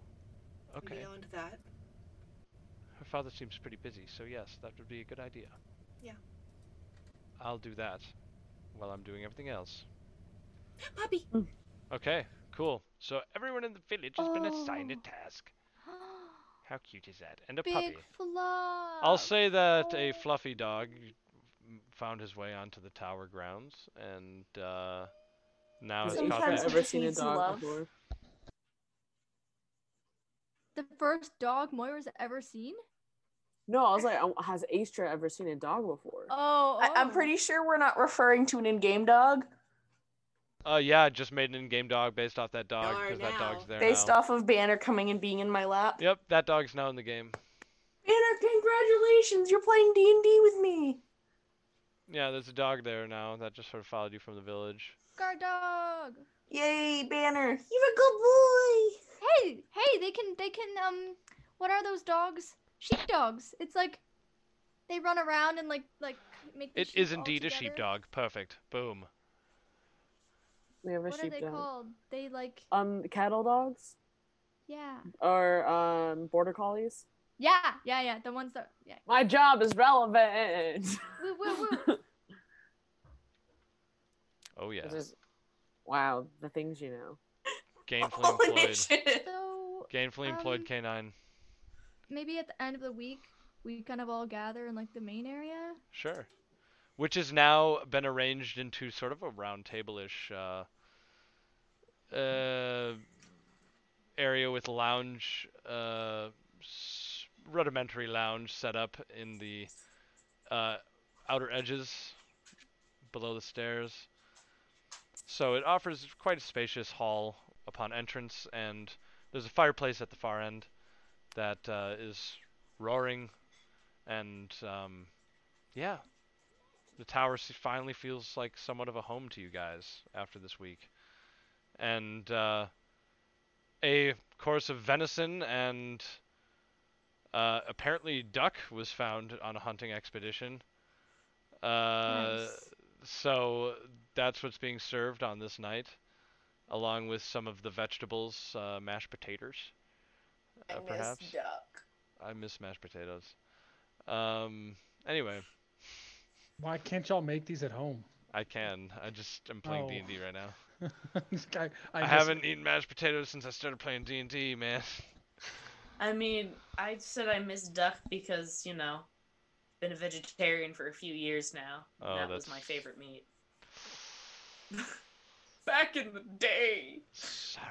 Speaker 2: okay.
Speaker 7: Beyond that,
Speaker 2: Her father seems pretty busy, so yes, that would be a good idea.
Speaker 7: Yeah.
Speaker 2: I'll do that while I'm doing everything else.
Speaker 7: puppy.
Speaker 2: Okay, cool. So everyone in the village has been assigned a
Speaker 3: Oh.
Speaker 2: task. How cute is that? And a
Speaker 3: big
Speaker 2: puppy.
Speaker 3: flop.
Speaker 2: I'll say that a
Speaker 3: Oh.
Speaker 2: fluffy dog found his way onto the tower grounds, and uh, now
Speaker 5: Has
Speaker 2: it's
Speaker 4: Sometimes
Speaker 2: caught
Speaker 5: Aisha
Speaker 4: it
Speaker 5: ever
Speaker 4: just
Speaker 5: seen a dog
Speaker 4: love.
Speaker 5: before?
Speaker 3: The first dog Moira's ever seen.
Speaker 5: No, I was like, uh, has Astra ever seen a dog before?
Speaker 3: Oh,
Speaker 4: I- I'm
Speaker 3: oh.
Speaker 4: pretty sure we're not referring to an in-game dog
Speaker 2: Uh, yeah, I just made an in-game dog based off that dog because that dog's there
Speaker 4: based
Speaker 2: now.
Speaker 4: off of Banner coming and being in my lap.
Speaker 2: Yep, that dog's now in the game.
Speaker 4: Banner, congratulations! You're playing D and D with me.
Speaker 2: Yeah, there's a dog there now that just sort of followed you from the village.
Speaker 3: guard dog.
Speaker 4: Yay, Banner! You're a good boy.
Speaker 3: Hey, hey, they can they can um what are those dogs? Sheep dogs. It's like they run around and like like make the
Speaker 2: It
Speaker 3: sheep
Speaker 2: is
Speaker 3: all
Speaker 2: indeed a
Speaker 3: together.
Speaker 2: sheepdog. Perfect. Boom.
Speaker 5: We have a
Speaker 3: What are they
Speaker 5: sheepdog.
Speaker 3: called? They like
Speaker 5: Um, cattle dogs
Speaker 3: yeah.
Speaker 5: or um border collies.
Speaker 3: Yeah, yeah, yeah. The ones that yeah.
Speaker 5: My job is relevant.
Speaker 3: Woo woo woo.
Speaker 2: Oh yeah.
Speaker 5: This is- wow, the things you know.
Speaker 2: Gainfully
Speaker 4: Holy
Speaker 2: employed.
Speaker 4: shit!
Speaker 3: so
Speaker 2: Gainfully employed
Speaker 3: Um,
Speaker 2: canine.
Speaker 3: maybe at the end of the week we kind of all gather in like the main area.
Speaker 2: Sure. Which has now been arranged into sort of a round table-ish uh, uh, area with lounge, uh, s- rudimentary lounge set up in the uh, outer edges below the stairs. So it offers quite a spacious hall upon entrance, and there's a fireplace at the far end that uh, is roaring, and um, yeah, the tower finally feels like somewhat of a home to you guys after this week. And uh, a course of venison and uh, apparently duck was found on a hunting expedition. Uh,
Speaker 3: Nice.
Speaker 2: So that's what's being served on this night, along with some of the vegetables, uh, mashed potatoes. Uh, perhaps.
Speaker 4: duck.
Speaker 2: I miss mashed potatoes. Um. Anyway,
Speaker 6: Why can't y'all make these at home?
Speaker 2: I can. I just am playing
Speaker 6: Oh.
Speaker 2: D and D right now.
Speaker 6: This guy-
Speaker 2: I,
Speaker 6: miss-
Speaker 2: haven't eaten mashed potatoes since I started playing D and D, man.
Speaker 4: I mean, I said I miss duck because you know, been a vegetarian for a few years now.
Speaker 2: Oh,
Speaker 4: that was my favorite meat. Back in the day.
Speaker 2: Sorry.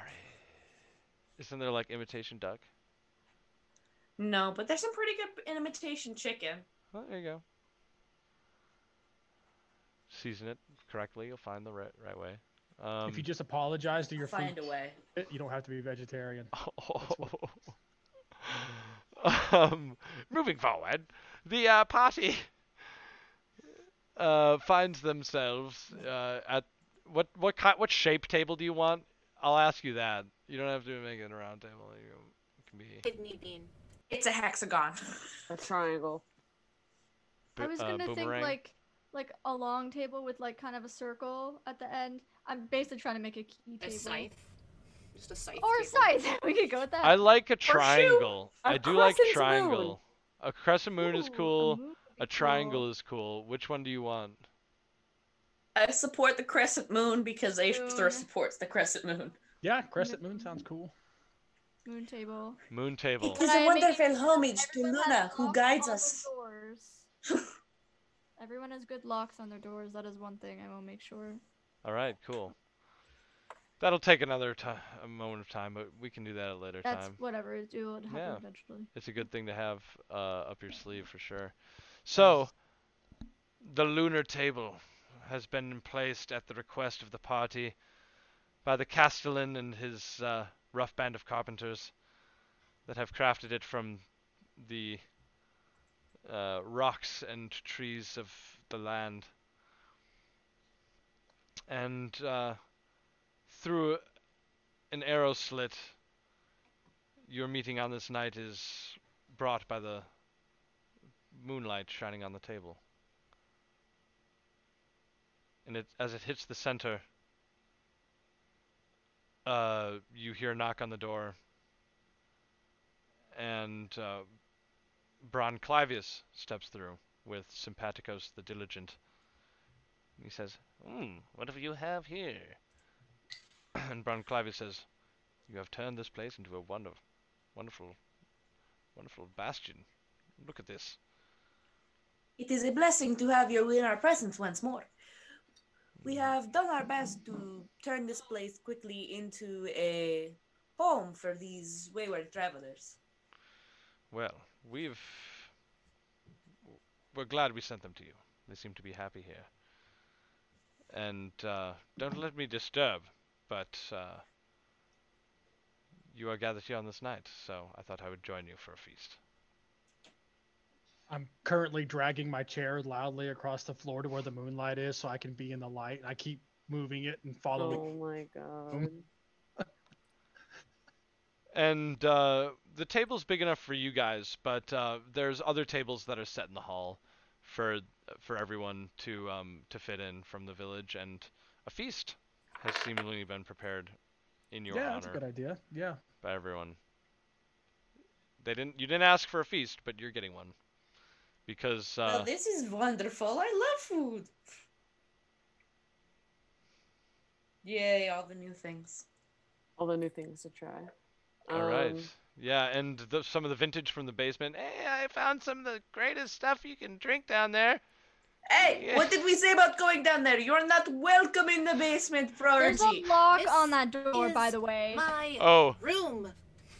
Speaker 2: Isn't there like imitation duck?
Speaker 4: No, but there's some pretty good imitation chicken.
Speaker 2: Well, there you go. Season it correctly, you'll find the right right way. Um,
Speaker 6: if you just apologize to your
Speaker 4: Find
Speaker 6: food,
Speaker 4: a way.
Speaker 6: you don't have to be vegetarian.
Speaker 2: um, moving forward, the uh, party uh, finds themselves uh, at what what kind what shape table do you want? I'll ask you that. You don't have to make it a round table. You it can be
Speaker 7: Kidney bean.
Speaker 4: It's a hexagon.
Speaker 5: A triangle.
Speaker 3: I was
Speaker 2: uh,
Speaker 3: gonna think like like a long table with like kind of a circle at the end. I'm basically trying to make a key table.
Speaker 7: A scythe. Just a scythe.
Speaker 3: Or a
Speaker 7: table.
Speaker 3: scythe. we could go with that.
Speaker 2: I like a triangle.
Speaker 5: A
Speaker 2: I do like
Speaker 5: crescent moon.
Speaker 2: triangle. A crescent moon is
Speaker 3: Ooh,
Speaker 2: cool.
Speaker 3: moon
Speaker 2: A triangle
Speaker 3: cool.
Speaker 2: is cool. Which one do you want?
Speaker 4: I support the crescent moon because
Speaker 3: Moon.
Speaker 4: Aethra supports the crescent moon.
Speaker 6: Yeah, crescent moon sounds cool.
Speaker 3: moon table.
Speaker 2: Moon table.
Speaker 4: It is a wonderful homage to Luna, who guides us.
Speaker 3: Everyone has good locks on their doors. That is one thing I will make sure.
Speaker 2: All right, cool. That'll take another time, a moment of time, but we can do that at a later
Speaker 3: That's
Speaker 2: time.
Speaker 3: whatever. It will happen
Speaker 2: Yeah.
Speaker 3: eventually.
Speaker 2: It's a good thing to have uh, up your sleeve for sure. So, the lunar table has been placed at the request of the party by the castellan and his uh, rough band of carpenters that have crafted it from the uh, rocks and trees of the land. And uh, through an arrow slit, your meeting on this night is brought by the moonlight shining on the table. And it, as it hits the center, uh, you hear a knock on the door, and uh, Bron Clivius steps through with Sympaticos the Diligent. He says, Hmm, what do you have here? and Bron Clivius says, You have turned this place into a wonderful, wonderful, wonderful bastion. Look at this.
Speaker 4: It is a blessing to have you in our presence once more. We have done our best to turn this place quickly into a home for these wayward travelers.
Speaker 2: Well, we've. We're glad we sent them to you. They seem to be happy here. And uh, don't let me disturb, but uh, you are gathered here on this night, so I thought I would join you for a feast.
Speaker 6: I'm currently dragging my chair loudly across the floor to where the moonlight is so I can be in the light. I keep moving it and following.
Speaker 5: Oh my god.
Speaker 2: And uh, the table's big enough for you guys, but uh, there's other tables that are set in the hall for for everyone to um, to fit in from the village, and a feast has seemingly been prepared in your
Speaker 6: yeah,
Speaker 2: honor
Speaker 6: that's a good idea. Yeah.
Speaker 2: by everyone. They didn't. You didn't ask for a feast, but you're getting one because uh,
Speaker 4: well, this is wonderful. I love food. Yay, all the new things.
Speaker 5: All the new things to try.
Speaker 2: all right,
Speaker 5: Um,
Speaker 2: yeah, and the, some of the vintage from the basement. Hey, I found some of the greatest stuff you can drink down there.
Speaker 4: Hey,
Speaker 2: Yeah.
Speaker 4: what did we say about going down there? You're not welcome in the basement,
Speaker 3: There's a lock
Speaker 7: This
Speaker 3: on that door, by the way.
Speaker 7: My
Speaker 2: Oh,
Speaker 7: room.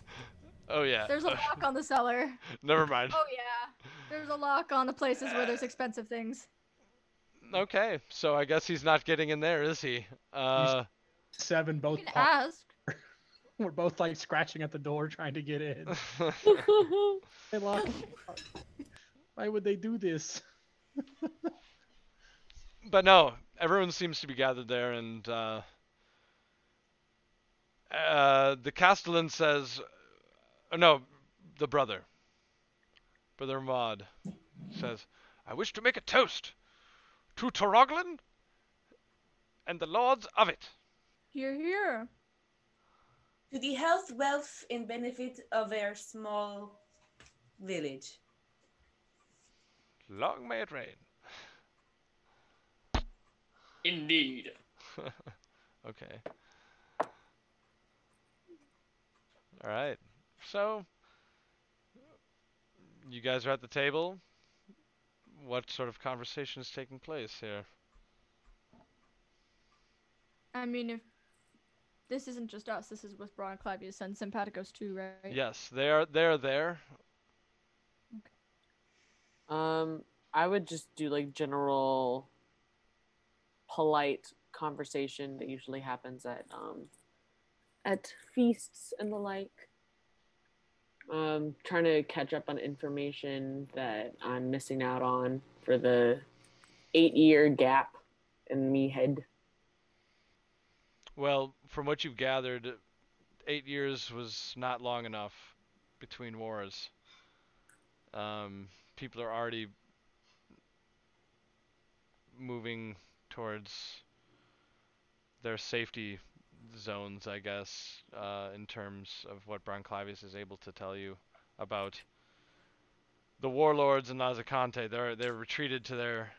Speaker 2: oh yeah.
Speaker 3: There's a lock on the cellar.
Speaker 2: Never mind.
Speaker 3: Oh yeah. There's a lock on the places where there's expensive things.
Speaker 2: Okay, so I guess he's not getting in there, is he? Uh,
Speaker 6: Seven
Speaker 3: You
Speaker 6: both.
Speaker 3: can ask.
Speaker 6: We're both like scratching at the door trying to get in. Hey, lock. Why would they do this?
Speaker 2: but no, everyone seems to be gathered there, and uh, uh, the castellan says, uh, no, the brother, brother Maud, says, "I wish to make a toast to Toroglin and the lords of it."
Speaker 3: Hear, hear.
Speaker 4: To the health, wealth, and benefit of our small village.
Speaker 2: Long may it reign.
Speaker 4: Indeed.
Speaker 2: okay. All right. So, you guys are at the table. What sort of conversation is taking place here?
Speaker 3: I mean, if this isn't just us, this is with Braun Clavius and Sympathicos too, right?
Speaker 2: Yes, they are. They are there.
Speaker 5: Um, I would just do like general polite conversation that usually happens at um at feasts and the like. Um, trying to catch up on information that I'm missing out on for the eight year gap in me head.
Speaker 2: Well, from what you've gathered, eight years was not long enough between wars. Um, people are already moving towards their safety zones, I guess, uh, in terms of what Bronclavius is able to tell you about the warlords in Nazakante. They're they're retreated to their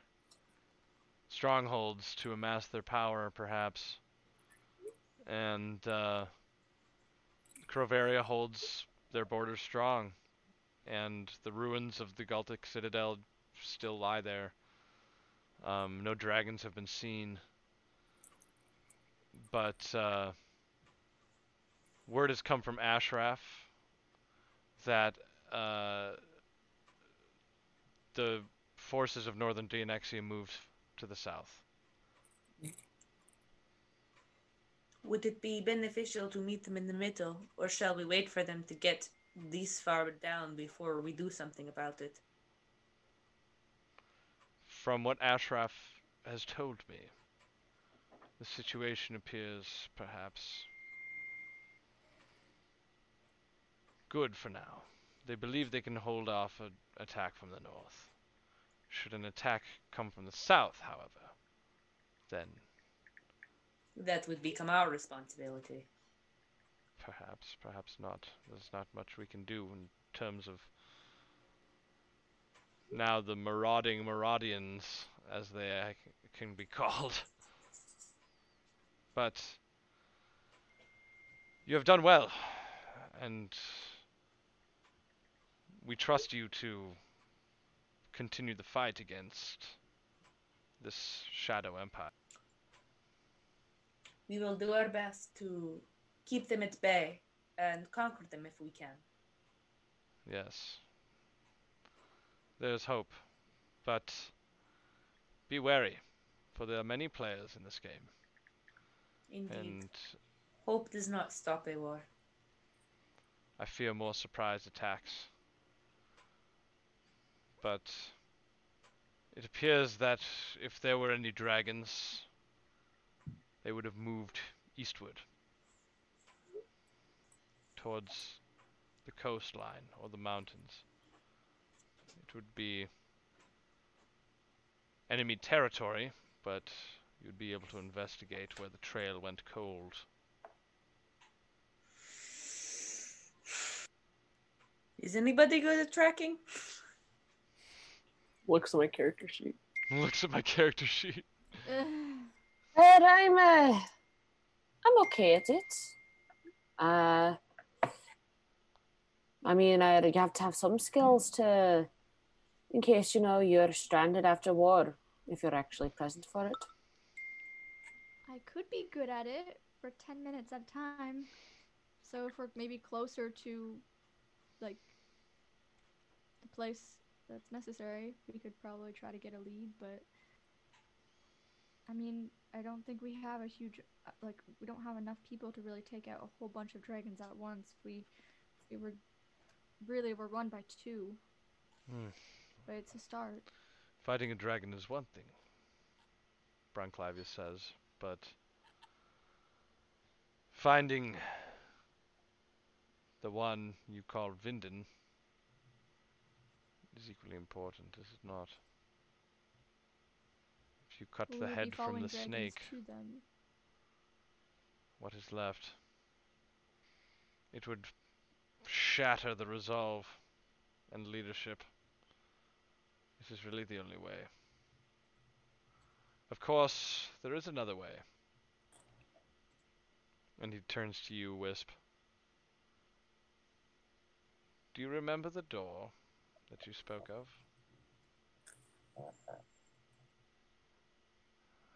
Speaker 2: strongholds to amass their power, perhaps. And uh, Croveria holds their borders strong, and the ruins of the Galtic citadel still lie there. Um, no dragons have been seen, but uh, word has come from Ashraf that uh, the forces of Northern Dianexia moved to the south.
Speaker 4: Would it be beneficial to meet them in the middle, or shall we wait for them to get this far down before we do something about it?
Speaker 2: From what Ashraf has told me, the situation appears perhaps good for now. They believe they can hold off an attack from the north. Should an attack come from the south, however, then
Speaker 4: That would become our responsibility.
Speaker 2: perhaps, perhaps not. There's not much we can do in terms of now the marauding Maraudians, as they can be called. But you have done well, and we trust you to continue the fight against this Shadow Empire.
Speaker 4: We will do our best to keep them at bay and conquer them if we can.
Speaker 2: Yes. There's hope. But be wary, for there are many players in this game.
Speaker 4: Indeed.
Speaker 2: And
Speaker 4: Hope does not stop a war.
Speaker 2: I fear more surprise attacks. But it appears that if there were any dragons, they would have moved eastward towards the coastline or the mountains. It would be enemy territory, but you'd be able to investigate where the trail went cold.
Speaker 4: Is anybody good at tracking?
Speaker 5: Looks at my character sheet.
Speaker 2: Looks at my character sheet.
Speaker 5: But I'm uh, I'm okay at it. Uh, I mean, I you have to have some skills to, in case you know you're stranded after war, if you're actually present for it.
Speaker 3: I could be good at it for 10 minutes at a time. So if we're maybe closer to like the place that's necessary, we could probably try to get a lead, but I mean, I don't think we have a huge uh, like we don't have enough people to really take out a whole bunch of dragons at once. We we were really we're run by two,
Speaker 2: Hmm.
Speaker 3: but it's a start.
Speaker 2: Fighting a dragon is one thing, Bronclavius says, but finding the one you call Vinden is equally important, is it not? If you cut
Speaker 3: We
Speaker 2: the head from the snake, what is left? It would shatter the resolve and leadership. This is really the only way. Of course, there is another way. And he turns to you, Wisp. Do you remember the door that you spoke of?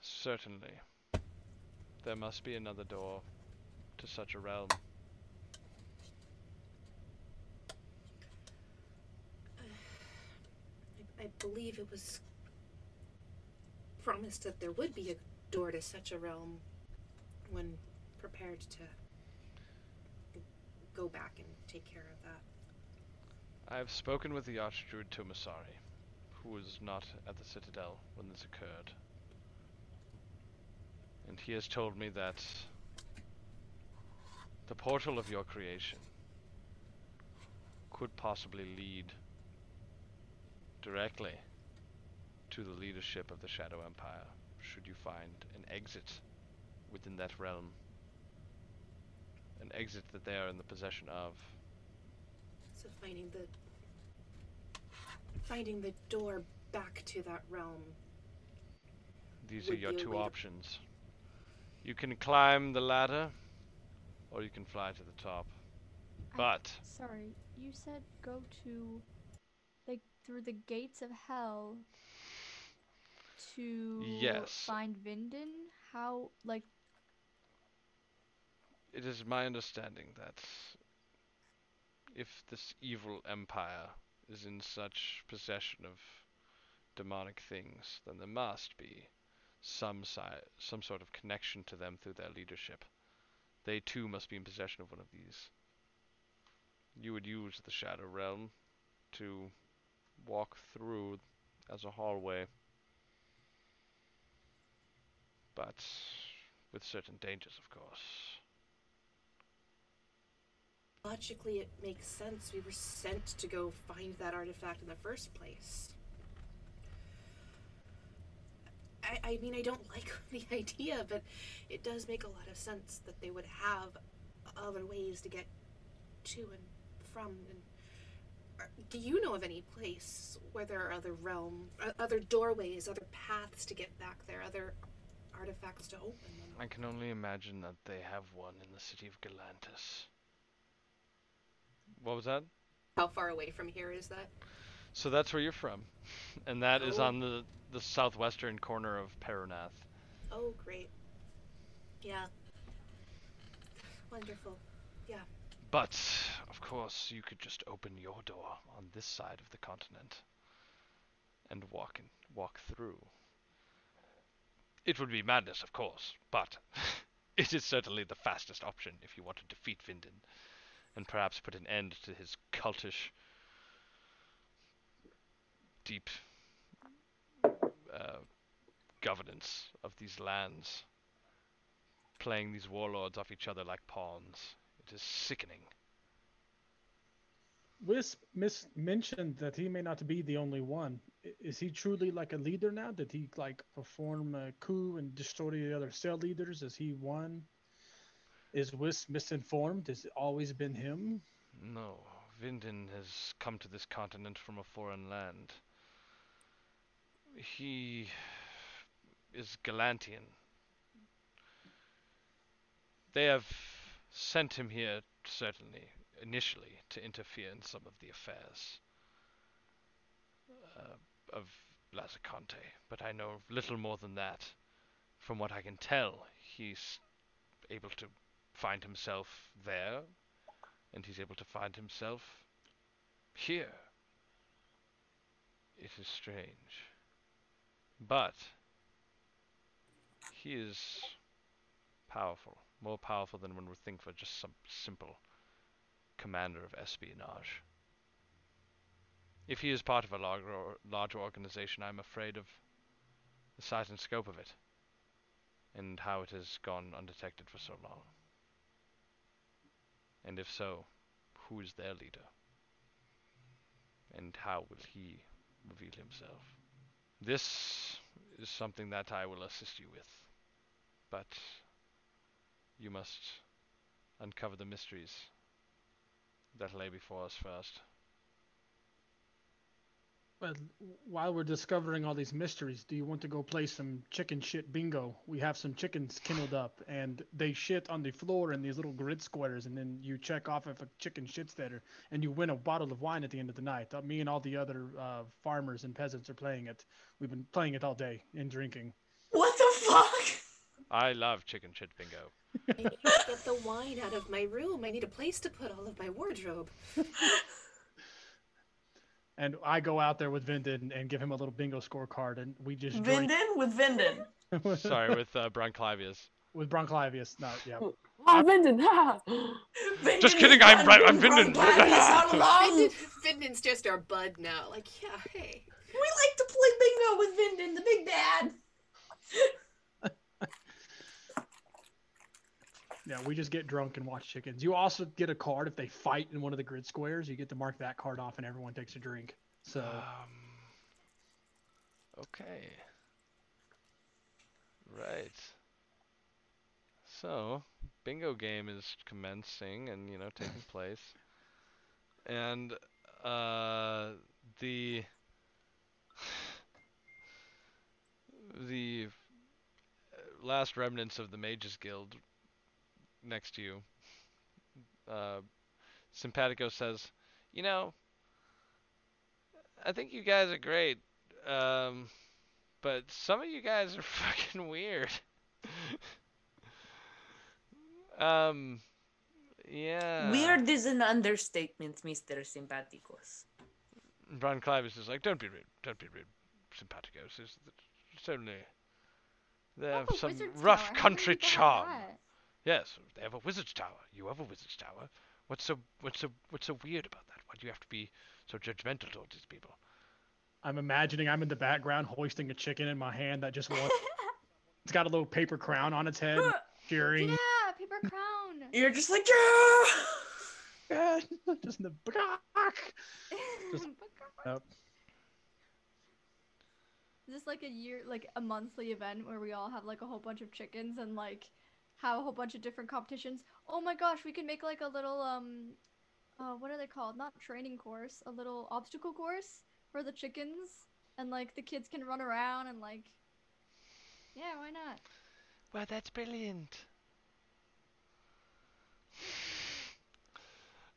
Speaker 2: Certainly. There must be another door to such a realm.
Speaker 7: I, believe it was promised that there would be a door to such a realm when prepared to go back and take care of that.
Speaker 2: I have spoken with the Archdruid Tomasari, who was not at the Citadel when this occurred. And he has told me that the portal of your creation could possibly lead directly to the leadership of the Shadow Empire, should you find an exit within that realm. An exit that they are in the possession of.
Speaker 7: So finding the finding the door back to that realm.
Speaker 2: These are your two
Speaker 7: way to-
Speaker 2: options. You can climb the ladder, or you can fly to the top.
Speaker 3: I-
Speaker 2: But
Speaker 3: Sorry, you said go to, like, through the gates of hell to
Speaker 2: Yes.
Speaker 3: find Vinden? How, like,
Speaker 2: it is my understanding that if this evil empire is in such possession of demonic things, then there must be some si- some sort of connection to them through their leadership. They too must be in possession of one of these. You would use the Shadow Realm to walk through as a hallway, but with certain dangers, of course.
Speaker 7: Logically, it makes sense. We were sent to go find that artifact in the first place. I, I mean, I don't like the idea, but it does make a lot of sense that they would have other ways to get to and from. And do you know of any place where there are other realm, uh, other doorways, other paths to get back there, other artifacts to open them?
Speaker 2: I can only imagine that they have one in the city of Galantis. What was that?
Speaker 7: How far away from here is that?
Speaker 2: So that's where you're from, and that is
Speaker 7: Oh.
Speaker 2: on the the southwestern corner of Peronath.
Speaker 7: Oh, great. Yeah. Wonderful. Yeah.
Speaker 2: But of course, you could just open your door on this side of the continent and walk in, walk through. It would be madness, of course, but it is certainly the fastest option if you want to defeat Vinden and perhaps put an end to his cultish, deep uh, governance of these lands, playing these warlords off each other like pawns. It is sickening.
Speaker 6: Wisp mis- mentioned that he may not be the only one. Is he truly like a leader now? Did he like perform a coup and destroy the other cell leaders? Is he one? Is Wisp misinformed? Has it always been him?
Speaker 2: No, Vinden has come to this continent from a foreign land. He is Galantian. They have sent him here, certainly, initially, to interfere in some of the affairs uh, of Lazaconte, but I know little more than that. From what I can tell, he's able to find himself there, and he's able to find himself here. It is strange. But he is powerful, more powerful than one would think for just some simple commander of espionage. If he is part of a larger, larger organization, I'm afraid of the size and scope of it, and how it has gone undetected for so long. And if so, who is their leader? And how will he reveal himself? This is something that I will assist you with, but you must uncover the mysteries that lay before us first.
Speaker 6: Well, while we're discovering all these mysteries, do you want to go play some chicken shit bingo? We have some chickens kindled up, and they shit on the floor in these little grid squares, and then you check off if a chicken shits there, and you win a bottle of wine at the end of the night. Uh, me and all the other uh, farmers and peasants are playing it. We've been playing it all day and drinking.
Speaker 4: What the fuck?
Speaker 2: I love chicken shit bingo.
Speaker 7: I need to get the wine out of my room. I need a place to put all of my wardrobe.
Speaker 6: And I go out there with Vinden and give him a little bingo scorecard, and we just drink
Speaker 4: Vinden with Vinden.
Speaker 2: Sorry, with uh, Bronclavius.
Speaker 6: with Bronclavius. No, yeah.
Speaker 5: Ah, Vinden! Ha!
Speaker 4: Vinden
Speaker 2: Just kidding, I'm
Speaker 4: done
Speaker 2: right- I'm Vinden.
Speaker 4: Bronclavius all along.
Speaker 7: Vinden, Vinden's just our bud now. Like, yeah, hey.
Speaker 4: We like to play bingo with Vinden, the big dad.
Speaker 6: Yeah, we just get drunk and watch chickens. You also get a card if they fight in one of the grid squares. You get to mark that card off, and everyone takes a drink. So
Speaker 2: Um, okay. Right. So, bingo game is commencing and, you know, taking place. And uh the the last remnants of the Mages Guild next to you uh Simpatico says, "You know, I think you guys are great. Um, but some of you guys are fucking weird. um, yeah.
Speaker 4: Weird is an understatement, Mr. Simpaticos.
Speaker 2: Brian Clivis is like, don't be rude, don't be rude, Simpaticos. It's, it's only they have
Speaker 3: Oh,
Speaker 2: some rough
Speaker 3: Tower.
Speaker 2: Country charm.
Speaker 3: that?
Speaker 2: Yes, they have a wizard's tower. You have a wizard's tower. What's so what's so what's so weird about that? Why do you have to be so judgmental towards these people?
Speaker 6: I'm imagining I'm in the background hoisting a chicken in my hand that just won. it's got a little paper crown on its head, cheering.
Speaker 3: Yeah, paper crown.
Speaker 4: You're just like, yeah.
Speaker 6: Yeah, just in the back. Just- Yep.
Speaker 3: Is this like a year, like a monthly event where we all have like a whole bunch of chickens and like have a whole bunch of different competitions? Oh my gosh, we can make like a little um, uh, what are they called? Not training course, a little obstacle course for the chickens, and like the kids can run around and like, yeah, why not?
Speaker 2: Well, that's brilliant.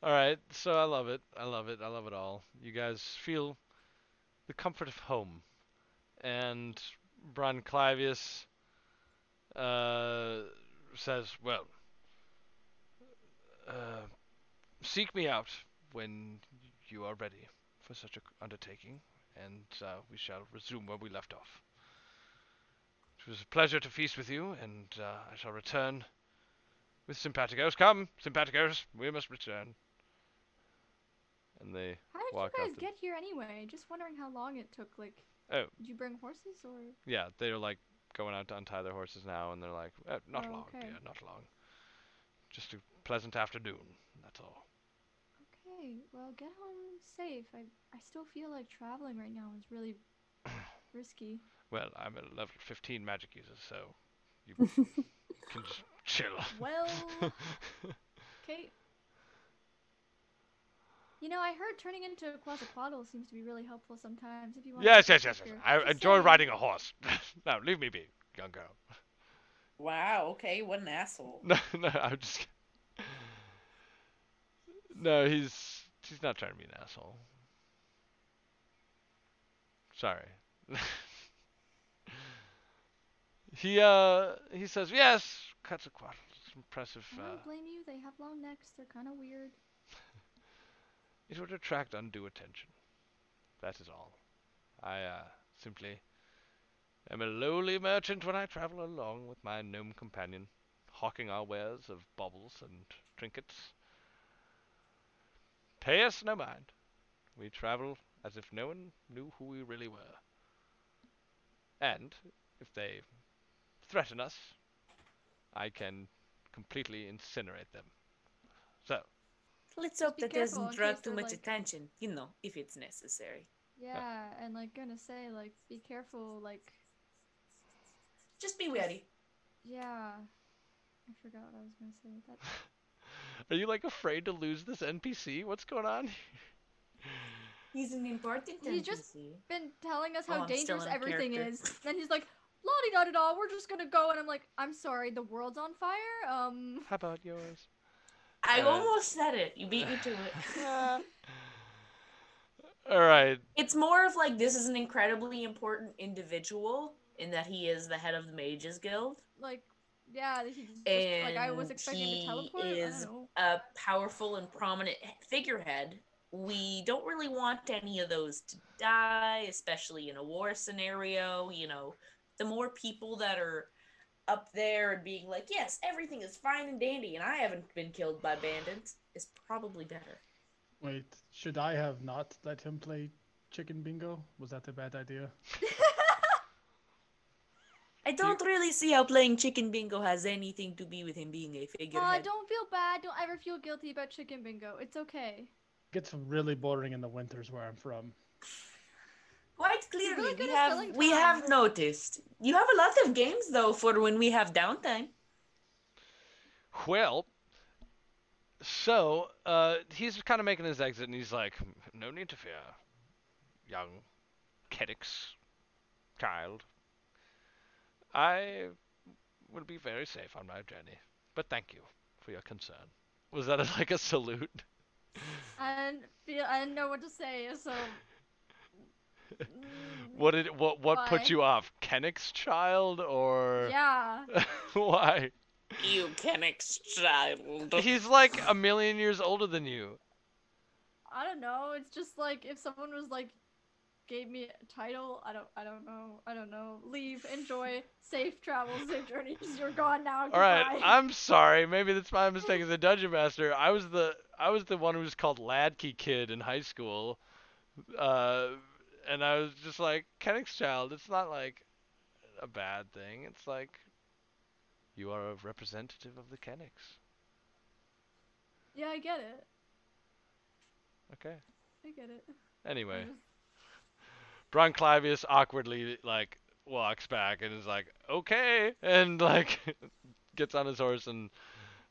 Speaker 2: All right, so I love it. I love it. I love it all. You guys feel the comfort of home, and Bron Clavius uh, says, "Well, uh, seek me out when you are ready for such an undertaking, and uh, we shall resume where we left off." It was a pleasure to feast with you, and uh, I shall return with Simpaticos. Come, Simpaticos, we must return. And they
Speaker 3: How did
Speaker 2: walk
Speaker 3: you guys get here anyway? Just wondering how long it took. Like,
Speaker 2: Oh.
Speaker 3: did you bring horses or?
Speaker 2: Yeah, they're like going out to untie their horses now, and they're like, eh, not
Speaker 3: Oh,
Speaker 2: long,
Speaker 3: okay.
Speaker 2: dear, not long. Just a pleasant afternoon, that's all.
Speaker 3: Okay, well, get home safe. I I still feel like traveling right now is really risky.
Speaker 2: Well, I'm a level 15 magic user, so you can just chill.
Speaker 3: Well, okay. You know, I heard turning into a Quetzalcoatl seems to be really helpful sometimes. If you want.
Speaker 2: yes, yes, yes, yes. I
Speaker 3: Just
Speaker 2: enjoy
Speaker 3: saying.
Speaker 2: riding a horse. now, leave me be, young girl.
Speaker 4: Wow, okay, what an asshole.
Speaker 2: No, no, I'm just. No, he's he's not trying to be an asshole. Sorry. he uh he says yes, Quetzalcoatl. It's impressive.
Speaker 3: I
Speaker 2: Uh,
Speaker 3: don't blame you. They have long necks. They're kind of weird.
Speaker 2: It would attract undue attention. That is all. I uh simply am a lowly merchant when I travel along with my gnome companion, hawking our wares of baubles and trinkets. Pay us no mind. We travel as if no one knew who we really were. And if they threaten us, I can completely incinerate them. So,
Speaker 4: Let's hope that doesn't draw too much
Speaker 3: like-
Speaker 4: attention, you know, if it's necessary.
Speaker 3: Yeah, and like gonna say like be careful. Like
Speaker 4: Just be wary.
Speaker 3: yeah, I forgot what I was gonna say. with That
Speaker 2: are you like afraid to lose this NPC? What's going on?
Speaker 4: He's an important
Speaker 3: He just- been telling us
Speaker 4: Oh,
Speaker 3: how
Speaker 4: I'm
Speaker 3: dangerous everything
Speaker 4: character.
Speaker 3: is. Then he's like, la di da da da, we're just gonna go. And I'm like, I'm sorry, the world's on fire? Um,
Speaker 2: How about yours?
Speaker 4: I
Speaker 2: Uh,
Speaker 4: almost said it. You beat me to it.
Speaker 2: All right.
Speaker 4: it's more of like this is an incredibly important individual in that he is the head of the Mages Guild.
Speaker 3: like, yeah, he just, like, I was
Speaker 4: And
Speaker 3: expecting
Speaker 4: he
Speaker 3: to teleport.
Speaker 4: is-
Speaker 3: I don't know.
Speaker 4: A powerful and prominent figurehead. We don't really want any of those to die, especially in a war scenario. You know, the more people that are up there and being like, yes, everything is fine and dandy, and I haven't been killed by bandits, is probably better.
Speaker 6: Wait, should I have not let him play chicken bingo? Was that a bad idea?
Speaker 4: I don't really see how playing chicken bingo has anything to be with him being a
Speaker 3: Aw,
Speaker 4: figurehead.
Speaker 3: Uh, don't feel bad. Don't ever feel guilty about chicken bingo. It's okay.
Speaker 6: It gets really boring in the winters where I'm from.
Speaker 4: Quite clearly,
Speaker 3: really
Speaker 4: we have we have noticed. You have a lot of games though for when we have downtime.
Speaker 2: Well, so uh, he's kind of making his exit, and he's like, "No need to fear, young Kedix child. I will be very safe on my journey. But thank you for your concern." Was that like a salute?
Speaker 3: I didn't feel. I didn't know what to say. So. Mm,
Speaker 2: What did what what put you off? Kennick's child or
Speaker 3: Yeah.
Speaker 2: why?
Speaker 4: You Kenix child.
Speaker 2: He's like a million years older than you.
Speaker 3: I don't know. It's just like if someone was like gave me a title, I don't I don't know. I don't know. Leave, enjoy, safe travels, safe journeys. You're gone now.
Speaker 2: All right. I'm sorry. Maybe that's my mistake as a dungeon master. I was the I was the one who was called Ladkey Kid in high school, uh, and I was just like Kennick's child. It's not like a bad thing. It's like you are a representative of the Kennicks.
Speaker 3: Yeah, I get it.
Speaker 2: Okay.
Speaker 3: I get it.
Speaker 2: Anyway,
Speaker 3: I'm
Speaker 2: Bronclavius awkwardly like walks back and is like, "Okay," and like gets on his horse and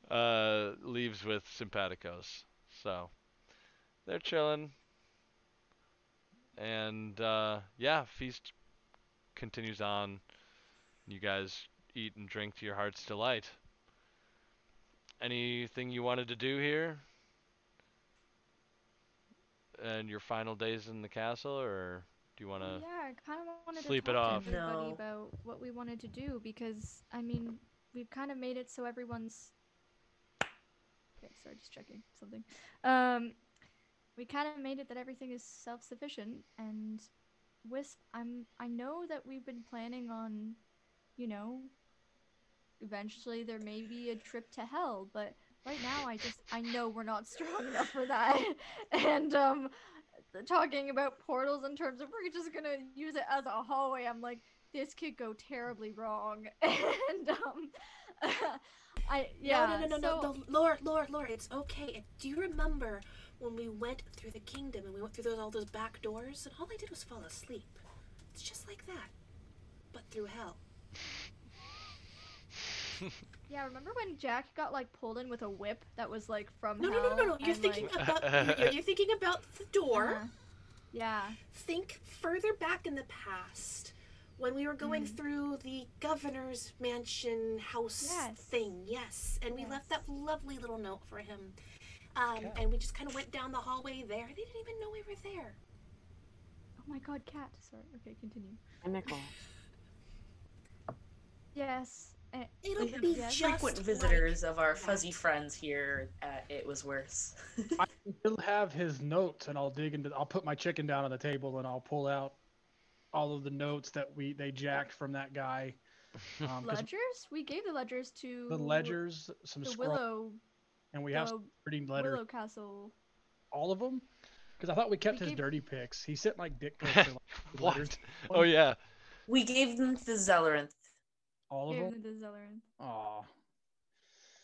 Speaker 2: uh, leaves with Simpaticos. So they're chilling, and uh, yeah, feast continues on. You guys eat and drink to your heart's delight. Anything you wanted to do here? And your final days in the castle, or do you want to?
Speaker 3: Yeah, I kind of wanted
Speaker 2: sleep
Speaker 3: to
Speaker 2: it
Speaker 3: talk
Speaker 2: off?
Speaker 3: to everybody
Speaker 4: No.
Speaker 3: about what we wanted to do because I mean we've kind of made it so everyone's. Okay, sorry, just checking something. Um, we kind of made it that everything is self-sufficient, and Wisp, I'm I know that we've been planning on, you know, eventually there may be a trip to hell, but right now I just I know we're not strong enough for that, and um talking about portals in terms of we're just gonna use it as a hallway. I'm like, this could go terribly wrong. and um, I yeah.
Speaker 7: no, no, no, no,
Speaker 3: so-
Speaker 7: no, no, Lord, Lord, Lord, it's okay. Do you remember when we went through the kingdom and we went through those, all those back doors and all I did was fall asleep? It's just like that, but through hell.
Speaker 3: Yeah, remember when Jack got like pulled in with a whip that was like from
Speaker 7: No, no,
Speaker 3: hell?
Speaker 7: no, no, no. You're
Speaker 3: and,
Speaker 7: thinking
Speaker 3: like,
Speaker 7: about you're, you're thinking about the door.
Speaker 3: uh, yeah.
Speaker 7: Think further back in the past when we were going
Speaker 3: Mhm.
Speaker 7: through the governor's mansion house
Speaker 3: Yes.
Speaker 7: thing. Yes, and we left that lovely little note for him. Um,
Speaker 2: Okay.
Speaker 7: and we just kind of went down the hallway there. They didn't even know we were there.
Speaker 3: Oh my God, cat. Sorry. Okay, continue.
Speaker 5: And Nicole.
Speaker 3: Yes. eh,
Speaker 7: It'll be
Speaker 3: Yes.
Speaker 7: just
Speaker 4: frequent
Speaker 7: like
Speaker 4: visitors of our
Speaker 7: that.
Speaker 4: fuzzy friends here at It Was Worse.
Speaker 6: I still have his notes, and I'll dig into. I'll put my chicken down on the table, and I'll pull out all of the notes that we they jacked from that guy. Um, 'cause
Speaker 3: ledgers? We gave the ledgers to
Speaker 6: the ledgers, some
Speaker 3: the
Speaker 6: scroll,
Speaker 3: Willow,
Speaker 6: and we have
Speaker 3: the
Speaker 6: some reading letters,
Speaker 3: Willow Castle.
Speaker 6: all of them. Because I thought we kept
Speaker 3: We
Speaker 6: his
Speaker 3: gave-
Speaker 6: dirty pics. He sent like dick pics. and, like,
Speaker 2: What?
Speaker 6: letters.
Speaker 2: Oh yeah.
Speaker 4: we gave them to Zelleranth.
Speaker 6: All of
Speaker 3: Gave
Speaker 6: them.
Speaker 3: them to Zellerin.
Speaker 6: Aw.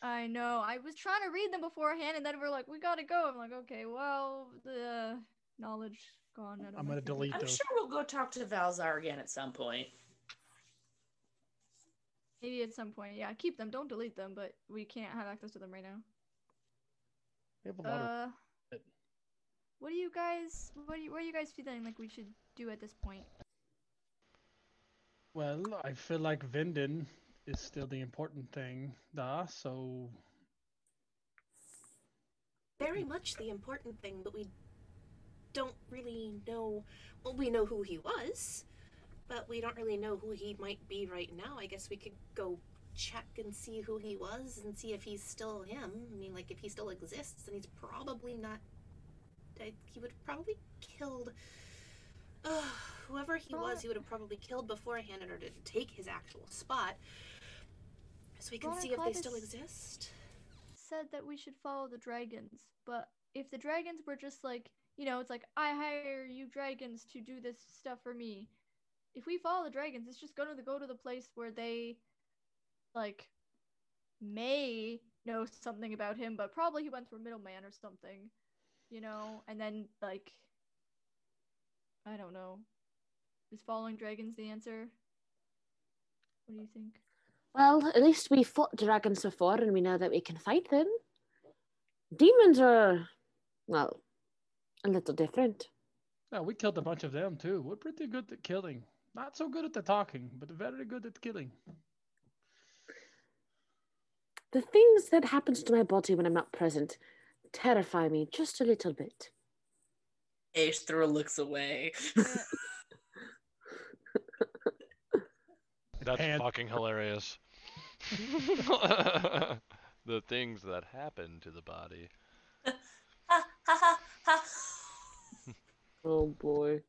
Speaker 3: I know. I was trying to read them beforehand, and then we're like, we gotta go. I'm like, okay, well, the knowledge gone. out of
Speaker 6: I'm gonna delete
Speaker 4: I'm
Speaker 6: those.
Speaker 4: sure we'll go talk to Valzar again at some point.
Speaker 3: Maybe at some point. Yeah, keep them. Don't delete them, but we can't have access to them right now.
Speaker 6: We have a lot of
Speaker 3: Uh, what do you guys what do you what are you guys feeling like we should do at this point?
Speaker 6: Well, I feel like Vinden is still the important thing, da. So
Speaker 7: Very much the important thing, but we don't really know. Well, we know who he was, but we don't really know who he might be right now. I guess we could go check and see who he was and see if he's still him. I mean, like, if he still exists, then he's probably not. I- He would have probably killed. Uh, whoever he was, he would have probably killed beforehand in order to take his actual spot. So we can see if they still exist.
Speaker 3: Said that we should follow the dragons, but if the dragons were just like, you know, it's like I hire you dragons to do this stuff for me. If we follow the dragons, it's just gonna go to the place where they like may know something about him, but probably he went through a middleman or something. You know, and then like I don't know. Is following dragons the answer? What do you think?
Speaker 5: Well, at least we fought dragons before and we know that we can fight them. Demons are, well, a little different.
Speaker 6: yeah, we killed a bunch of them too. We're pretty good at killing. Not so good at the talking, but very good at killing.
Speaker 5: The things that happens to my body when I'm not present terrify me just a little bit.
Speaker 4: Aestra looks away.
Speaker 2: That's
Speaker 6: And-
Speaker 2: fucking hilarious. the things that happen to the body.
Speaker 4: ha ha ha ha.
Speaker 5: Oh boy.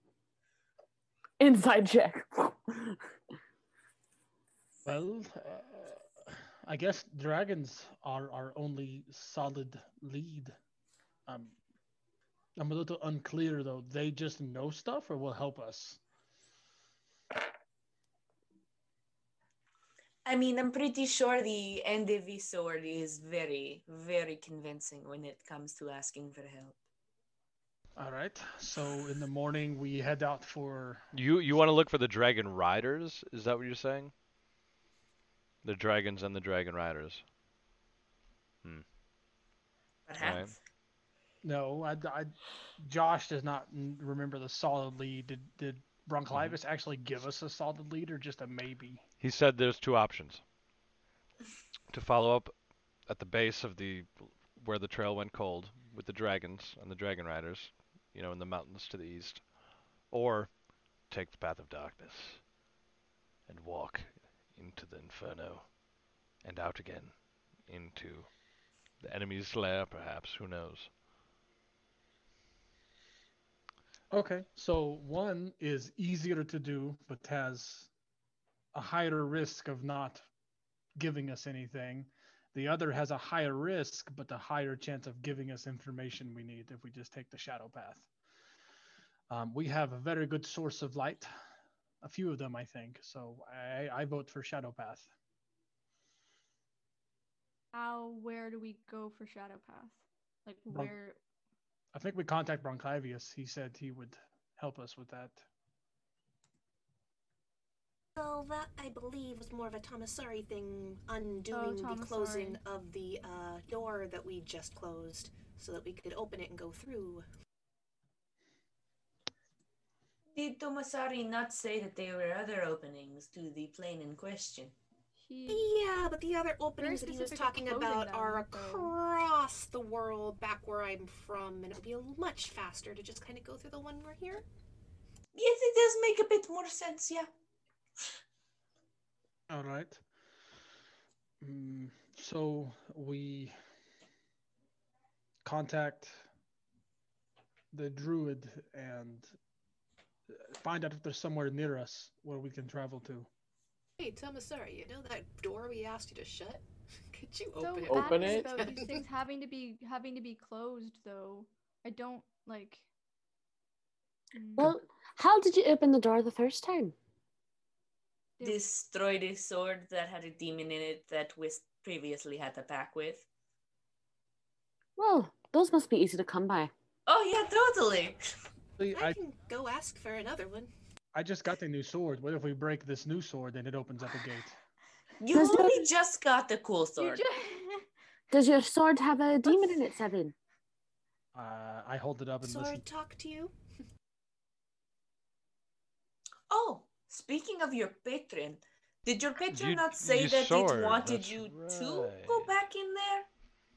Speaker 5: Inside check.
Speaker 6: Well, uh, I guess dragons are our only solid lead. Um, I'm a little unclear though. They just know stuff or will help us?
Speaker 4: I mean, I'm pretty sure the NDV sword is very, very convincing when it comes to asking for help.
Speaker 6: All right. So in the morning we head out for
Speaker 2: You you want to look for the dragon riders? Is that what you're saying? The dragons and the dragon riders. Hmm.
Speaker 4: Perhaps.
Speaker 6: no. I, I Josh does not remember the solid lead. Did did Bronclivis mm-hmm. actually give us a solid lead or just a maybe?
Speaker 2: He said there's two options. To follow up at the base of the where the trail went cold with the dragons and the dragon riders, you know, in the mountains to the east, or take the path of darkness and walk into the inferno and out again into the enemy's lair, perhaps. Who knows?
Speaker 6: Okay, so one is easier to do, but has a higher risk of not giving us anything. The other has a higher risk, but a higher chance of giving us information we need if we just take the shadow path. Um, we have a very good source of light, a few of them, I think. So I, I vote for shadow path.
Speaker 3: How where do we go for Shadow Path? Like
Speaker 6: Bron-
Speaker 3: where
Speaker 6: I think we contact Bronclivius. He said he would help us with that.
Speaker 7: Well, that I believe was more of a Tomasari thing, undoing the closing of the uh, door that we just closed, so that we could open it and go through.
Speaker 4: Did Tomasari not say that there were other openings to the plane in question?
Speaker 3: he
Speaker 7: Yeah, but the other openings that he was talking about
Speaker 3: them,
Speaker 7: are
Speaker 3: though.
Speaker 7: across the world, back where I'm from, and it would be much faster to just kind of go through the one we're here.
Speaker 4: Yes, it does make a bit more sense, yeah.
Speaker 6: All right. Mm, so we contact the druid and find out if there's somewhere near us where we can travel to.
Speaker 7: Hey, Tomasari, you know that door we asked you to shut? Could you
Speaker 3: so
Speaker 7: open it?
Speaker 5: Open it?
Speaker 3: about these things having to be having to be closed though. I don't like Mm,
Speaker 5: Well, how did you open the door the first time?
Speaker 3: it-
Speaker 4: Destroy the sword that had a demon in it that we previously had to pack with.
Speaker 5: Well, those must be easy to come by.
Speaker 4: Oh, yeah, totally.
Speaker 6: See,
Speaker 7: I
Speaker 6: I,
Speaker 7: can go ask for another one.
Speaker 6: I just got the new sword. What if we break this new sword and it opens up a gate?
Speaker 4: You
Speaker 5: Does the-
Speaker 4: only just got the cool
Speaker 3: you
Speaker 4: sword.
Speaker 3: ju-
Speaker 5: Does your sword have a demon in it, Seven?
Speaker 6: Uh, I hold it up and
Speaker 7: Sword
Speaker 6: listen.
Speaker 7: talk to you?
Speaker 4: Oh, speaking of your patron, did your patron
Speaker 2: You-
Speaker 4: not say that
Speaker 2: sword,
Speaker 4: it wanted
Speaker 2: that's
Speaker 4: you to go back in there?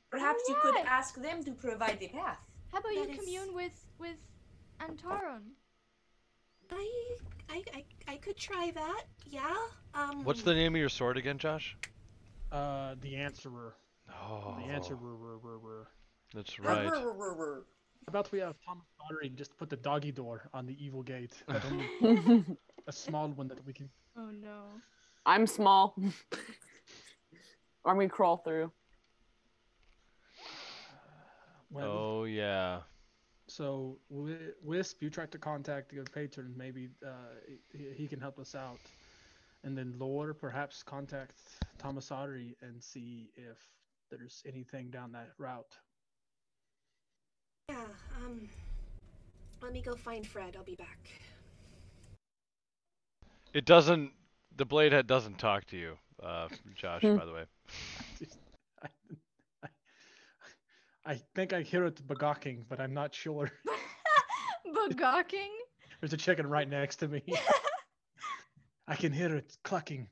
Speaker 4: Perhaps you could ask them to provide the path.
Speaker 3: How about you
Speaker 7: That is-
Speaker 3: commune with with Antarun?
Speaker 7: I, I, I, I could try that. Yeah. Um.
Speaker 2: What's the name of your sword again, Josh?
Speaker 6: Uh, the answerer.
Speaker 2: Oh,
Speaker 6: The Answerer.
Speaker 2: That's right.
Speaker 4: Rrr, rrr, rrr, rrr.
Speaker 6: How about we have Thomas Pottery just put the doggy door on the evil gate? A small one that we can.
Speaker 3: Oh no.
Speaker 5: I'm small. Army crawl through.
Speaker 6: Well,
Speaker 2: Oh yeah.
Speaker 6: So Wisp, you tried to contact your patron. Maybe uh, he, he can help us out. And then Lore, perhaps contact Thomas Tomasari and see if there's anything down that route.
Speaker 7: Yeah. Um. Let me go find Fred. I'll be back.
Speaker 2: It doesn't. The Bladehead doesn't talk to you, uh, Josh.
Speaker 5: Hmm.
Speaker 2: by the way.
Speaker 6: I, I, I think I hear it bagocking, but I'm not sure.
Speaker 3: Bagocking?
Speaker 6: There's a chicken right next to me. I can hear it clucking.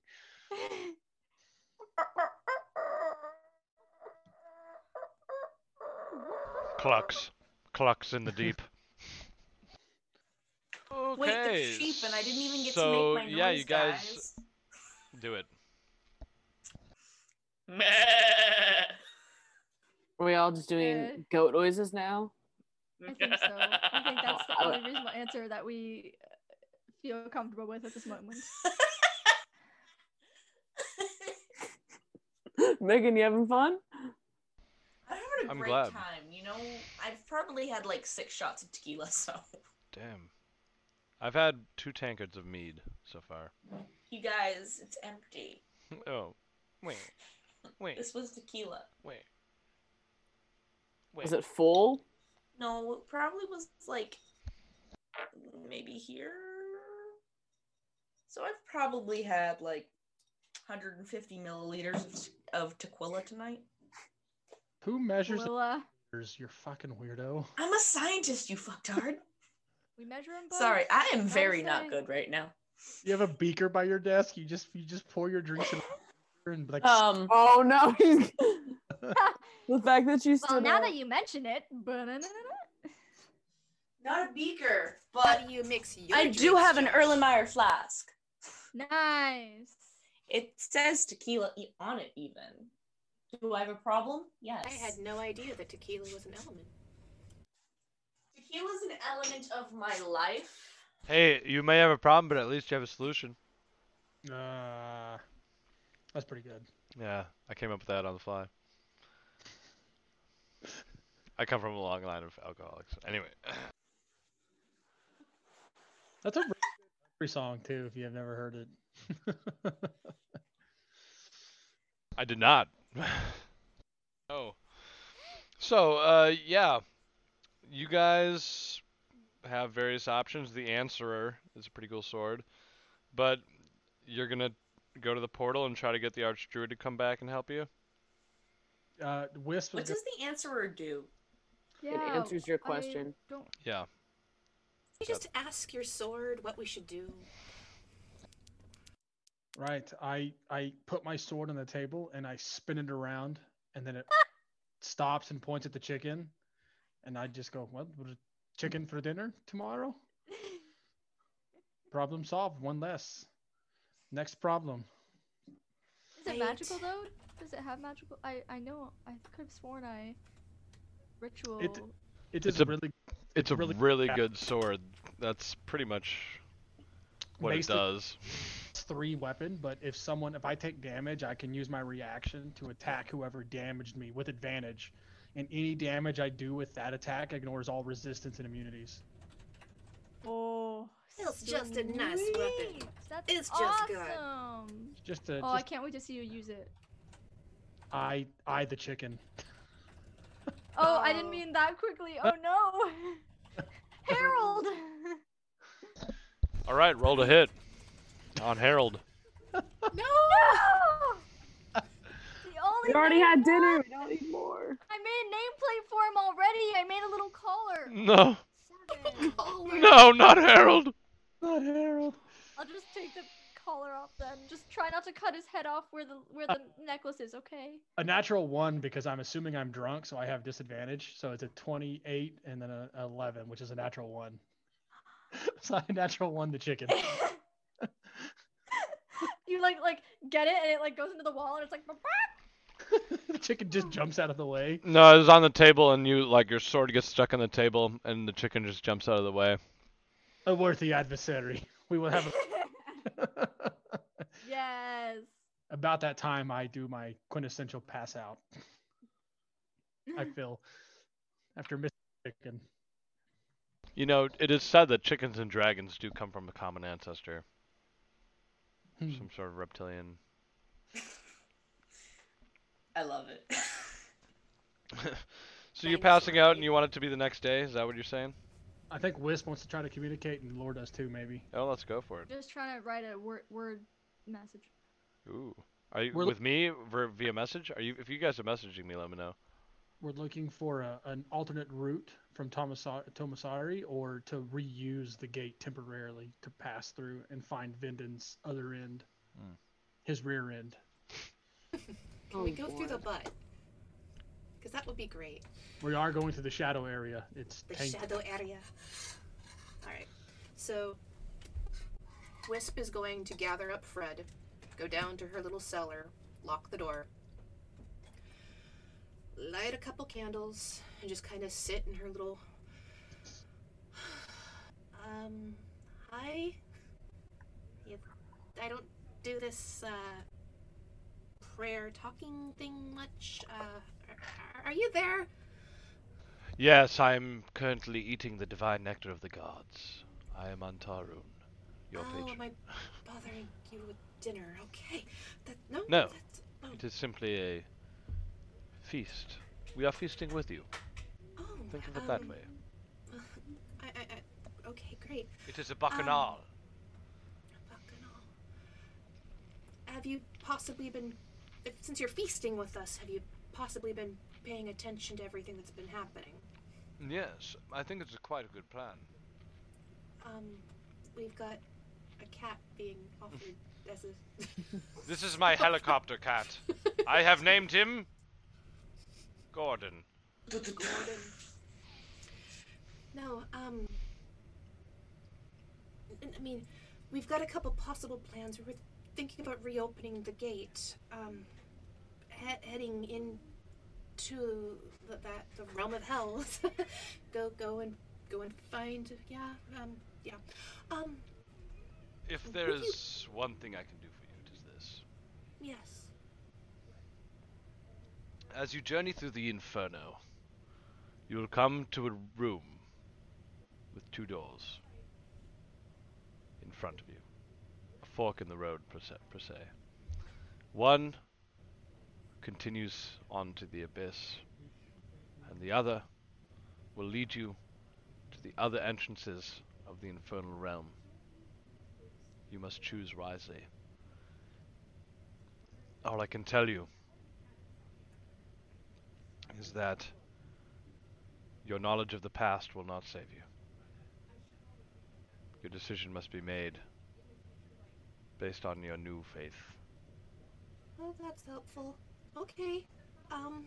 Speaker 2: Clucks. Clucks in the deep.
Speaker 4: Wait,
Speaker 2: okay.
Speaker 4: there's sheep, and I didn't even get
Speaker 2: so,
Speaker 4: to make my noise,
Speaker 2: yeah, you guys,
Speaker 4: guys.
Speaker 2: do it.
Speaker 4: Meh.
Speaker 5: Are we all just doing
Speaker 3: Uh,
Speaker 5: goat noises now?
Speaker 3: I think so. I think that's the only reasonable answer that we uh, feel comfortable with at this moment.
Speaker 5: Megan, you having fun?
Speaker 4: I'm having a
Speaker 2: I'm
Speaker 4: great
Speaker 2: glad.
Speaker 4: time. You know, I've probably had like six shots of tequila, so
Speaker 2: Damn. I've had two tankards of mead so far.
Speaker 4: you guys, it's empty.
Speaker 2: oh, wait, wait,
Speaker 4: This was tequila.
Speaker 2: wait, wait.
Speaker 5: Was it full?
Speaker 4: No, it probably was like maybe here. So I've probably had like 150 milliliters of, of tequila tonight.
Speaker 6: Who measures
Speaker 3: Willa,
Speaker 6: acres, you fucking weirdo?
Speaker 4: I'm a scientist, you fucktard.
Speaker 3: we measure them both.
Speaker 4: Sorry, I am
Speaker 3: Gotta
Speaker 4: very not good right now.
Speaker 6: You have a beaker by your desk. You just you just pour your drinks in a and like
Speaker 4: Um,
Speaker 5: Oh no, he's the fact that you
Speaker 3: Well, now
Speaker 5: up.
Speaker 3: that you mention it,
Speaker 4: not a beaker,
Speaker 7: How
Speaker 4: but
Speaker 7: do you mix your
Speaker 4: I do
Speaker 7: drinks,
Speaker 4: have an
Speaker 7: Josh?
Speaker 4: Erlenmeyer flask.
Speaker 3: nice.
Speaker 4: It says tequila e- on it, even. Do I have a problem? Yes.
Speaker 7: I had no idea that tequila was an element.
Speaker 4: Tequila's an element of my life.
Speaker 2: Hey, you may have a problem, but at least you have a solution.
Speaker 6: Uh, that's pretty good.
Speaker 2: Yeah, I came up with that on the fly. I come from a long line of alcoholics. Anyway,
Speaker 6: That's a really good country song too. If you have never heard it.
Speaker 2: I did not. oh. So, uh, yeah. You guys have various options. The Answerer is a pretty cool sword. But you're going to go to the portal and try to get the Archdruid to come back and help you?
Speaker 6: uh, Wisp
Speaker 4: What
Speaker 6: was
Speaker 4: does the answerer do?
Speaker 3: Yeah, it
Speaker 5: answers your
Speaker 3: I
Speaker 5: question.
Speaker 3: don't.
Speaker 2: Yeah.
Speaker 7: You just ask your sword what we should do.
Speaker 6: Right. I I put my sword on the table and I spin it around and then it stops and points at the chicken and I just go, "What? Well, chicken for dinner tomorrow?" Problem solved. One less. Next problem.
Speaker 3: Is it
Speaker 7: Right.
Speaker 3: magical though? Does it have magical? I I know. I could have sworn I ritual.
Speaker 6: It
Speaker 2: It's
Speaker 6: is
Speaker 2: a-
Speaker 6: really
Speaker 2: It's a
Speaker 6: really-
Speaker 2: really, good sword. That's pretty much what
Speaker 6: Basic-
Speaker 2: it does.
Speaker 6: It's three weapon, but if someone if I take damage, I can use my reaction to attack whoever damaged me with advantage. And any damage I do with that attack ignores all resistance and immunities.
Speaker 3: oh,
Speaker 7: It's just a nice weapon.
Speaker 3: That's
Speaker 7: It's just good.
Speaker 3: awesome.
Speaker 6: Just a,
Speaker 3: Oh, I can't wait to see you use it.
Speaker 6: I I the chicken.
Speaker 3: Oh, I
Speaker 7: Oh.
Speaker 3: didn't mean that quickly. Oh no, Harold.
Speaker 2: All right, roll to hit on Harold.
Speaker 7: No!
Speaker 3: no.
Speaker 5: We already had dinner.
Speaker 3: want-
Speaker 5: We don't need more.
Speaker 3: I made made a nameplate for him already. I made a little collar.
Speaker 2: No.
Speaker 3: Seven.
Speaker 7: Collar.
Speaker 2: No, not Harold.
Speaker 6: Not Harold.
Speaker 3: I'll just take the collar off then. Just try not to cut his head off where the where the necklace is, okay?
Speaker 6: A natural one because I'm assuming I'm drunk, so I have disadvantage. So it's a 28 and then a 11, which is a natural one. so I natural one the chicken.
Speaker 3: you like like get it and it like goes into the wall and it's like
Speaker 6: the chicken just jumps out of the way.
Speaker 2: No, it was on the table, and you like your sword gets stuck on the table, and the chicken just jumps out of the way.
Speaker 6: A worthy adversary. We will have a...
Speaker 3: yes.
Speaker 6: about that time I do my quintessential pass out. I feel after missing chicken.
Speaker 2: You know, it is said that chickens and dragons do come from a common ancestor,
Speaker 6: Hmm.
Speaker 2: some sort of reptilian.
Speaker 4: I love it.
Speaker 2: so you're passing out, and you want it to be the next day? Is that what you're saying?
Speaker 6: I think Wisp wants to try to communicate and Lore does too, maybe.
Speaker 2: Oh, let's go for it.
Speaker 3: Just trying to write a word word message.
Speaker 2: Ooh, are you
Speaker 6: We're
Speaker 2: with me ver- via message? Are you? If you guys are messaging me, let me know.
Speaker 6: We're looking for a, an alternate route from Tomasa- Tomasari or to reuse the gate temporarily to pass through and find Vinden's other end,
Speaker 2: Hmm.
Speaker 6: his rear end.
Speaker 7: Can we
Speaker 5: Oh,
Speaker 7: go through the butt? Because that would be great.
Speaker 6: We are going to the shadow area. It's
Speaker 7: The
Speaker 6: tanked.
Speaker 7: shadow area. Alright. So, Wisp is going to gather up Fred, go down to her little cellar, lock the door, light a couple candles, and just kind of sit in her little. Um, hi? I don't do this, uh, prayer talking thing much. Uh, are, you there?
Speaker 2: Yes, I'm currently eating the divine nectar of the gods. I am Antarun, your
Speaker 7: oh,
Speaker 2: patron.
Speaker 7: am I bothering you with dinner? Okay. That no.
Speaker 2: No.
Speaker 7: That's, oh,
Speaker 2: It is simply a feast. We are feasting with you.
Speaker 7: oh,
Speaker 2: Think of it that
Speaker 7: um,
Speaker 2: way.
Speaker 7: I, I, I, okay, great.
Speaker 2: It is a
Speaker 7: bacchanal. Bacchanal. Have you possibly been, if, since you're feasting with us, have you possibly been paying attention to everything that's been happening?
Speaker 2: Yes, I think it's a quite a good plan.
Speaker 7: Um, we've got a cat being offered as a.
Speaker 2: This is my helicopter cat. I have named him Gordon.
Speaker 7: Gordon. No, um. I mean, we've got a couple possible plans. We were thinking about reopening the gate, um, he- heading into the, that the realm of hell. go, go and go and find. Yeah, um, yeah, um,
Speaker 2: If there is you- one thing I can do for you, it is this.
Speaker 7: yes.
Speaker 2: As you journey through the inferno, you will come to a room with two doors in front of you. A fork in the road, per se. Per se. One continues on to the abyss, and the other will lead you to the other entrances of the infernal realm. You must choose wisely. All I can tell you is that your knowledge of the past will not save you. Your decision must be made based on your new faith.
Speaker 7: Oh, that's helpful. Okay. Um.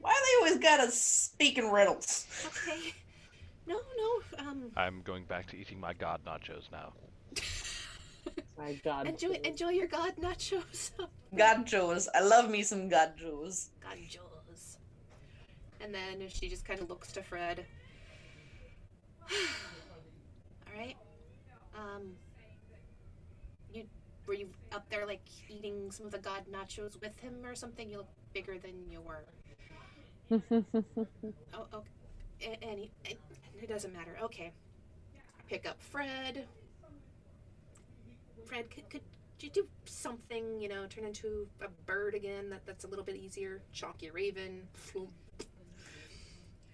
Speaker 4: Why are they always gotta speak in riddles?
Speaker 7: Okay. No, no. Um.
Speaker 2: I'm going back to eating my god nachos now.
Speaker 5: My God.
Speaker 7: Enjoy, enjoy your god nachos.
Speaker 4: Gachos. I love me some god nachos.
Speaker 7: God Ganjos. And then she just kind of looks to Fred. All right. Um. You were you up there like eating some of the god nachos with him or something? You look bigger than you were. Oh, okay. A- Any, it, it doesn't matter. Okay. Pick up Fred. Fred, could, could you do something? You know, turn into a bird again. That that's a little bit easier. Chonky Raven. Floom.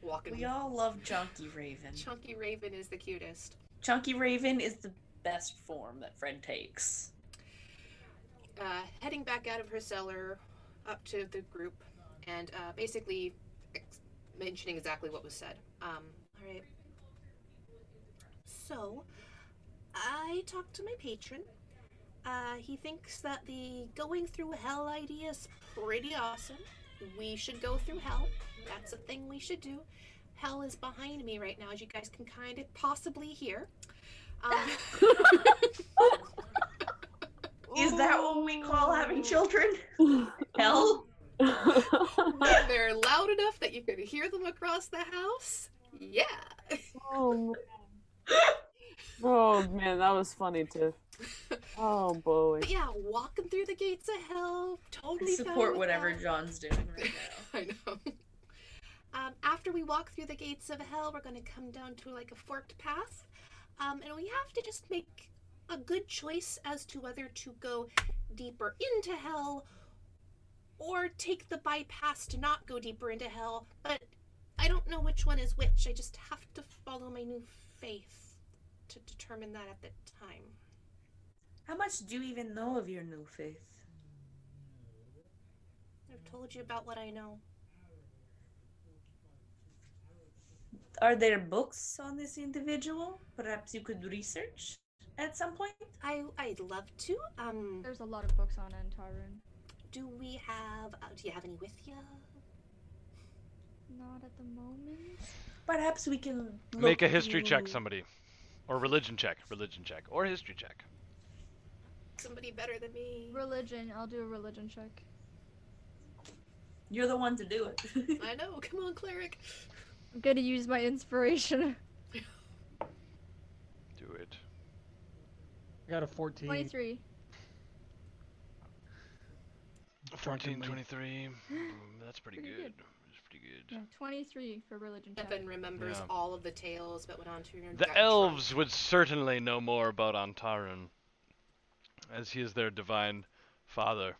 Speaker 7: Walking.
Speaker 4: We all love Chunky Raven.
Speaker 7: Chunky Raven is the cutest.
Speaker 4: Chunky Raven is the best form that Fred takes.
Speaker 7: Uh, heading back out of her cellar, up to the group, and uh, basically ex- mentioning exactly what was said. Um, all right. So, I talked to my patron. Uh, he thinks that the going through hell idea is pretty awesome. We should go through hell. That's a thing we should do. Hell is behind me right now, as you guys can kind of possibly hear. Um,
Speaker 4: Is that what we call having children? Hell?
Speaker 7: they're loud enough that you could hear them across the house. Yeah.
Speaker 5: oh man. Oh man, that was funny too. Oh boy.
Speaker 7: But yeah, walking through the gates of hell, totally fine
Speaker 4: support whatever
Speaker 7: that.
Speaker 4: John's doing right now.
Speaker 7: I know. Um, after we walk through the gates of hell, we're going to come down to like a forked path. Um, and we have to just make a good choice as to whether to go deeper into hell or take the bypass to not go deeper into hell. But I don't know which one is which. I just have to follow my new faith to determine that at the time.
Speaker 4: How much do you even know of your new faith?
Speaker 7: I've told you about what I know.
Speaker 4: Are there books on this individual? Perhaps you could research at some point?
Speaker 7: I I'd love to. Um,
Speaker 3: There's a lot of books on Antarun.
Speaker 7: do we have? Uh, do you have any with you?
Speaker 3: Not at the moment.
Speaker 4: Perhaps we can
Speaker 2: Make a
Speaker 4: look
Speaker 2: history check, somebody. Or religion check. Religion check. Or history check.
Speaker 7: Somebody better than me.
Speaker 3: Religion. I'll do a religion check.
Speaker 4: You're the one to do it.
Speaker 7: I know. Come on, cleric.
Speaker 3: I'm gonna use my inspiration.
Speaker 2: Do it.
Speaker 6: I got a 14.
Speaker 3: 23.
Speaker 2: 14, 23. That's pretty,
Speaker 3: Pretty
Speaker 2: good.
Speaker 3: good.
Speaker 2: That's pretty good.
Speaker 3: Yeah, 23 for religion check.
Speaker 7: Evan remembers
Speaker 2: Yeah.
Speaker 7: all of the tales that went on to your
Speaker 2: The elves would certainly know more about Antarun, as he is their divine father.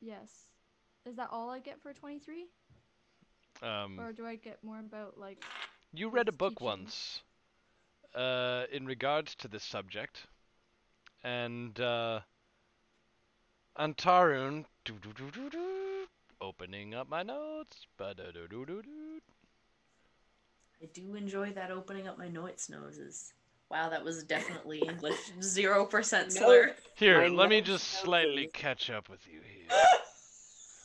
Speaker 3: Yes. Is that all I get for 23?
Speaker 2: Um,
Speaker 3: Or do I get more about, like,
Speaker 2: you read a book
Speaker 3: teachings?
Speaker 2: once uh, in regards to this subject, and uh, Antarun, opening up my notes.
Speaker 4: I do enjoy that opening up my notes noses. Wow, that was definitely English. Zero percent slur.
Speaker 2: Here,
Speaker 5: My
Speaker 2: let me just
Speaker 5: notes
Speaker 2: slightly catch up with you here.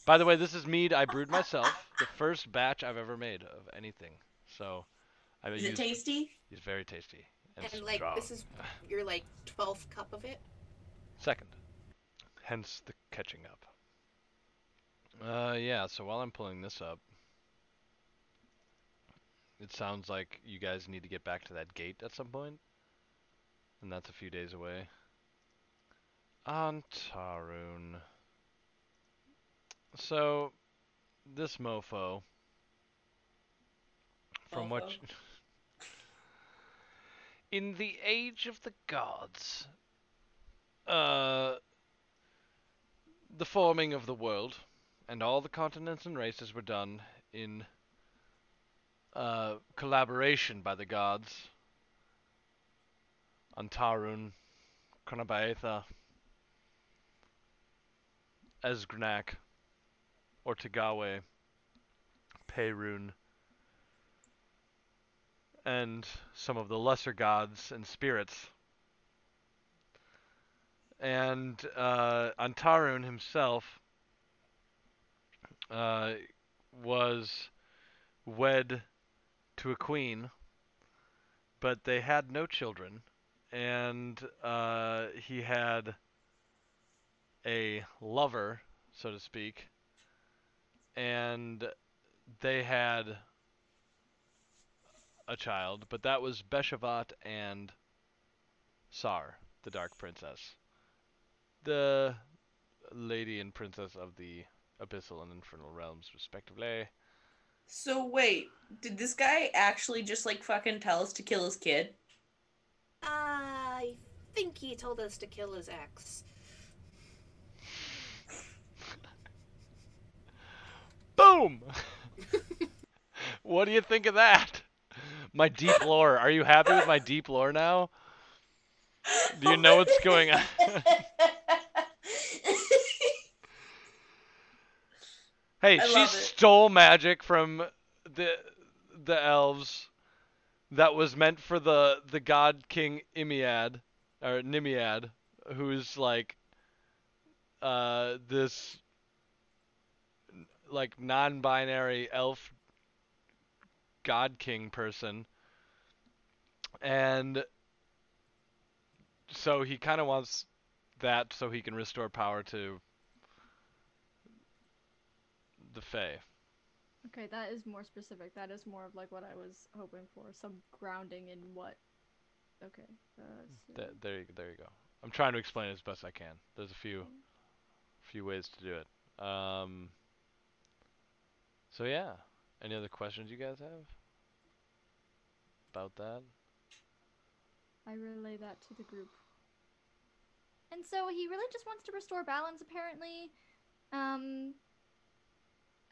Speaker 2: By the way, this is mead I brewed myself. The first batch I've ever made of anything. So, I
Speaker 4: Is it tasty?
Speaker 2: It's very tasty and,
Speaker 7: And like
Speaker 2: strong.
Speaker 7: this is your like twelfth cup of it.
Speaker 2: Second. Hence the catching up. Uh, yeah. So while I'm pulling this up, it sounds like you guys need to get back to that gate at some point. point, and that's a few days away. Antarun. So, this mofo, from what,
Speaker 4: Mofo?
Speaker 2: you- in the age of the gods, uh, the forming of the world and all the continents and races were done in uh, collaboration by the gods. Antarun, Kronabaetha, Esgnak, Ortegawe, Perun, and some of the lesser gods and spirits. And uh, Antarun himself uh, was wed to a queen, but they had no children, and uh, he had a lover, so to speak, and they had a child, but that was Beshavat and Sar, the Dark Princess, the lady and princess of the abyssal and infernal realms, respectively.
Speaker 4: So wait, did this guy actually just like fucking tell us to kill his kid?
Speaker 7: I think he told us to kill his ex.
Speaker 2: Boom! what do you think of that? My deep lore. Are you happy with my deep lore now? Do you know what's going on? Hey,
Speaker 4: I
Speaker 2: she stole magic from the the elves that was meant for the the god king Imiad or Nimiad, who's like uh this like non-binary elf god king person. And so he kind of wants that so he can restore power to the Fae.
Speaker 3: Okay, that is more specific. That is more of like what I was hoping for. Some grounding in what. Okay. Uh, so-
Speaker 2: Th- there, you, there you go. I'm trying to explain it as best I can. There's a few, few ways to do it. Um. So yeah, any other questions you guys have about that?
Speaker 3: I relay that to the group. And so he really just wants to restore balance, apparently. Um,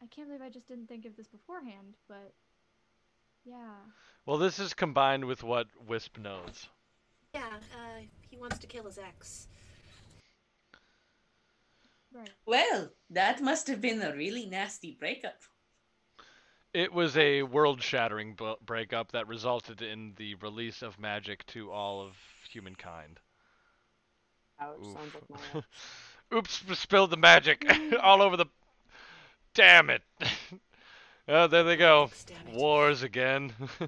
Speaker 3: I can't believe I just didn't think of this beforehand, but yeah.
Speaker 2: Well, this is combined with what Wisp knows.
Speaker 7: Yeah, uh, he wants to kill his ex.
Speaker 3: Right.
Speaker 9: Well, that must have been a really nasty breakup.
Speaker 2: It was a world-shattering b- breakup that resulted in the release of magic to all of humankind.
Speaker 5: Ouch,
Speaker 2: Oof.
Speaker 5: sounds like.
Speaker 2: Oops, spilled the magic all over the. Damn it! oh, there they go.
Speaker 7: Ex, damn it.
Speaker 2: Wars again. all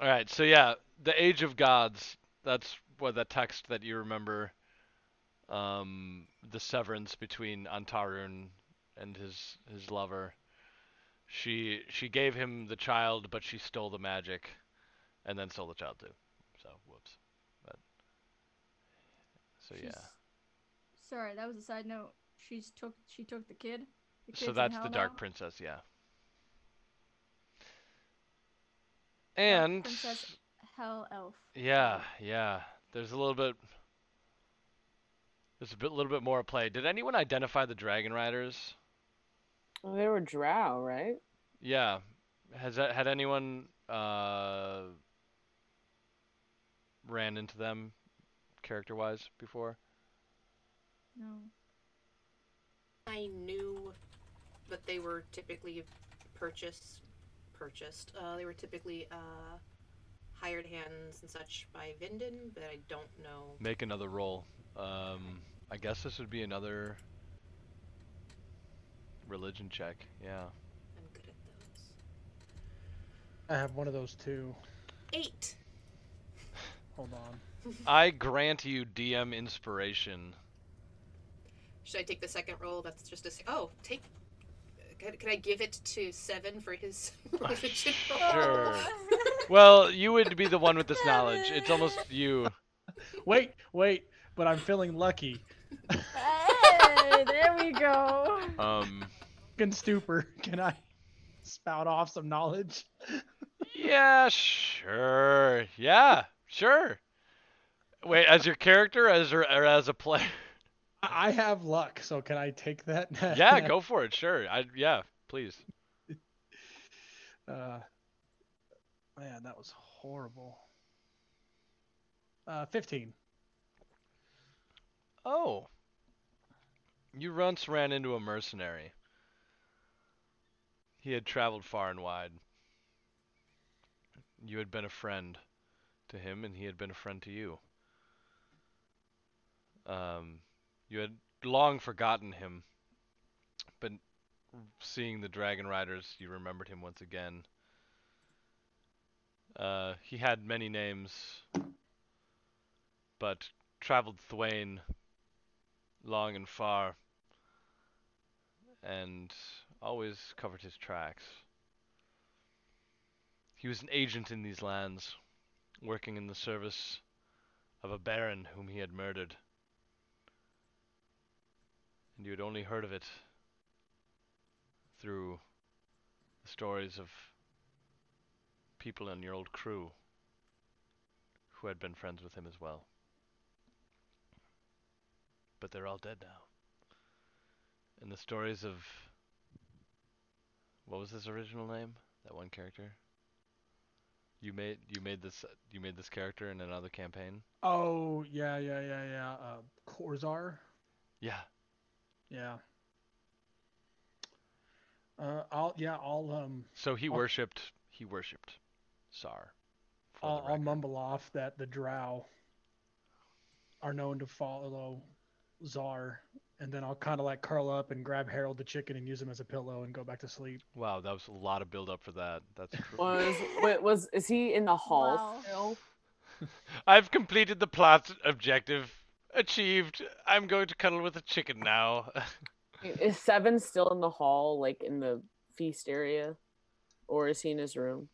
Speaker 2: right, so yeah, the Age of Gods. That's what that text that you remember. Um, the severance between Antarun and his his lover. She she gave him the child, but she stole the magic, and then stole the child too. So whoops. But so yeah.
Speaker 3: Sorry, that was a side note. She's took she took the kid. The
Speaker 2: So that's the Dark? Princess, yeah.
Speaker 3: Dark
Speaker 2: And
Speaker 3: Princess Hell Elf.
Speaker 2: yeah, yeah. There's a little bit. There's a bit, little bit more play. Did anyone identify the Dragon Riders?
Speaker 5: Well, they were drow, right?
Speaker 2: Yeah. Has that, had anyone uh ran into them character-wise before?
Speaker 3: No.
Speaker 7: I knew that they were typically purchased. Purchased. Uh, they were typically uh, hired hands and such by Vinden, but I don't know.
Speaker 2: Make another roll. Um, I guess this would be another religion check. Yeah.
Speaker 7: I'm good at those.
Speaker 6: I have one of those too.
Speaker 7: Eight.
Speaker 6: Hold on.
Speaker 2: I grant you DM inspiration.
Speaker 7: Should I take the second roll? That's just a. s- Oh, take. Could, could I give it to Seven for his religion roll?
Speaker 2: Sure. Well, you would be the one with this knowledge. It's almost you.
Speaker 6: Wait, wait, but I'm feeling lucky.
Speaker 3: Hey, there we go.
Speaker 2: Um,
Speaker 6: Fucking stupor. Can I spout off some knowledge?
Speaker 2: yeah, sure. Yeah, sure. Wait, as your character, as or, or as a player?
Speaker 6: I have luck, so can I take that?
Speaker 2: Yeah, go for it. Sure. I yeah, please.
Speaker 6: Uh, man, that was horrible. Uh, 15.
Speaker 2: Oh. You once ran into a mercenary. He had traveled far and wide. You had been a friend to him, and he had been a friend to you. Um, you had long forgotten him, but seeing the Dragon Riders, you remembered him once again. Uh, he had many names, but traveled Thwain long and far, and always covered his tracks. He was an agent in these lands, working in the service of a baron whom he had murdered. And you had only heard of it through the stories of people in your old crew who had been friends with him as well. But they're all dead now. And the stories of what was his original name? That one character. You made you made this you made this character in another campaign.
Speaker 6: Oh, yeah, yeah, yeah, yeah. Uh, Corzar?
Speaker 2: Yeah,
Speaker 6: Yeah. Uh, I'll yeah, I'll um,
Speaker 2: So he
Speaker 6: I'll-
Speaker 2: worshipped. He worshipped Sar.
Speaker 6: I'll, I'll mumble off that the Drow are known to follow Sar, and then I'll kind of like curl up and grab Harold the chicken and use him as a pillow and go back to sleep.
Speaker 2: Wow, that was a lot of build up for that. That's true.
Speaker 5: Was wait, was is he in the hall
Speaker 3: Wow.
Speaker 5: still?
Speaker 2: I've completed the plot objective. Achieved. I'm going to cuddle with a chicken now.
Speaker 5: Is Seven still in the hall, like in the feast area, or is he in his room?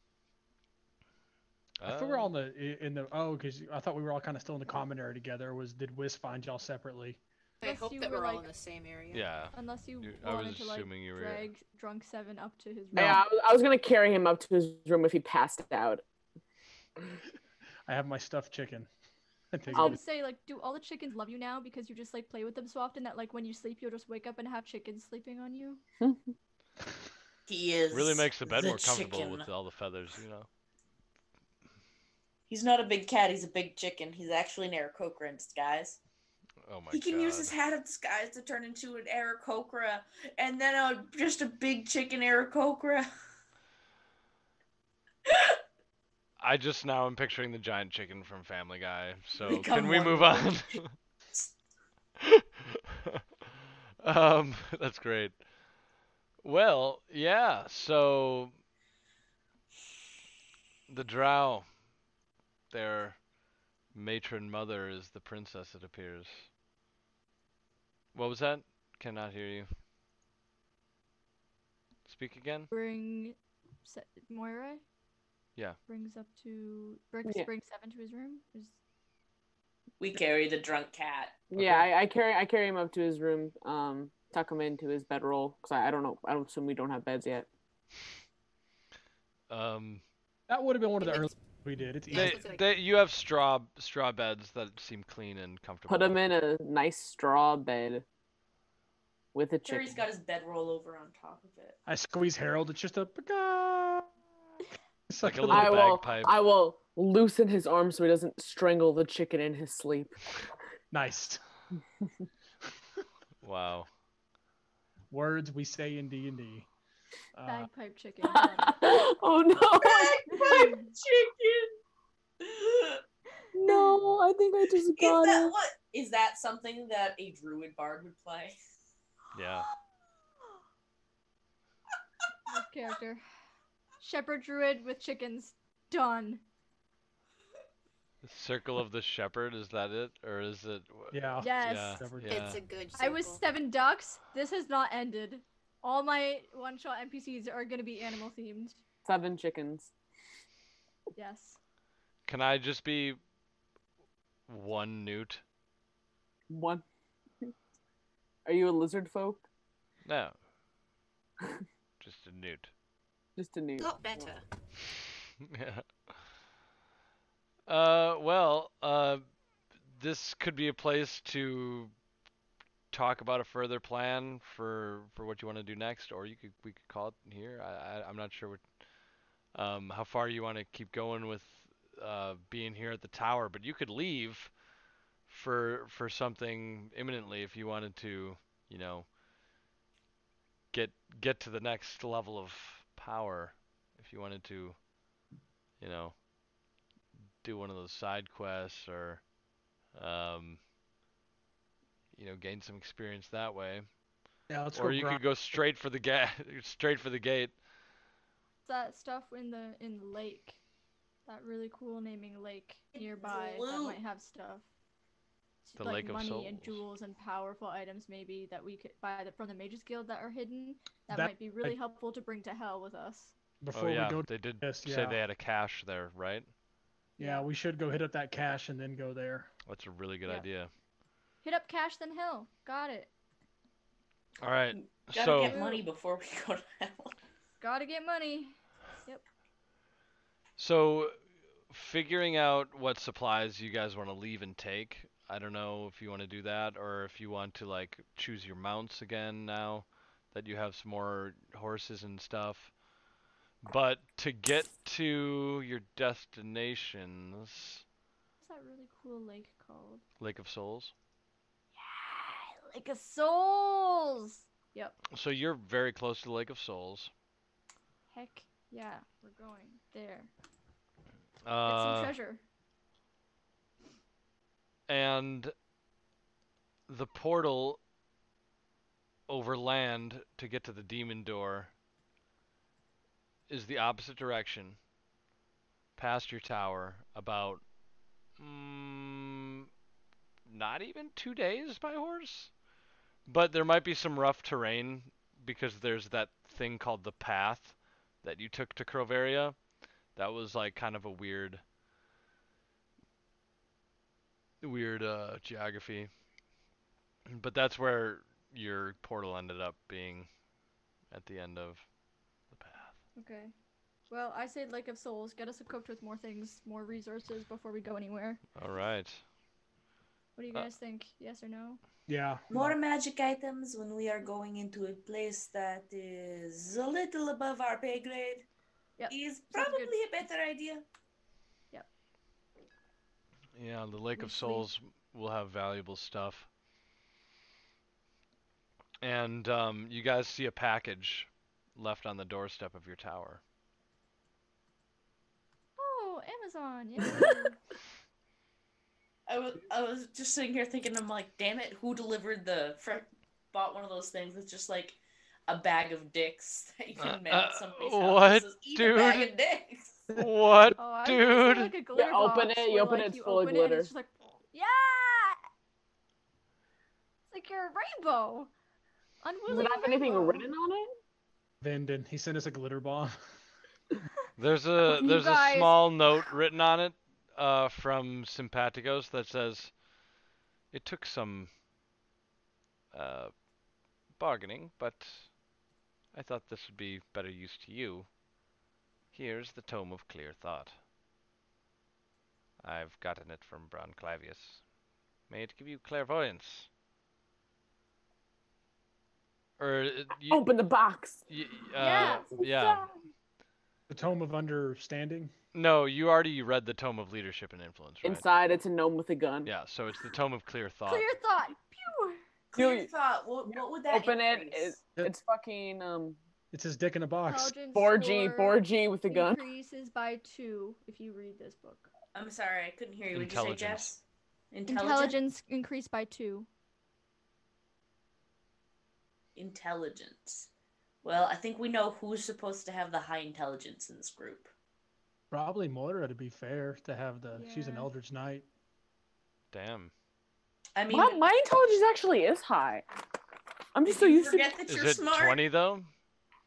Speaker 6: I thought we were all in
Speaker 2: Uh,
Speaker 6: the in the oh, because I thought we were all kind of still in the common area together. Was did Wiz find y'all separately?
Speaker 7: I
Speaker 3: Unless
Speaker 7: hope
Speaker 3: you
Speaker 7: that
Speaker 3: were,
Speaker 7: we're all
Speaker 3: like-
Speaker 7: in the same area.
Speaker 2: yeah.
Speaker 3: Unless you
Speaker 2: You- I was
Speaker 3: wanted to like
Speaker 2: assuming you were-
Speaker 3: drag drunk seven up to his room.
Speaker 6: No.
Speaker 5: Yeah, I was, I was gonna carry him up to his room if he passed out.
Speaker 6: I have my stuffed chicken. I
Speaker 3: I
Speaker 6: think
Speaker 3: was
Speaker 5: I'll-
Speaker 3: gonna say, like, do all the chickens love you now because you just like play with them so often that like when you sleep you'll just wake up and have chickens sleeping on you?
Speaker 4: He is
Speaker 2: Really makes the bed
Speaker 4: the
Speaker 2: more comfortable
Speaker 4: chicken.
Speaker 2: with all the feathers, you know.
Speaker 4: He's not a big cat. He's a big chicken. He's actually an Aarakocra in disguise.
Speaker 2: Oh my
Speaker 4: he can
Speaker 2: god.
Speaker 4: use his hat of disguise to turn into an Aarakocra, and then a just a big chicken Aarakocra.
Speaker 2: I just now am picturing the giant chicken from Family Guy. So
Speaker 4: Become
Speaker 2: can we move on? um, that's great. Well, yeah. So the Drow, their matron mother, is the princess. It appears. What was that? Cannot hear you. Speak again.
Speaker 3: Bring Se- Moira.
Speaker 2: Yeah.
Speaker 3: Brings up to brings
Speaker 5: Yeah.
Speaker 3: brings seven to his room. Is
Speaker 4: We carry the drunk cat.
Speaker 5: Yeah, I, I carry I carry him up to his room, um, tuck him into his bedroll because I, I don't know I don't assume we don't have beds yet.
Speaker 2: Um,
Speaker 6: That would have been one of the
Speaker 7: It
Speaker 6: early
Speaker 7: makes-
Speaker 6: we did. It's easy.
Speaker 2: they, they, you have straw straw beds that seem clean and comfortable.
Speaker 5: Put him in a nice straw bed with a chicken.
Speaker 4: Terry's got his bedroll over on top of it.
Speaker 6: I squeeze Harold. It's just a It's
Speaker 2: Like a
Speaker 6: a
Speaker 2: little
Speaker 5: I will
Speaker 2: bagpipe.
Speaker 5: I will loosen his arm so he doesn't strangle the chicken in his sleep.
Speaker 6: nice
Speaker 2: Wow.
Speaker 6: words we say in D and D. Uh,
Speaker 3: bagpipe chicken. I love it.
Speaker 5: oh no!
Speaker 4: Bagpipe chicken.
Speaker 5: No, I think I just got
Speaker 4: Is
Speaker 5: got
Speaker 4: that
Speaker 5: it.
Speaker 4: what? Is that something that a druid bard would play?
Speaker 2: Yeah.
Speaker 3: Character. Shepherd druid with chickens. Done.
Speaker 2: Circle of the Shepherd, is that it? Or is it.
Speaker 6: yeah.
Speaker 3: Yes.
Speaker 2: Yeah.
Speaker 7: It's a good.
Speaker 3: I was seven ducks. This has not ended. All my one shot NPCs are gonna be animal themed.
Speaker 5: Seven chickens.
Speaker 3: Yes.
Speaker 2: Can I just be one newt?
Speaker 5: One. Are you a lizard folk?
Speaker 2: No. just a newt.
Speaker 5: Just a new.
Speaker 7: Got better.
Speaker 2: yeah. Uh, well, uh, this could be a place to talk about a further plan for for what you want to do next, or you could we could call it here. I, I I'm not sure what um how far you want to keep going with uh being here at the tower, but you could leave for for something imminently if you wanted to, you know, get get to the next level of power if you wanted to, you know, do one of those side quests or, um, you know, gain some experience that way.
Speaker 6: Yeah, let's
Speaker 2: or
Speaker 6: go.
Speaker 2: you
Speaker 6: grind.
Speaker 2: could go straight for the gate, straight for the gate.
Speaker 3: that stuff in the in the lake. That really cool naming lake nearby that might have stuff.
Speaker 2: The
Speaker 3: like
Speaker 2: Lake of
Speaker 3: money and jewels and powerful items maybe that we could buy the, from the Mages Guild that are hidden. That,
Speaker 6: That-
Speaker 3: might be really helpful to bring to hell with us.
Speaker 6: Before
Speaker 2: oh yeah,
Speaker 6: we go.
Speaker 2: they did
Speaker 6: this,
Speaker 2: say
Speaker 6: yeah.
Speaker 2: they had a cache there, right?
Speaker 6: Yeah, we should go hit up that cache and then go there.
Speaker 2: That's a really good
Speaker 3: Yeah.
Speaker 2: idea.
Speaker 3: Hit up Cash then Hill. Got it.
Speaker 2: All right,
Speaker 4: Gotta
Speaker 2: so
Speaker 4: get money before we go to hell.
Speaker 3: Gotta get money. Yep.
Speaker 2: So, figuring out what supplies you guys want to leave and take. I don't know if you want to do that or if you want to like choose your mounts again now that you have some more horses and stuff. But to get to your destinations,
Speaker 3: What's that really cool lake called?
Speaker 2: Lake of Souls.
Speaker 3: Lake of Souls. Yep.
Speaker 2: So you're very close to the Lake of Souls.
Speaker 3: Heck yeah, we're going there. Get
Speaker 2: Uh,
Speaker 3: some treasure.
Speaker 2: and the portal over land to get to the demon door is the opposite direction past your tower about mm, not even two days by horse but there might be some rough terrain because there's that thing called the path that you took to Crovaria that was like kind of a weird weird uh, geography. But that's where your portal ended up being at the end of the path.
Speaker 3: Okay. Well, I say Lake of Souls. Get us equipped with more things, more resources before we go anywhere.
Speaker 2: All right.
Speaker 3: What do you
Speaker 2: Uh,
Speaker 3: guys think? Yes or no?
Speaker 6: Yeah.
Speaker 9: More magic items when we are going into a place that is a little above our pay grade
Speaker 3: Yep.
Speaker 9: is probably a better idea.
Speaker 2: Yeah, Yeah, the Lake of Souls will have valuable stuff. And um, you guys see a package left on the doorstep of your tower.
Speaker 3: Oh, Amazon. Yeah.
Speaker 4: I was I was just sitting here thinking, I'm like, damn it, who delivered the fr- bought one of those things that's just like a bag of dicks that you
Speaker 2: Uh,
Speaker 4: can mail
Speaker 2: uh,
Speaker 4: to somebody's
Speaker 2: what,
Speaker 4: house. It says, a bag
Speaker 2: dude?
Speaker 4: of dicks.
Speaker 2: What,
Speaker 3: oh, I was gonna say,
Speaker 2: dude?
Speaker 3: like a glitter
Speaker 5: open it, you
Speaker 3: where,
Speaker 5: open
Speaker 3: like,
Speaker 5: it, it's full of
Speaker 3: open it
Speaker 5: glitter.
Speaker 3: it's like, yeah. It's like you're a rainbow.
Speaker 5: Does it have anything written on it?
Speaker 6: Vanden, he sent us a glitter bomb.
Speaker 2: There's a there's
Speaker 3: guys-
Speaker 2: a small note written on it uh, from Sympaticos that says it took some uh, bargaining, but I thought this would be better use to you. Here's the Tome of Clear Thought. I've gotten it from Brown Clavius. May it give you clairvoyance. Or uh, you,
Speaker 5: Open the box.
Speaker 2: y-
Speaker 3: Yeah.
Speaker 2: uh, yeah.
Speaker 6: The Tome of Understanding.
Speaker 2: No, you already read the Tome of Leadership and Influence, right?
Speaker 5: Inside, it's a gnome with a gun.
Speaker 2: Yeah, so it's the Tome of Clear Thought.
Speaker 3: Clear thought. Pew.
Speaker 4: Clear
Speaker 5: You-
Speaker 4: thought. What, what would that
Speaker 5: Open it.
Speaker 4: increase?
Speaker 5: it it's fucking um
Speaker 6: It's his dick in a box.
Speaker 3: Intelligence
Speaker 5: 4G, 4G with a gun.
Speaker 3: Increases by two if you read this book.
Speaker 4: I'm sorry, I couldn't hear you. Would you say,
Speaker 2: Intelligence.
Speaker 4: Jess? Intelligence.
Speaker 3: Intelligence increased by two.
Speaker 4: Intelligence. Well, I think we know who's supposed to have the high intelligence in this group.
Speaker 6: Probably Moira, to be fair, to have the. She's an Eldritch Knight.
Speaker 2: Damn.
Speaker 4: I mean,
Speaker 5: My, my intelligence actually is high. I'm just so
Speaker 4: you
Speaker 5: used to.
Speaker 4: forget that
Speaker 2: Is
Speaker 4: you're
Speaker 2: it
Speaker 4: smart.
Speaker 2: 20 though?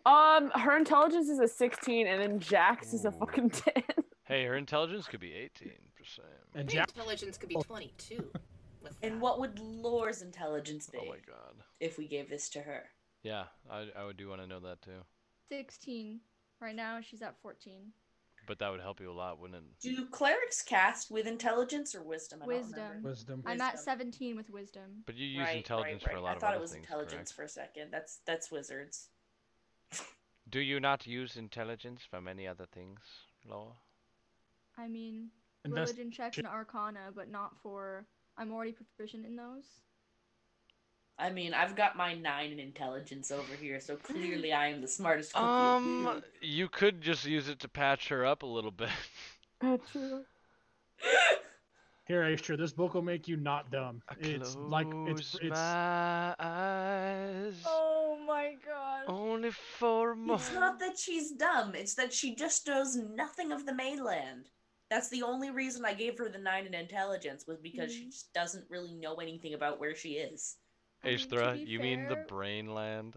Speaker 5: Um, her intelligence is a 16, and then Jax is a fucking 10.
Speaker 2: Hey, her intelligence could be 18%.
Speaker 6: And
Speaker 7: My
Speaker 6: Jack.
Speaker 7: intelligence could be 22.
Speaker 4: And what would Lore's intelligence be
Speaker 2: Oh my god.
Speaker 4: if we gave this to her?
Speaker 2: Yeah, I, I would do want to know that too.
Speaker 3: 16. Right now she's at 14.
Speaker 2: But that would help you a lot, wouldn't it?
Speaker 4: Do clerics cast with intelligence or wisdom? I
Speaker 3: Wisdom.
Speaker 6: Wisdom.
Speaker 3: I'm at 17 with wisdom.
Speaker 2: But you use
Speaker 4: Right,
Speaker 2: intelligence
Speaker 4: right,
Speaker 2: for a lot
Speaker 4: I
Speaker 2: of
Speaker 4: things.
Speaker 2: I thought
Speaker 4: it was
Speaker 2: things,
Speaker 4: intelligence
Speaker 2: correct?
Speaker 4: for a second. That's that's wizards.
Speaker 2: Do you not use intelligence for many other things, Law?
Speaker 3: I mean, religion checks and arcana, but not for. I'm already proficient in those.
Speaker 4: I mean, I've got my nine in intelligence over here, so clearly I am the smartest cookie.
Speaker 2: Um, you could just use it to patch her up a little bit.
Speaker 6: Here, Aisha, this book will make you not dumb.
Speaker 2: I
Speaker 6: It's like it's it's
Speaker 2: my eyes
Speaker 3: Oh my god.
Speaker 2: only for a moment.
Speaker 4: It's not that she's dumb. It's that she just knows nothing of the mainland. That's the only reason I gave her the nine in intelligence was because she
Speaker 3: Mhm.
Speaker 4: just doesn't really know anything about where she is.
Speaker 3: I mean, to
Speaker 2: Aethra,
Speaker 3: be
Speaker 2: you mean the
Speaker 3: fair-
Speaker 2: brain land?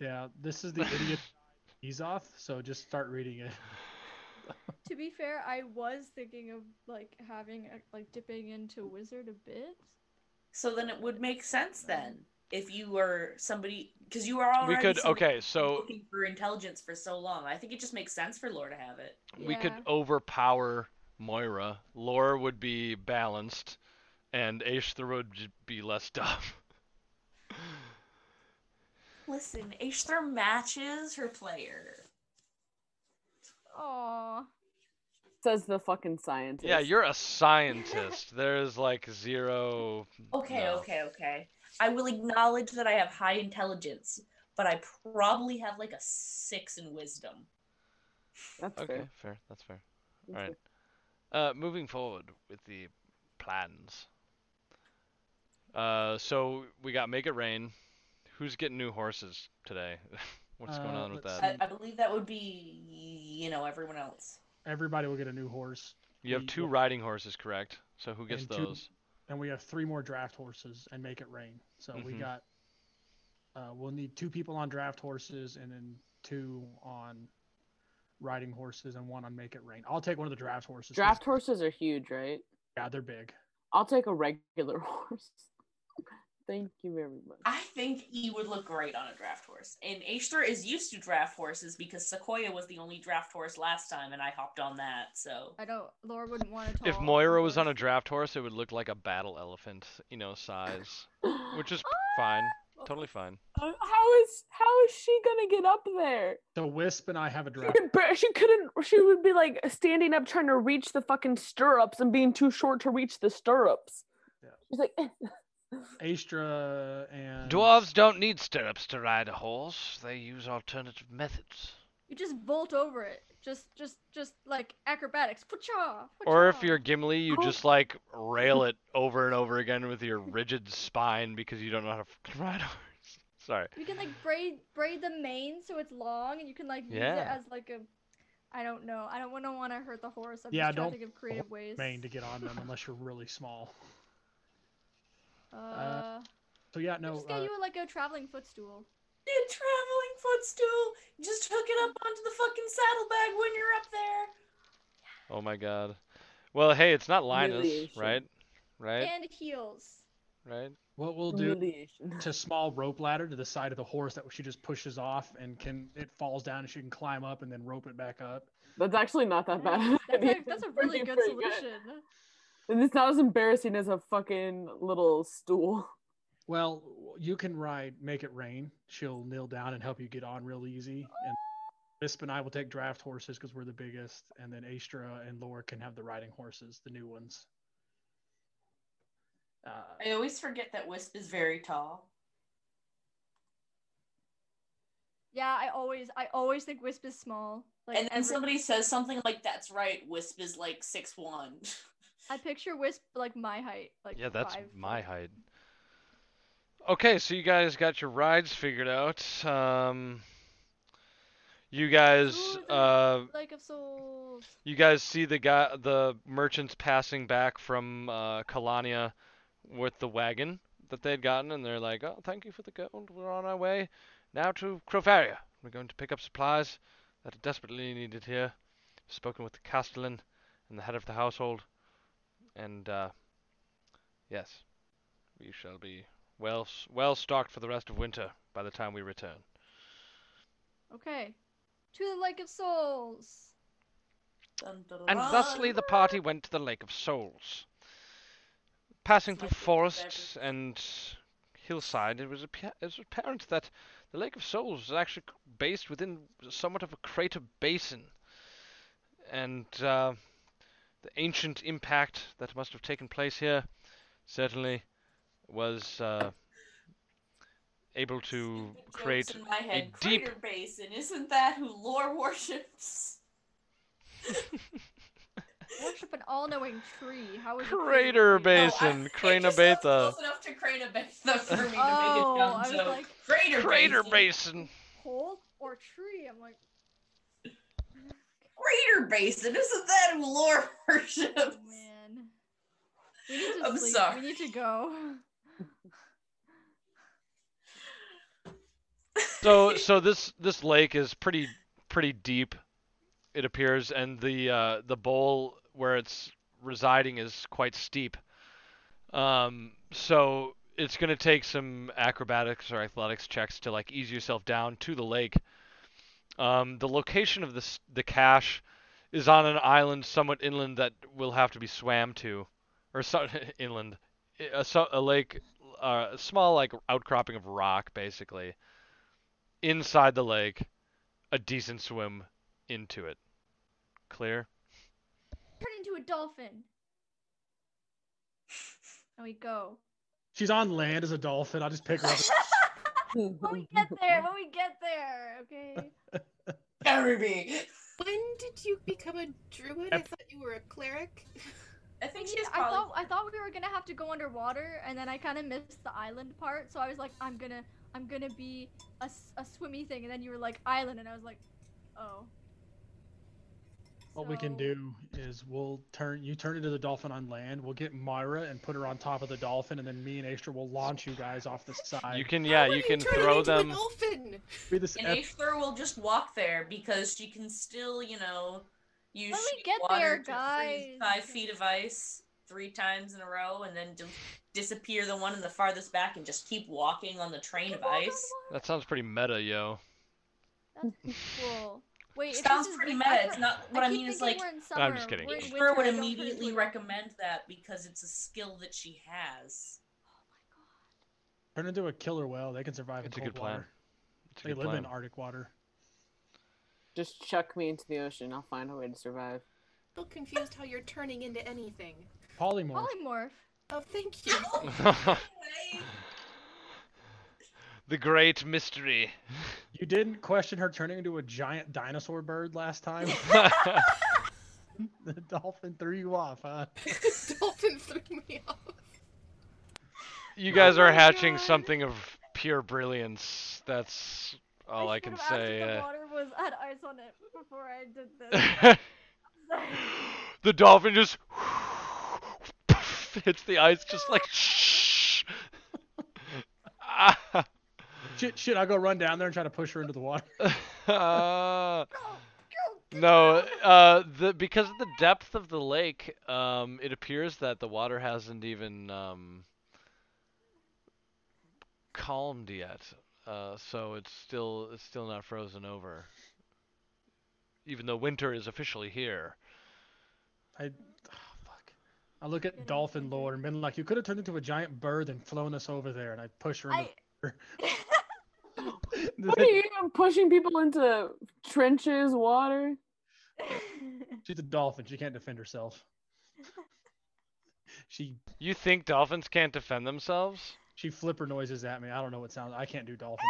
Speaker 6: yeah. This is the idiot Ezoth, so just start reading it.
Speaker 3: To be fair, I was thinking of like having a, like dipping into wizard a bit.
Speaker 4: So then it would make sense then if you were somebody because you are already
Speaker 2: We could okay, so
Speaker 4: looking for intelligence for so long. I think it just makes sense for Lore to have it.
Speaker 2: we could overpower Moira. Lore would be balanced, and Aethra would be less dumb.
Speaker 4: Listen, Aethra matches her player.
Speaker 3: Aw.
Speaker 5: Says the fucking scientist.
Speaker 2: yeah, you're a scientist. There's like zero.
Speaker 4: Okay,
Speaker 2: No.
Speaker 4: okay, okay. I will acknowledge that I have high intelligence, but I probably have like a six in wisdom.
Speaker 5: That's
Speaker 2: Okay,
Speaker 5: fair.
Speaker 2: fair. That's fair. Alright. Uh, moving forward with the plans. Uh, so we got make it rain. Who's getting new horses today? What's going
Speaker 6: Uh,
Speaker 2: on with that?
Speaker 4: I, I believe that would be, you know, everyone else.
Speaker 6: Everybody will get a new horse,
Speaker 2: You have two riding horses, correct? So who gets
Speaker 6: And two-
Speaker 2: those?
Speaker 6: and we have three more draft horses and make it rain. So we
Speaker 2: Mhm.
Speaker 6: got. Uh, we'll need two people on draft horses and then two on riding horses and one on make it rain. I'll take one of the draft horses.
Speaker 5: Draft horses are huge, right?
Speaker 6: Yeah, they're big.
Speaker 5: I'll take a regular horse. Thank you very much.
Speaker 4: I think he would look great on a draft horse. And Ashtra is used to draft horses because Sequoia was the only draft horse last time, and I hopped on that. So
Speaker 3: I don't. Laura wouldn't want to.
Speaker 2: If Moira was on a draft horse, it would look like a battle elephant, you know, size, which is fine, totally fine.
Speaker 5: Uh, How is how is she gonna get up there?
Speaker 6: So Wisp and I have a
Speaker 5: She,
Speaker 6: draft.
Speaker 5: could bar- she couldn't. She would be like standing up trying to reach the fucking stirrups and being too short to reach the stirrups.
Speaker 6: Yeah.
Speaker 5: She's like,
Speaker 6: Astra and
Speaker 2: Dwarves don't need stirrups to ride a horse. They use alternative methods.
Speaker 3: You just bolt over it. Just, just, just like acrobatics. Poocha,
Speaker 2: Or if you're Gimli, you just like rail it over and over again with your rigid spine because you don't know how to ride a horse. Sorry.
Speaker 3: You can like braid braid the mane so it's long, and you can like use it as like a. I don't know. I don't want to want to hurt the horse. I'm
Speaker 6: Yeah,
Speaker 3: just trying
Speaker 6: don't
Speaker 3: to think of creative ways.
Speaker 6: Maine to get on them unless you're really small.
Speaker 3: Uh,
Speaker 6: So yeah,
Speaker 3: no,
Speaker 6: no.
Speaker 3: just get
Speaker 6: Uh,
Speaker 3: you like a traveling footstool.
Speaker 4: a traveling footstool. Just hook it up onto the fucking saddlebag when you're up there.
Speaker 2: Oh my god. Well, hey, it's not Linus,
Speaker 5: Humiliation.
Speaker 2: right? Right?
Speaker 3: And heels.
Speaker 2: Right?
Speaker 6: what we'll do
Speaker 5: humiliation.
Speaker 6: to small rope ladder to the side of the horse that she just pushes off and can it falls down and she can climb up and then rope it back up.
Speaker 5: That's actually not that bad.
Speaker 3: That's, a, that's a really good
Speaker 5: pretty
Speaker 3: solution.
Speaker 5: And it's not as embarrassing as a fucking little stool.
Speaker 6: Well, you can ride Make It Rain. She'll kneel down and help you get on real easy. And Wisp and I will take draft horses because we're the biggest, and then Astra and Laura can have the riding horses, the new ones. Uh,
Speaker 4: I always forget that Wisp is very tall.
Speaker 3: Yeah, I always, I always think Wisp is small. Like
Speaker 4: and then
Speaker 3: every-
Speaker 4: somebody says something like, "That's right, Wisp is like six one.
Speaker 3: I picture Wisp like my height, like
Speaker 2: Yeah, that's
Speaker 3: five
Speaker 2: my height. Okay, so you guys got your rides figured out. Um, you guys,
Speaker 3: Ooh,
Speaker 2: uh,
Speaker 3: Lake of Souls.
Speaker 2: you guys see the guy, the merchants passing back from uh, Kalania with the wagon that they'd gotten, and they're like, "Oh, thank you for the gold. We're on our way now to Crofaria. We're going to pick up supplies that are desperately needed here. Spoken with the castellan and the head of the household, and uh, yes, we shall be well well stocked for the rest of winter by the time we return."
Speaker 3: Okay, to the Lake of Souls.
Speaker 4: Dun, dun,
Speaker 2: And thusly the party went to the Lake of Souls. Passing through
Speaker 4: Like
Speaker 2: forests and hillside, it was, appa- it was apparent that the Lake of Souls was actually based within somewhat of a crater basin. And uh, the ancient impact that must have taken place here certainly was uh, able to create
Speaker 4: in my head.
Speaker 2: deep-
Speaker 4: Crater Basin, isn't that who lore worships?
Speaker 3: Worship an all-knowing tree. How is a
Speaker 2: Crater
Speaker 3: basin?
Speaker 2: Basin.
Speaker 4: No, I-
Speaker 2: Crana
Speaker 4: it just
Speaker 2: Betha.
Speaker 4: Close enough to Crana Betha for me to make
Speaker 3: Oh,
Speaker 4: a dumb
Speaker 3: I was
Speaker 4: joke.
Speaker 3: like-
Speaker 4: Crater,
Speaker 2: Crater
Speaker 4: Basin.
Speaker 2: Basin.
Speaker 3: Hole or tree? I'm like,
Speaker 4: Crater Basin, isn't that who lore worships?
Speaker 3: oh man. We need to
Speaker 4: I'm
Speaker 3: sleep.
Speaker 4: sorry.
Speaker 3: We need to go.
Speaker 2: So so this this lake is pretty pretty deep, it appears, and the uh, the bowl where it's residing is quite steep. Um, so it's gonna take some acrobatics or athletics checks to like ease yourself down to the lake. Um, the location of this the cache is on an island somewhat inland that will have to be swam to, or so, inland, a, so- a lake, uh, a small like outcropping of rock basically inside the lake, a decent swim into it. Clear?
Speaker 3: Turn into a dolphin. And we go.
Speaker 6: She's on land as a dolphin. I'll just pick her up.
Speaker 3: when we get there, when we get there, okay.
Speaker 9: Carry me.
Speaker 7: When did you become a druid? I thought you were a cleric.
Speaker 4: I think
Speaker 3: Yeah,
Speaker 4: she's
Speaker 3: I thought I thought we were gonna have to go underwater, and then I kind of missed the island part. So I was like, I'm gonna I'm gonna be a, a swimmy thing, and then you were like island, and I was like, oh.
Speaker 6: What we can do is we'll turn you turn into the dolphin on land. We'll get Myra and put her on top of the dolphin, and then me and Aistra will launch you guys off the side.
Speaker 2: You can yeah,
Speaker 7: are
Speaker 2: you can
Speaker 7: turning
Speaker 2: throw
Speaker 7: into a
Speaker 2: them.
Speaker 7: dolphin.
Speaker 6: be this
Speaker 4: And
Speaker 6: ep-
Speaker 4: will just walk there because she can still, you know, use
Speaker 3: Let get
Speaker 4: water
Speaker 3: there,
Speaker 4: to freeze five feet of ice three times in a row, and then di- disappear the one in the farthest back and just keep walking on the train of ice.
Speaker 2: That sounds pretty meta, yo.
Speaker 3: the water. That's cool. Wait, if
Speaker 4: Sounds pretty
Speaker 3: win-
Speaker 4: meta. It's not what I
Speaker 3: keep
Speaker 4: mean is like
Speaker 3: we're
Speaker 2: I'm just kidding.
Speaker 3: we're winter,
Speaker 4: would
Speaker 3: I don't turn into
Speaker 4: immediately
Speaker 3: a
Speaker 4: recommend that because it's a skill that she has. Oh my god.
Speaker 6: Turn into a killer whale. They can survive
Speaker 2: It's
Speaker 6: in cold
Speaker 2: good plan.
Speaker 6: water.
Speaker 2: It's a
Speaker 6: They
Speaker 2: good
Speaker 6: live
Speaker 2: plan.
Speaker 6: in Arctic water.
Speaker 5: Just chuck me into the ocean. I'll find a way to survive.
Speaker 7: Still confused how you're turning into anything.
Speaker 6: Polymorph.
Speaker 3: Polymorph.
Speaker 7: Oh, thank you.
Speaker 2: the great mystery.
Speaker 6: You didn't question her turning into a giant dinosaur bird last time. the dolphin threw you off, huh?
Speaker 7: dolphin threw me off.
Speaker 2: you guys
Speaker 3: Oh
Speaker 2: are hatching
Speaker 3: God.
Speaker 2: something of pure brilliance. That's all I, can
Speaker 3: should've asked if
Speaker 2: say.
Speaker 3: The
Speaker 2: uh,
Speaker 3: water was had ice on it before I did this.
Speaker 2: The dolphin just hits the ice, just like shh.
Speaker 6: Shit, shit, I'll go run down there and try to push her into the water.
Speaker 3: Go, go,
Speaker 2: No, uh, the because of the depth of the lake, um, it appears that the water hasn't even um, calmed yet. Uh, so it's still it's still not frozen over. Even though winter is officially here.
Speaker 6: I, oh, fuck. I look at dolphin
Speaker 3: into
Speaker 6: lore and been like, you could have turned into a giant bird and flown us over there, and I push her into.
Speaker 3: I,
Speaker 5: What are you even pushing people into trenches, water?
Speaker 6: She's a dolphin. She can't defend herself. She
Speaker 2: You think dolphins can't defend themselves?
Speaker 6: she flipper noises at me. I don't know what sounds. I can't do dolphin.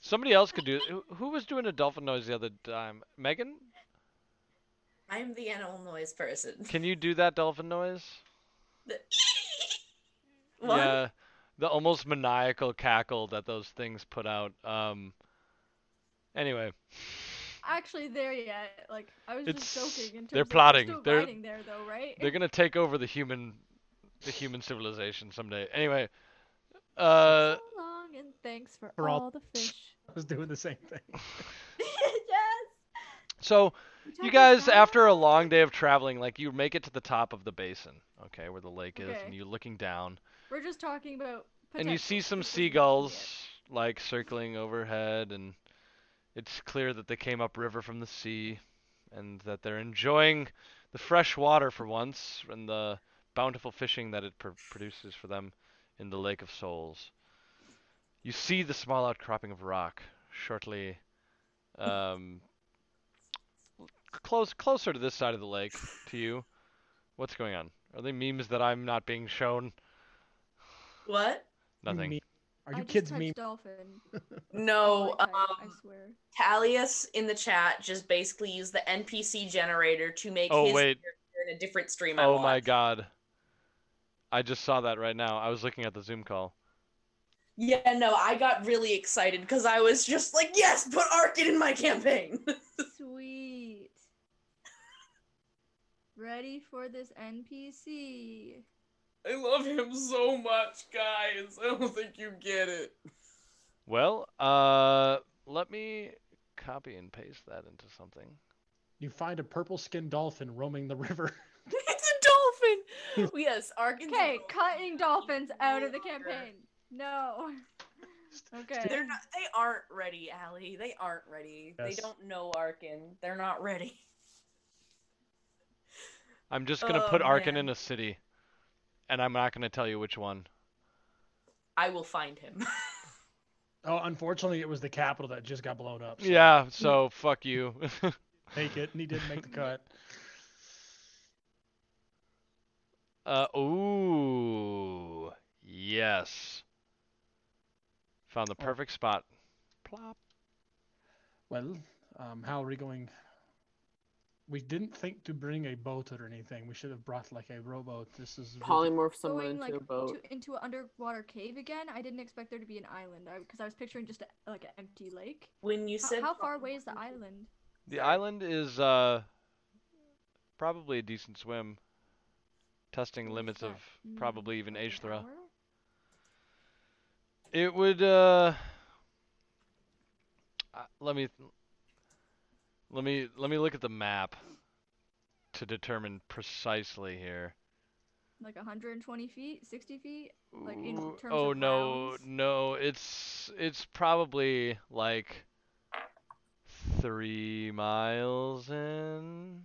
Speaker 2: Somebody else could do it. Who- Who was doing a dolphin noise the other time? Megan,
Speaker 4: I'm the animal noise person.
Speaker 2: can you do that dolphin noise?
Speaker 4: The- what?
Speaker 2: Yeah, the almost maniacal cackle that those things put out. Um. Anyway,
Speaker 3: actually there yet. Like I was
Speaker 2: It's-
Speaker 3: just joking. In terms
Speaker 2: they're
Speaker 3: of, we're
Speaker 2: plotting.
Speaker 3: still
Speaker 2: They're-
Speaker 3: riding there though, right?
Speaker 2: they're gonna take over the human, the human civilization someday. Anyway, uh,
Speaker 3: so long and thanks for,
Speaker 6: For all-
Speaker 3: all the fish.
Speaker 6: I was doing the same thing.
Speaker 3: yes.
Speaker 2: so you guys, after a long day of traveling, like you make it to the top of the basin, okay, where the lake is, and you're looking down,
Speaker 3: We're just talking about.
Speaker 2: and you see some seagulls like circling overhead, and it's clear that they came upriver from the sea, and that they're enjoying the fresh water for once, and the bountiful fishing that it pr- produces for them in the Lake of Souls. You see the small outcropping of rock shortly, um, close closer to this side of the lake to you. What's going on? Are they memes that I'm not being shown?
Speaker 4: What?
Speaker 2: Nothing.
Speaker 6: me- Are you
Speaker 3: just
Speaker 6: kids
Speaker 3: touched
Speaker 6: me?
Speaker 3: Dolphin.
Speaker 4: No,
Speaker 3: I, I
Speaker 4: um,
Speaker 3: swear.
Speaker 4: Talius in the chat just basically used the NPC generator to make
Speaker 2: Oh,
Speaker 4: his
Speaker 2: wait.
Speaker 4: character in a different stream. I
Speaker 2: Oh my god. I just saw that right now. I was looking at the Zoom call.
Speaker 4: Yeah, no, I got really excited because I was just like, yes, put Arkin in my campaign.
Speaker 3: Sweet. Ready for this NPC.
Speaker 4: I love him so much, guys. I don't think you get it.
Speaker 2: Well, uh, let me copy and paste that into something.
Speaker 6: You find a purple skinned dolphin roaming the river.
Speaker 4: it's a dolphin. yes, Arkin's. a
Speaker 3: Okay, cutting dolphins out of the campaign. No. Okay.
Speaker 4: They're not. They aren't ready, Allie. They aren't ready.
Speaker 6: Yes.
Speaker 4: They don't know Arkin. They're not ready.
Speaker 2: I'm just gonna
Speaker 4: Oh,
Speaker 2: put Arkin
Speaker 4: man.
Speaker 2: in a city, and I'm not gonna tell you which one.
Speaker 4: I will find him.
Speaker 6: Oh, unfortunately, it was the capital that just got blown up. so
Speaker 2: Yeah, so fuck you.
Speaker 6: Make it, and he didn't make the cut.
Speaker 2: Uh, ooh, yes. Found the
Speaker 6: Oh.
Speaker 2: perfect spot. Plop.
Speaker 6: Well, um, how are we going? We didn't think to bring a boat or anything. We should have brought like a rowboat. This is
Speaker 5: Polymorph someone
Speaker 3: Going
Speaker 5: into
Speaker 3: like
Speaker 5: a boat.
Speaker 3: to, into an underwater cave again. I didn't expect there to be an island because I, was picturing just a, like an empty lake.
Speaker 4: When you
Speaker 3: How,
Speaker 4: said
Speaker 3: how far away is the island?
Speaker 2: The island is uh probably a decent swim. Testing limits of
Speaker 3: Mm,
Speaker 2: probably even
Speaker 3: like an
Speaker 2: Aethra.
Speaker 3: hour?
Speaker 2: It would uh uh, let me let me let me look at the map to determine precisely here.
Speaker 3: Like 120 feet, 60 feet. Like, in
Speaker 2: Ooh,
Speaker 3: terms
Speaker 2: oh
Speaker 3: of
Speaker 2: no,
Speaker 3: rounds?
Speaker 2: no, it's it's probably like 3 miles in.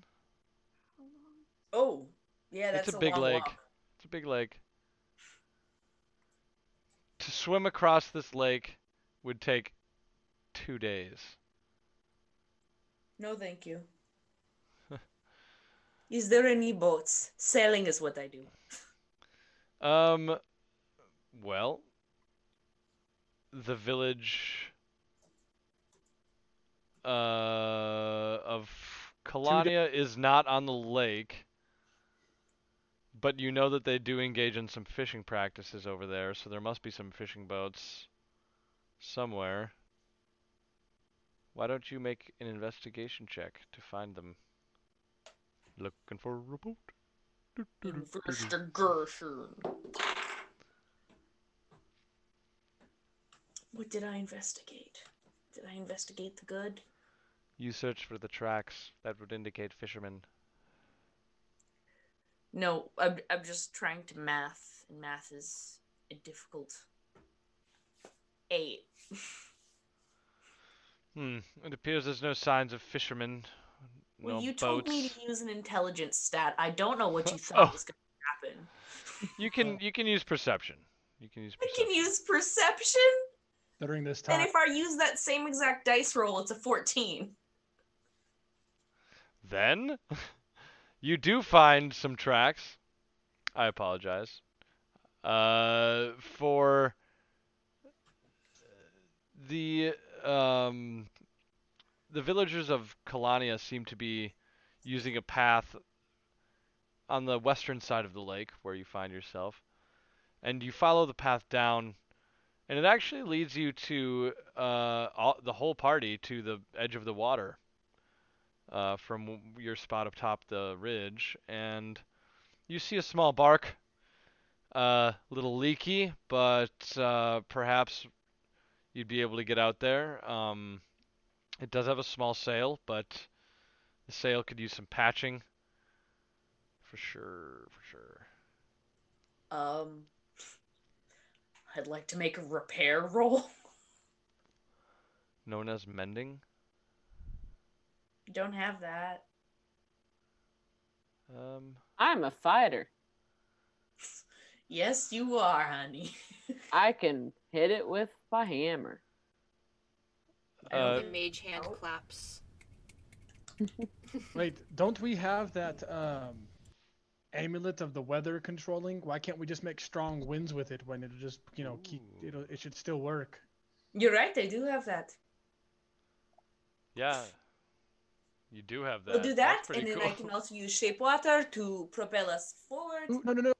Speaker 4: Oh, yeah, that's
Speaker 2: it's a big
Speaker 4: long
Speaker 2: lake.
Speaker 4: walk.
Speaker 2: It's a big lake. To swim across this lake would take 2 days.
Speaker 4: No, thank you. Is there any boats? Sailing is what I do.
Speaker 2: Um, well, the village uh, of Kalania is not on the lake, but you know that they do engage in some fishing practices over there, so there must be some fishing boats somewhere. Why don't you make an investigation check to find them? Looking for a boat.
Speaker 4: Investigation. What did I investigate? Did I investigate the good?
Speaker 2: You search for the tracks that would indicate fishermen.
Speaker 4: No, I'm, I'm just trying to math, and math is a difficult. Eight.
Speaker 2: Hmm. It appears there's no signs of fishermen.
Speaker 4: Well,
Speaker 2: no
Speaker 4: you told me to use an intelligence stat. I don't know what you thought
Speaker 2: Oh.
Speaker 4: was going to happen.
Speaker 2: You can you can use perception. You can use
Speaker 4: I
Speaker 2: perception.
Speaker 4: can use perception,
Speaker 6: during this time.
Speaker 4: and if I use that same exact dice roll, it's a 14.
Speaker 2: Then you do find some tracks. I apologize. Uh, for the um the villagers of Kalania seem to be using a path on the western side of the lake where you find yourself. And you follow the path down and it actually leads you to uh all, the whole party to the edge of the water uh, from your spot up top the ridge, and you see a small bark, uh, little leaky, but uh, perhaps you'd be able to get out there. Um, it does have a small sail, but the sail could use some patching. For sure, for sure.
Speaker 4: Um, I'd like to make a repair roll.
Speaker 2: Known as mending.
Speaker 4: Don't have that.
Speaker 2: Um,
Speaker 5: I'm a fighter.
Speaker 4: Yes, you are, honey.
Speaker 5: I can hit it with my hammer.
Speaker 2: uh,
Speaker 7: the mage hand
Speaker 4: Oh.
Speaker 7: claps.
Speaker 6: Wait, don't we have that um, amulet of the weather controlling? Why can't we just make strong winds with it when it'll just, you know, keep
Speaker 2: Ooh.
Speaker 6: it'll, it should still work?
Speaker 4: You're right, I do have that.
Speaker 2: yeah. You do have that.
Speaker 4: We'll do that, and then
Speaker 2: cool.
Speaker 4: I can also use shape water to propel us forward.
Speaker 6: Ooh, no, no, no.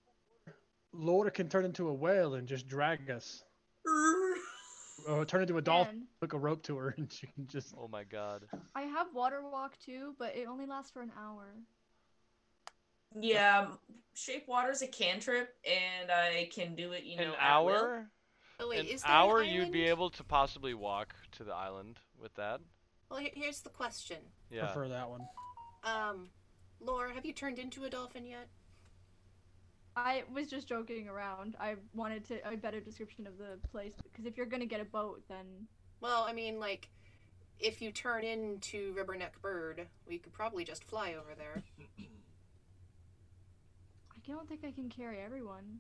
Speaker 6: Laura can turn into a whale and just drag us. Or turn into a dolphin,
Speaker 3: Man,
Speaker 6: hook a rope to her, and she can just.
Speaker 2: Oh my god.
Speaker 3: I have water walk too, but it only lasts for an hour.
Speaker 4: Yeah, shape water's a cantrip, and I can do it. You know,
Speaker 2: An
Speaker 4: at
Speaker 2: hour?
Speaker 7: Oh wait,
Speaker 2: An
Speaker 7: is there
Speaker 2: hour
Speaker 7: an
Speaker 2: you'd be able to possibly walk to the island with that.
Speaker 7: Well, here's the question.
Speaker 2: Yeah.
Speaker 6: Prefer that one.
Speaker 7: Um, Laura, have you turned into a dolphin yet?
Speaker 3: I was just joking around. I wanted to a better description of the place because if you're gonna get a boat, then
Speaker 7: Well, I mean, like, if you turn into Rubberneck Bird, we could probably just fly over there.
Speaker 3: I don't think I can carry everyone.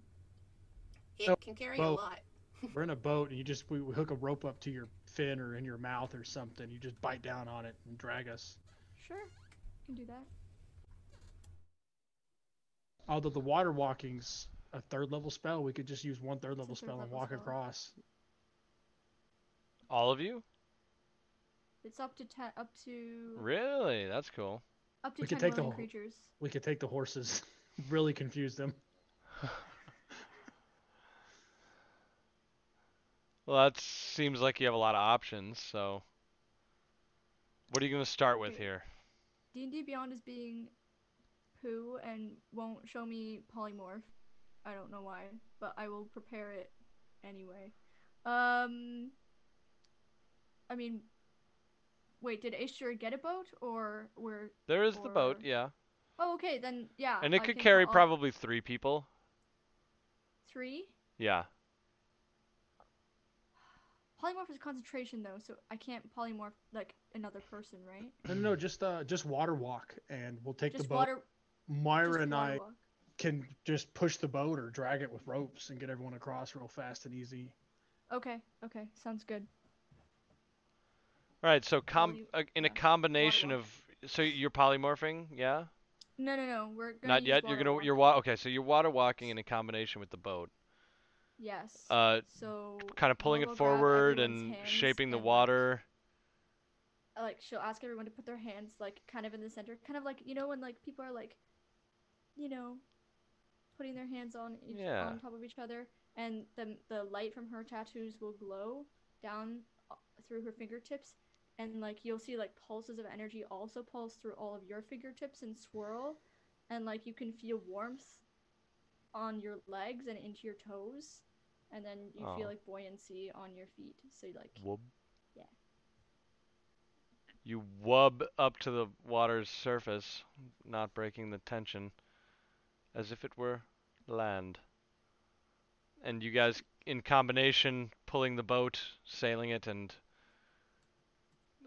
Speaker 7: It
Speaker 6: No,
Speaker 7: can carry
Speaker 6: well-
Speaker 7: a lot.
Speaker 6: We're in a boat, and you just we, we hook a rope up to your fin or in your mouth or something. You just bite down on it and drag us.
Speaker 3: Sure, you can do that.
Speaker 6: Although the water walking's a third level spell, we could just use one third level
Speaker 3: third
Speaker 6: spell and walk
Speaker 3: spell.
Speaker 6: across.
Speaker 2: All of you?
Speaker 3: It's up to ten, up to
Speaker 2: Really? That's cool.
Speaker 3: up to
Speaker 6: We could take the
Speaker 3: creatures.
Speaker 6: We could take the horses, really confuse them.
Speaker 2: Well, that seems like you have a lot of options. So, what are you gonna start with
Speaker 3: Okay.
Speaker 2: here?
Speaker 3: D and D Beyond is being poo and won't show me polymorph. I don't know why, but I will prepare it anyway. Um, I mean, wait, did Aestur get a boat or we're?
Speaker 2: There is the boat, yeah,
Speaker 3: Oh, okay, then yeah.
Speaker 2: and it
Speaker 3: I
Speaker 2: could
Speaker 3: can
Speaker 2: carry
Speaker 3: call-
Speaker 2: probably three people.
Speaker 3: three.
Speaker 2: Yeah.
Speaker 3: Polymorph is concentration though, so I can't polymorph like another person, right?
Speaker 6: No, no, no, just uh, just water walk, and we'll take
Speaker 3: Just
Speaker 6: the boat.
Speaker 3: water.
Speaker 6: Myra and I
Speaker 3: walk.
Speaker 6: can just push the boat or drag it with ropes and get everyone across real fast and easy.
Speaker 3: Okay, okay, sounds good.
Speaker 2: All right. So com
Speaker 3: Poly-
Speaker 2: uh, in a combination of so you're polymorphing, yeah?
Speaker 3: No, no, no, we're gonna
Speaker 2: Not yet. You're gonna
Speaker 3: walk.
Speaker 2: you're wa- okay. So you're water walking in a combination with the boat,
Speaker 3: Yes.
Speaker 2: uh,
Speaker 3: so
Speaker 2: kind of pulling
Speaker 3: Mom
Speaker 2: it
Speaker 3: will grab
Speaker 2: forward and shaping the
Speaker 3: and,
Speaker 2: water.
Speaker 3: like she'll ask everyone to put their hands like kind of in the center, kind of like you know when like people are like, you know, putting their hands on each
Speaker 2: Yeah.
Speaker 3: on top of each other, and the the light from her tattoos will glow down uh, through her fingertips, and like you'll see like pulses of energy also pulse through all of your fingertips and swirl, and like you can feel warmth on your legs and into your toes, and then you
Speaker 2: Oh.
Speaker 3: feel like buoyancy on your feet. So you like
Speaker 2: Wub.
Speaker 3: Yeah.
Speaker 2: You wub up to the water's surface, not breaking the tension, as if it were land. And you guys, in combination, pulling the boat, sailing it, and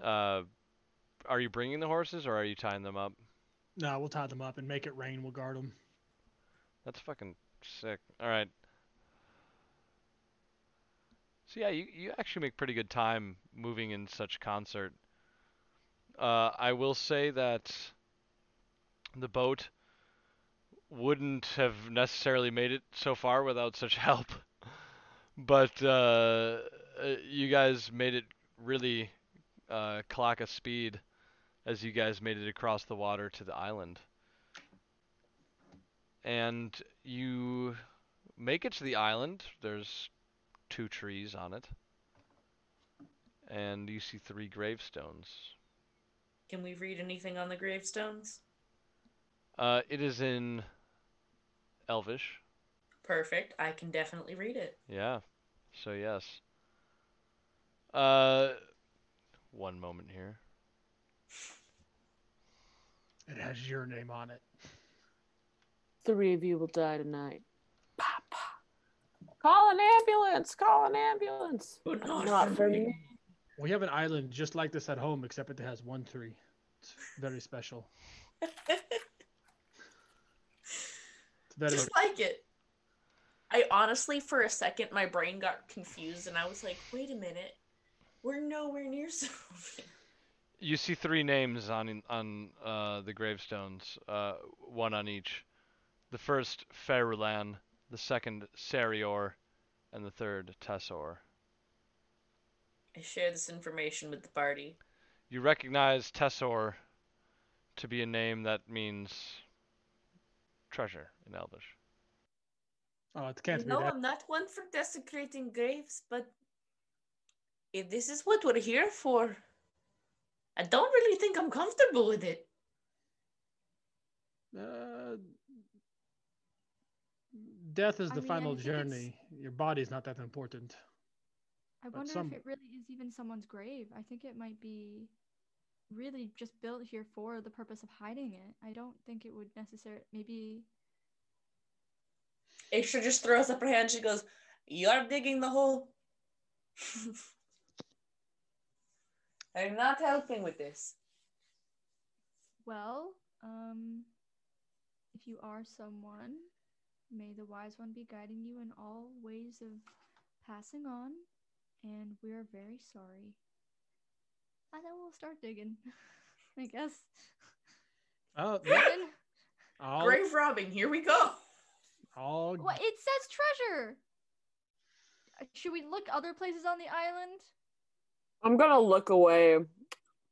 Speaker 2: uh, are you bringing the horses or are you tying them up?
Speaker 6: No, we'll tie them up and make it rain. We'll guard them.
Speaker 2: That's fucking sick. All right. So yeah, you you actually make pretty good time moving in such concert. Uh, I will say that the boat wouldn't have necessarily made it so far without such help, but uh, uh, you guys made it really uh, clock a speed as you guys made it across the water to the island and you make it to the island. There's two trees on it, and you see three gravestones.
Speaker 4: Can we read anything on the gravestones?
Speaker 2: Uh, it is in Elvish.
Speaker 4: Perfect. I can definitely read it.
Speaker 2: Yeah. So yes. Uh, one moment here.
Speaker 6: It has your name on it.
Speaker 5: Three of you will die tonight. Pa, pa. Call an ambulance! Call an ambulance!
Speaker 4: But not,
Speaker 5: Not
Speaker 4: for
Speaker 5: for
Speaker 4: me.
Speaker 5: me.
Speaker 6: We have an island just like this at home, except it has one tree. It's very special. It's very
Speaker 4: Just like it. I honestly, for a second, my brain got confused, and I was like, "Wait a minute, we're nowhere near Sylvan."
Speaker 2: You see three names on on uh, the gravestones, uh, one on each. The first Ferulan, the second Sarior, and the third Tessor.
Speaker 4: I share this information with the party.
Speaker 2: You recognize Tessor to be a name that means treasure in Elvish.
Speaker 6: Oh, it can't be
Speaker 9: know,
Speaker 6: that.
Speaker 9: I'm not one for desecrating graves, but if this is what we're here for, I don't really think I'm comfortable with it.
Speaker 6: Uh, death is
Speaker 3: I
Speaker 6: the
Speaker 3: mean,
Speaker 6: final
Speaker 3: think it's-
Speaker 6: journey. Your body's not that important.
Speaker 3: I
Speaker 6: But
Speaker 3: wonder
Speaker 6: some-
Speaker 3: if it really is even someone's grave. I think it might be really just built here for the purpose of hiding it. I don't think it would necessarily maybe
Speaker 4: Aisha just throws up her hand. She goes, "You're digging the hole." I'm not helping with this.
Speaker 3: well, um if you are someone, may the wise one be guiding you in all ways of passing on, and we're very sorry. And then we'll start digging. I guess.
Speaker 6: Oh,
Speaker 3: Then-
Speaker 6: I'll,
Speaker 4: Grave robbing. Here we go.
Speaker 6: I'll
Speaker 3: What it says treasure. Uh, Should we look other places on the island?
Speaker 5: I'm gonna look away.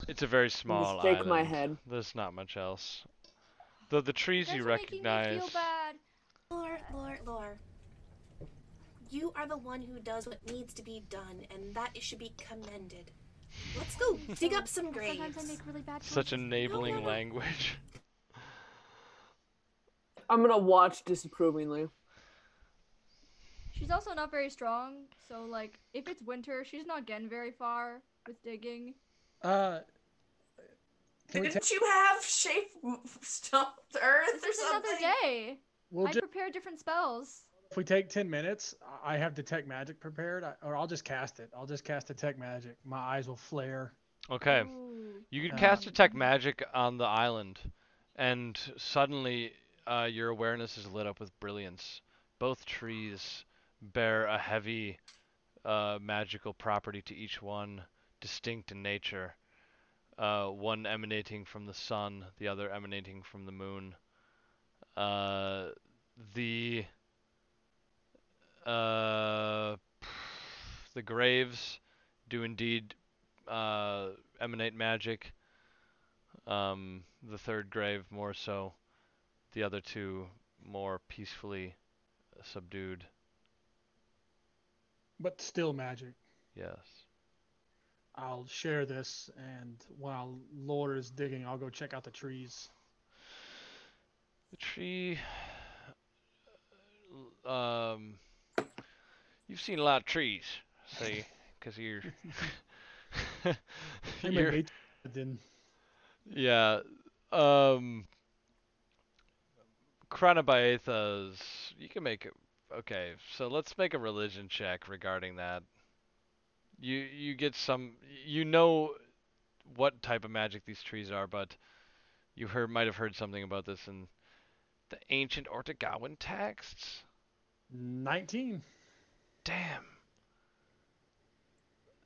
Speaker 2: It's a very small
Speaker 5: shake
Speaker 2: island.
Speaker 5: my head.
Speaker 2: There's not much else. Though the trees
Speaker 3: That's
Speaker 2: you
Speaker 3: making me
Speaker 2: recognize.
Speaker 3: feel bad.
Speaker 7: Lore, lore, lore. You are the one who does what needs to be done, and that should be commended. Let's go dig up some graves.
Speaker 3: Sometimes I make really bad
Speaker 2: Such enabling
Speaker 7: no, no.
Speaker 2: language.
Speaker 5: I'm gonna watch disapprovingly.
Speaker 3: She's also not very strong, so like if it's winter, she's not getting very far with digging.
Speaker 6: uh.
Speaker 4: Didn't
Speaker 6: take?
Speaker 4: you have shape stone earth
Speaker 3: This
Speaker 4: or
Speaker 3: is another
Speaker 4: something?
Speaker 3: day.
Speaker 6: We'll
Speaker 3: I
Speaker 6: just
Speaker 3: prepare different spells.
Speaker 6: If we take ten minutes, I have detect magic prepared, I, or I'll just cast it. I'll just cast detect magic. My eyes will flare.
Speaker 2: Okay. You can
Speaker 6: Um,
Speaker 2: cast detect magic on the island, and suddenly uh, your awareness is lit up with brilliance. Both trees bear a heavy uh, magical property to each one, distinct in nature. Uh, one emanating from the sun, the other emanating from the moon. Uh, the uh, the graves do indeed uh, emanate magic. Um, the third grave more so. The other two more peacefully subdued.
Speaker 6: But still magic.
Speaker 2: Yes.
Speaker 6: I'll share this, and while Lore is digging, I'll go check out the trees.
Speaker 2: The tree. Um, you've seen a lot of trees, see, because you're. You're Yeah. Um Chronobiathas you can make it okay, so let's make a religion check regarding that. You you get some you know what type of magic these trees are, but you heard might have heard something about this in the ancient Ortegawan texts.
Speaker 6: 19.
Speaker 2: Damn.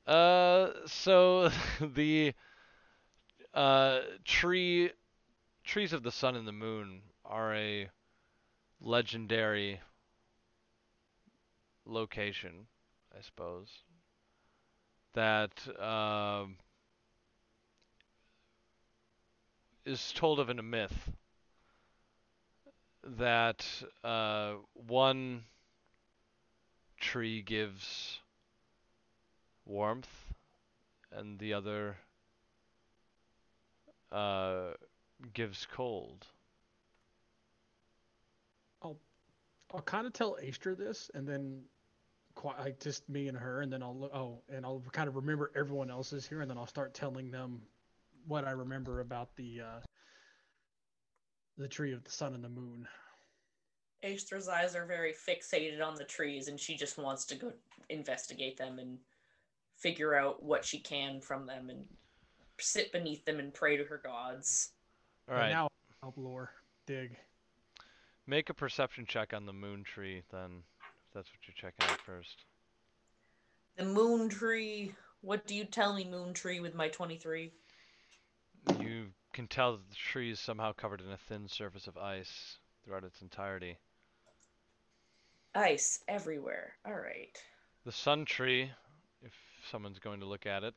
Speaker 2: Uh, so the uh tree trees of the sun and the moon are a legendary location, I suppose. That um is told of in a myth that uh, one tree gives warmth and the other uh, gives cold.
Speaker 6: I'll I'll kind of tell Astra this, and then quite like just me and her, and then I'll. Oh, and I'll kind of remember everyone else's here, and then I'll start telling them what I remember about the uh, the tree of the sun and the moon.
Speaker 4: Astra's eyes are very fixated on the trees, and she just wants to go investigate them and figure out what she can from them and sit beneath them and pray to her gods.
Speaker 2: All right.
Speaker 6: And Now I'll help Lore dig.
Speaker 2: make a perception check on the moon tree then. If that's what you're checking out first.
Speaker 4: The moon tree. What do you tell me, moon tree, with my 23?
Speaker 2: You can tell that the tree is somehow covered in a thin surface of ice throughout its entirety.
Speaker 4: Ice everywhere. All right.
Speaker 2: The sun tree, if someone's going to look at it,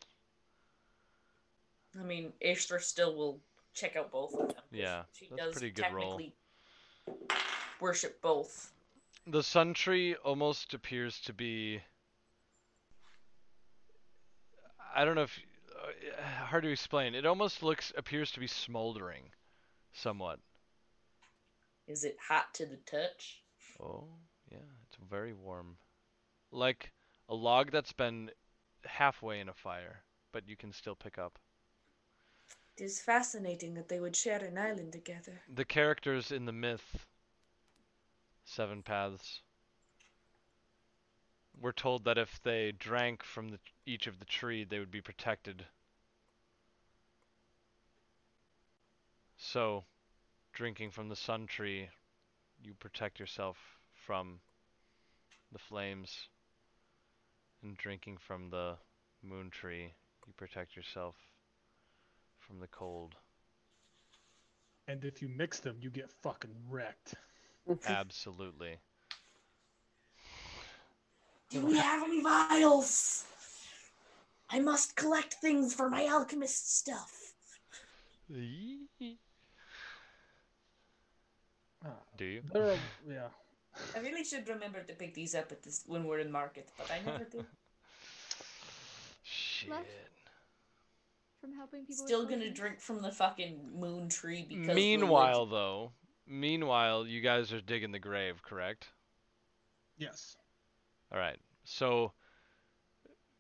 Speaker 4: I mean, Astra still will check out both of them.
Speaker 2: Yeah,
Speaker 4: she
Speaker 2: that's
Speaker 4: does
Speaker 2: pretty good
Speaker 4: technically worship both.
Speaker 2: the sun tree almost appears to be I don't know if uh, hard to explain. It almost looks appears to be smoldering somewhat.
Speaker 4: Is it hot to the touch?
Speaker 2: Oh, yeah, it's very warm. Like a log that's been halfway in a fire, but you can still pick up.
Speaker 9: It is fascinating that they would share an island together.
Speaker 2: The characters in the myth Seven Paths were told that if they drank from the, each of the tree, they would be protected. So, drinking from the sun tree, you protect yourself from the flames, and drinking from the moon tree, you protect yourself from the cold.
Speaker 6: And if you mix them, you get fucking wrecked.
Speaker 2: Absolutely.
Speaker 9: Do we have any vials? I must collect things for my alchemist stuff.
Speaker 6: Ah,
Speaker 2: Do you?
Speaker 6: there are, yeah.
Speaker 9: I really should remember to pick these up at this when we're in market, but I never do.
Speaker 2: Shit.
Speaker 3: Left. From helping people.
Speaker 9: Still gonna
Speaker 3: potions.
Speaker 9: drink from the fucking moon tree because.
Speaker 2: Meanwhile, though, meanwhile, you guys are digging the grave, correct?
Speaker 6: Yes.
Speaker 2: All right. So,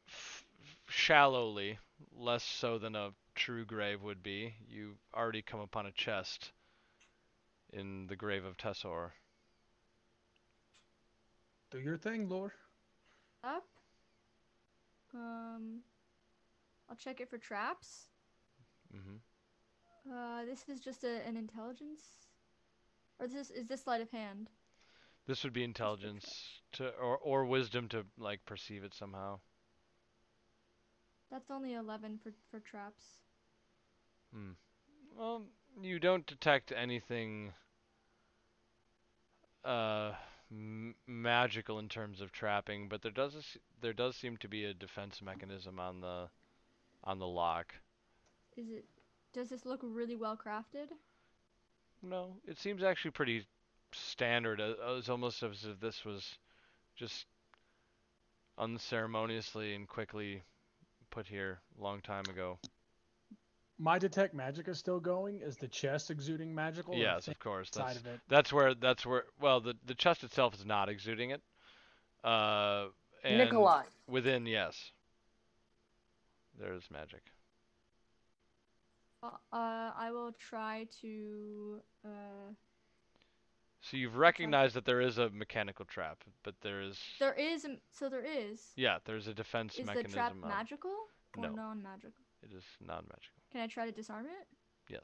Speaker 2: f- shallowly, less so than a true grave would be, you already come upon a chest in the grave of Tessor.
Speaker 6: Do your thing, Lore.
Speaker 3: Up. Um. I'll check it for traps.
Speaker 2: hmm
Speaker 3: Uh, this is just a, an intelligence. Or this is, is this sleight of hand?
Speaker 2: This would be intelligence to, or or wisdom to like perceive it somehow.
Speaker 3: That's only eleven for for traps.
Speaker 2: Hmm. Well, you don't detect anything uh, m- magical in terms of trapping, but there does there does seem to be a defense mechanism on the on the lock.
Speaker 3: Is it? Does this look really well crafted?
Speaker 2: No, it seems actually pretty standard. uh, It's almost as if this was just unceremoniously and quickly put here a long time ago.
Speaker 6: My detect magic is still going. Is the chest exuding magical?
Speaker 2: yes, of course.
Speaker 6: Inside
Speaker 2: That's
Speaker 6: of it.
Speaker 2: That's where that's where well the the chest itself is not exuding it. Uh and
Speaker 5: Nikolai.
Speaker 2: within yes. There's magic.
Speaker 3: Uh, I will try to. Uh,
Speaker 2: So you've recognized that there is a mechanical trap, but there is
Speaker 3: there is. So there is.
Speaker 2: yeah, there's a defense
Speaker 3: Is the
Speaker 2: mechanism.
Speaker 3: trap
Speaker 2: on-
Speaker 3: magical or
Speaker 2: No.
Speaker 3: non-magical?
Speaker 2: It is non-magical.
Speaker 3: Can I try to disarm it?
Speaker 2: Yes.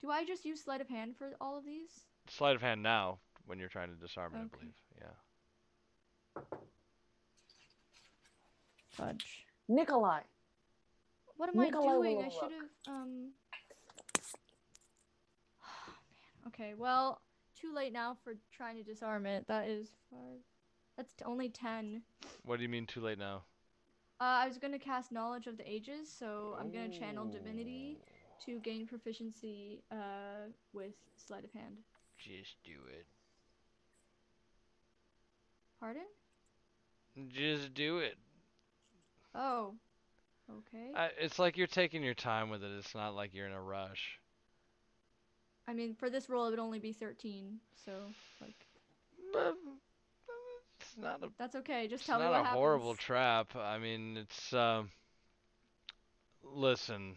Speaker 3: Do I just use sleight of hand for all of these?
Speaker 2: Sleight of hand now when you're trying to disarm it, I believe. Yeah.
Speaker 3: Fudge.
Speaker 5: Nikolai.
Speaker 3: What am I doing? I should have um. man. Okay, well, too late now for trying to disarm it. That is five. That's only ten.
Speaker 2: What do you mean too late now?
Speaker 3: Uh, I was gonna cast Knowledge of the Ages, so I'm gonna channel Divinity to gain proficiency uh with sleight of hand.
Speaker 2: Just do it.
Speaker 3: Pardon?
Speaker 2: Just do it.
Speaker 3: Oh. Okay.
Speaker 2: I, it's like you're taking your time with it. It's not like you're in a rush.
Speaker 3: I mean, for this roll, it would only be thirteen. So, like,
Speaker 2: But not a
Speaker 3: that's okay. Just tell me
Speaker 2: not
Speaker 3: what
Speaker 2: a horrible trap. I mean, it's um. Listen.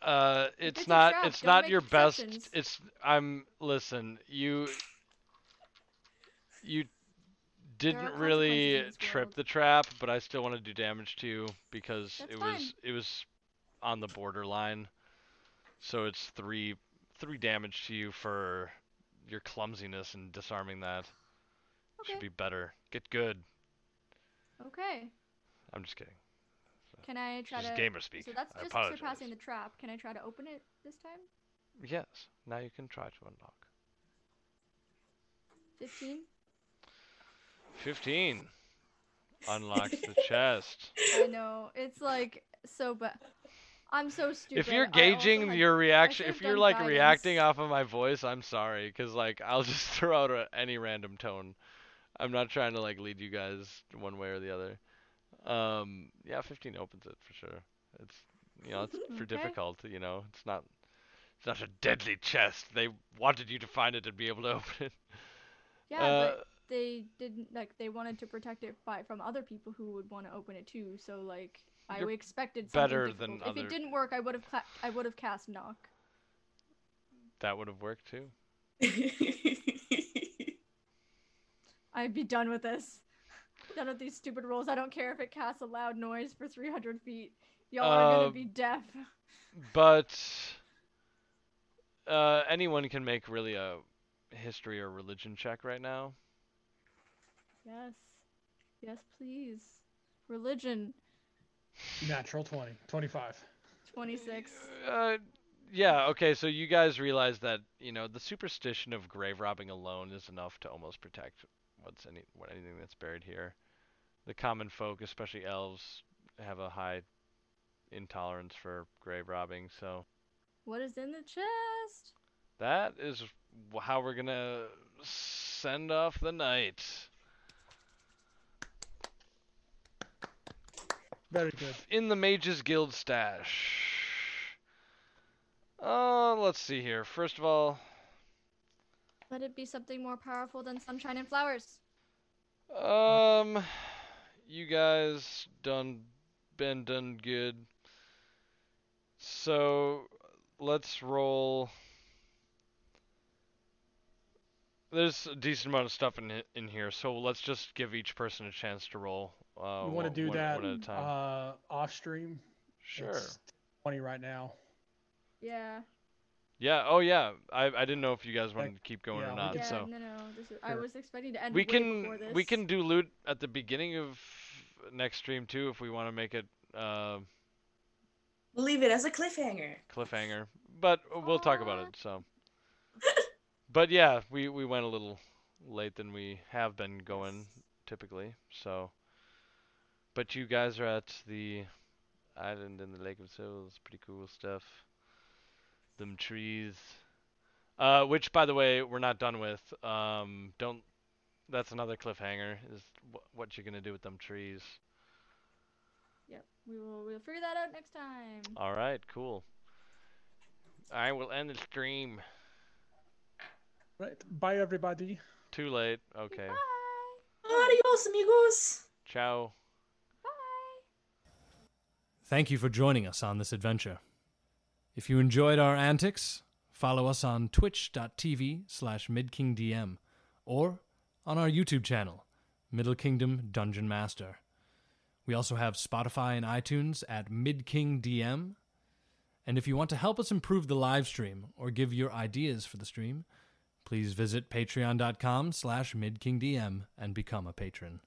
Speaker 2: Uh, it's
Speaker 3: it's
Speaker 2: not.
Speaker 3: trap,
Speaker 2: It's not your best. It's. I'm. Listen. You. You didn't really trip
Speaker 3: world.
Speaker 2: the trap, but I still want to do damage to you because
Speaker 3: That's
Speaker 2: it
Speaker 3: fine.
Speaker 2: was it was on the borderline. So it's three three damage to you for your clumsiness and disarming that.
Speaker 3: Okay.
Speaker 2: Should be better. Get good.
Speaker 3: Okay.
Speaker 2: I'm just kidding.
Speaker 3: Can I try to?
Speaker 2: gamer speak.
Speaker 3: So that's just surpassing the trap. Can I try to open it this time?
Speaker 2: Yes. Now you can try to unlock.
Speaker 3: Fifteen.
Speaker 2: 15 unlocks the chest.
Speaker 3: I know it's like so bad. I'm so stupid.
Speaker 2: If you're
Speaker 3: also
Speaker 2: gauging
Speaker 3: had-
Speaker 2: your reaction, if you're like
Speaker 3: guidance.
Speaker 2: reacting off of my voice, I'm sorry, cause like I'll just throw out a, any random tone. I'm not trying to like lead you guys one way or the other. Um, yeah, 15 opens it for sure. It's you know it's for
Speaker 3: Okay.
Speaker 2: difficult. You know it's not it's not a deadly chest. They wanted you to find it and be able to open it.
Speaker 3: Yeah,
Speaker 2: Uh,
Speaker 3: but they didn't like they wanted to protect it by from other people who would want to open it too. So like I expected something
Speaker 2: better
Speaker 3: difficult.
Speaker 2: than
Speaker 3: If
Speaker 2: other-
Speaker 3: it didn't work, I would have cla- I would have cast knock.
Speaker 2: That would have worked too.
Speaker 3: I'd be done with this. Done with these stupid rolls. I don't care if it casts a loud noise for 300 feet. Y'all are
Speaker 2: Uh,
Speaker 3: gonna be deaf.
Speaker 2: But uh, anyone can make really a history or religion check right now.
Speaker 3: Yes. Yes, please. Religion.
Speaker 6: Natural 20. 25.
Speaker 3: 26.
Speaker 2: Uh, yeah, okay, so you guys realize that, you know, the superstition of grave robbing alone is enough to almost protect what's any what anything that's buried here. The common folk, especially elves, have a high intolerance for grave robbing, so
Speaker 3: What is in the chest?
Speaker 2: that is how we're gonna send off the night.
Speaker 6: Very good.
Speaker 2: In the Mages Guild stash. Uh, let's see here. First of all,
Speaker 3: Let it be something more powerful than sunshine and flowers.
Speaker 2: Um, you guys done been done good. So let's roll. There's a decent amount of stuff in in here, so let's just give each person a chance to roll. Uh,
Speaker 6: you want to do
Speaker 2: one-
Speaker 6: that
Speaker 2: one at a time.
Speaker 6: uh, off stream?
Speaker 2: sure.
Speaker 6: It's 20 right now.
Speaker 3: Yeah.
Speaker 2: Yeah. Oh yeah. I I didn't know if you guys wanted to keep going
Speaker 6: yeah,
Speaker 2: or not.
Speaker 3: Yeah,
Speaker 2: So
Speaker 3: no, no. This is, I was expecting to end
Speaker 2: we
Speaker 3: way
Speaker 2: can
Speaker 3: before this.
Speaker 2: we can do loot at the beginning of next stream too if we want to make it uh,
Speaker 4: We'll leave it as a cliffhanger.
Speaker 2: cliffhanger, but we'll talk about it. So, but yeah, we we went a little late than we have been going typically. So, but you guys are at the island in the Lake of Souls. Pretty cool stuff. Them trees. Uh, which by the way, we're not done with. Um, don't. That's another cliffhanger. Is wh- what you're gonna do with them trees.
Speaker 3: Yep. We will we'll figure that out next time.
Speaker 2: All right, cool. I will end the stream.
Speaker 6: Right. Bye, everybody.
Speaker 2: Too late. Okay.
Speaker 3: Bye.
Speaker 4: Adios, amigos.
Speaker 2: Ciao.
Speaker 3: Bye.
Speaker 1: Thank you for joining us on this adventure. If you enjoyed our antics, follow us on twitch.tv slash midkingdm or on our YouTube channel, Middle Kingdom Dungeon Master. We also have Spotify and iTunes at MidKingDM. And if you want to help us improve the live stream or give your ideas for the stream, please visit patreon.com slash midkingdm and become a patron.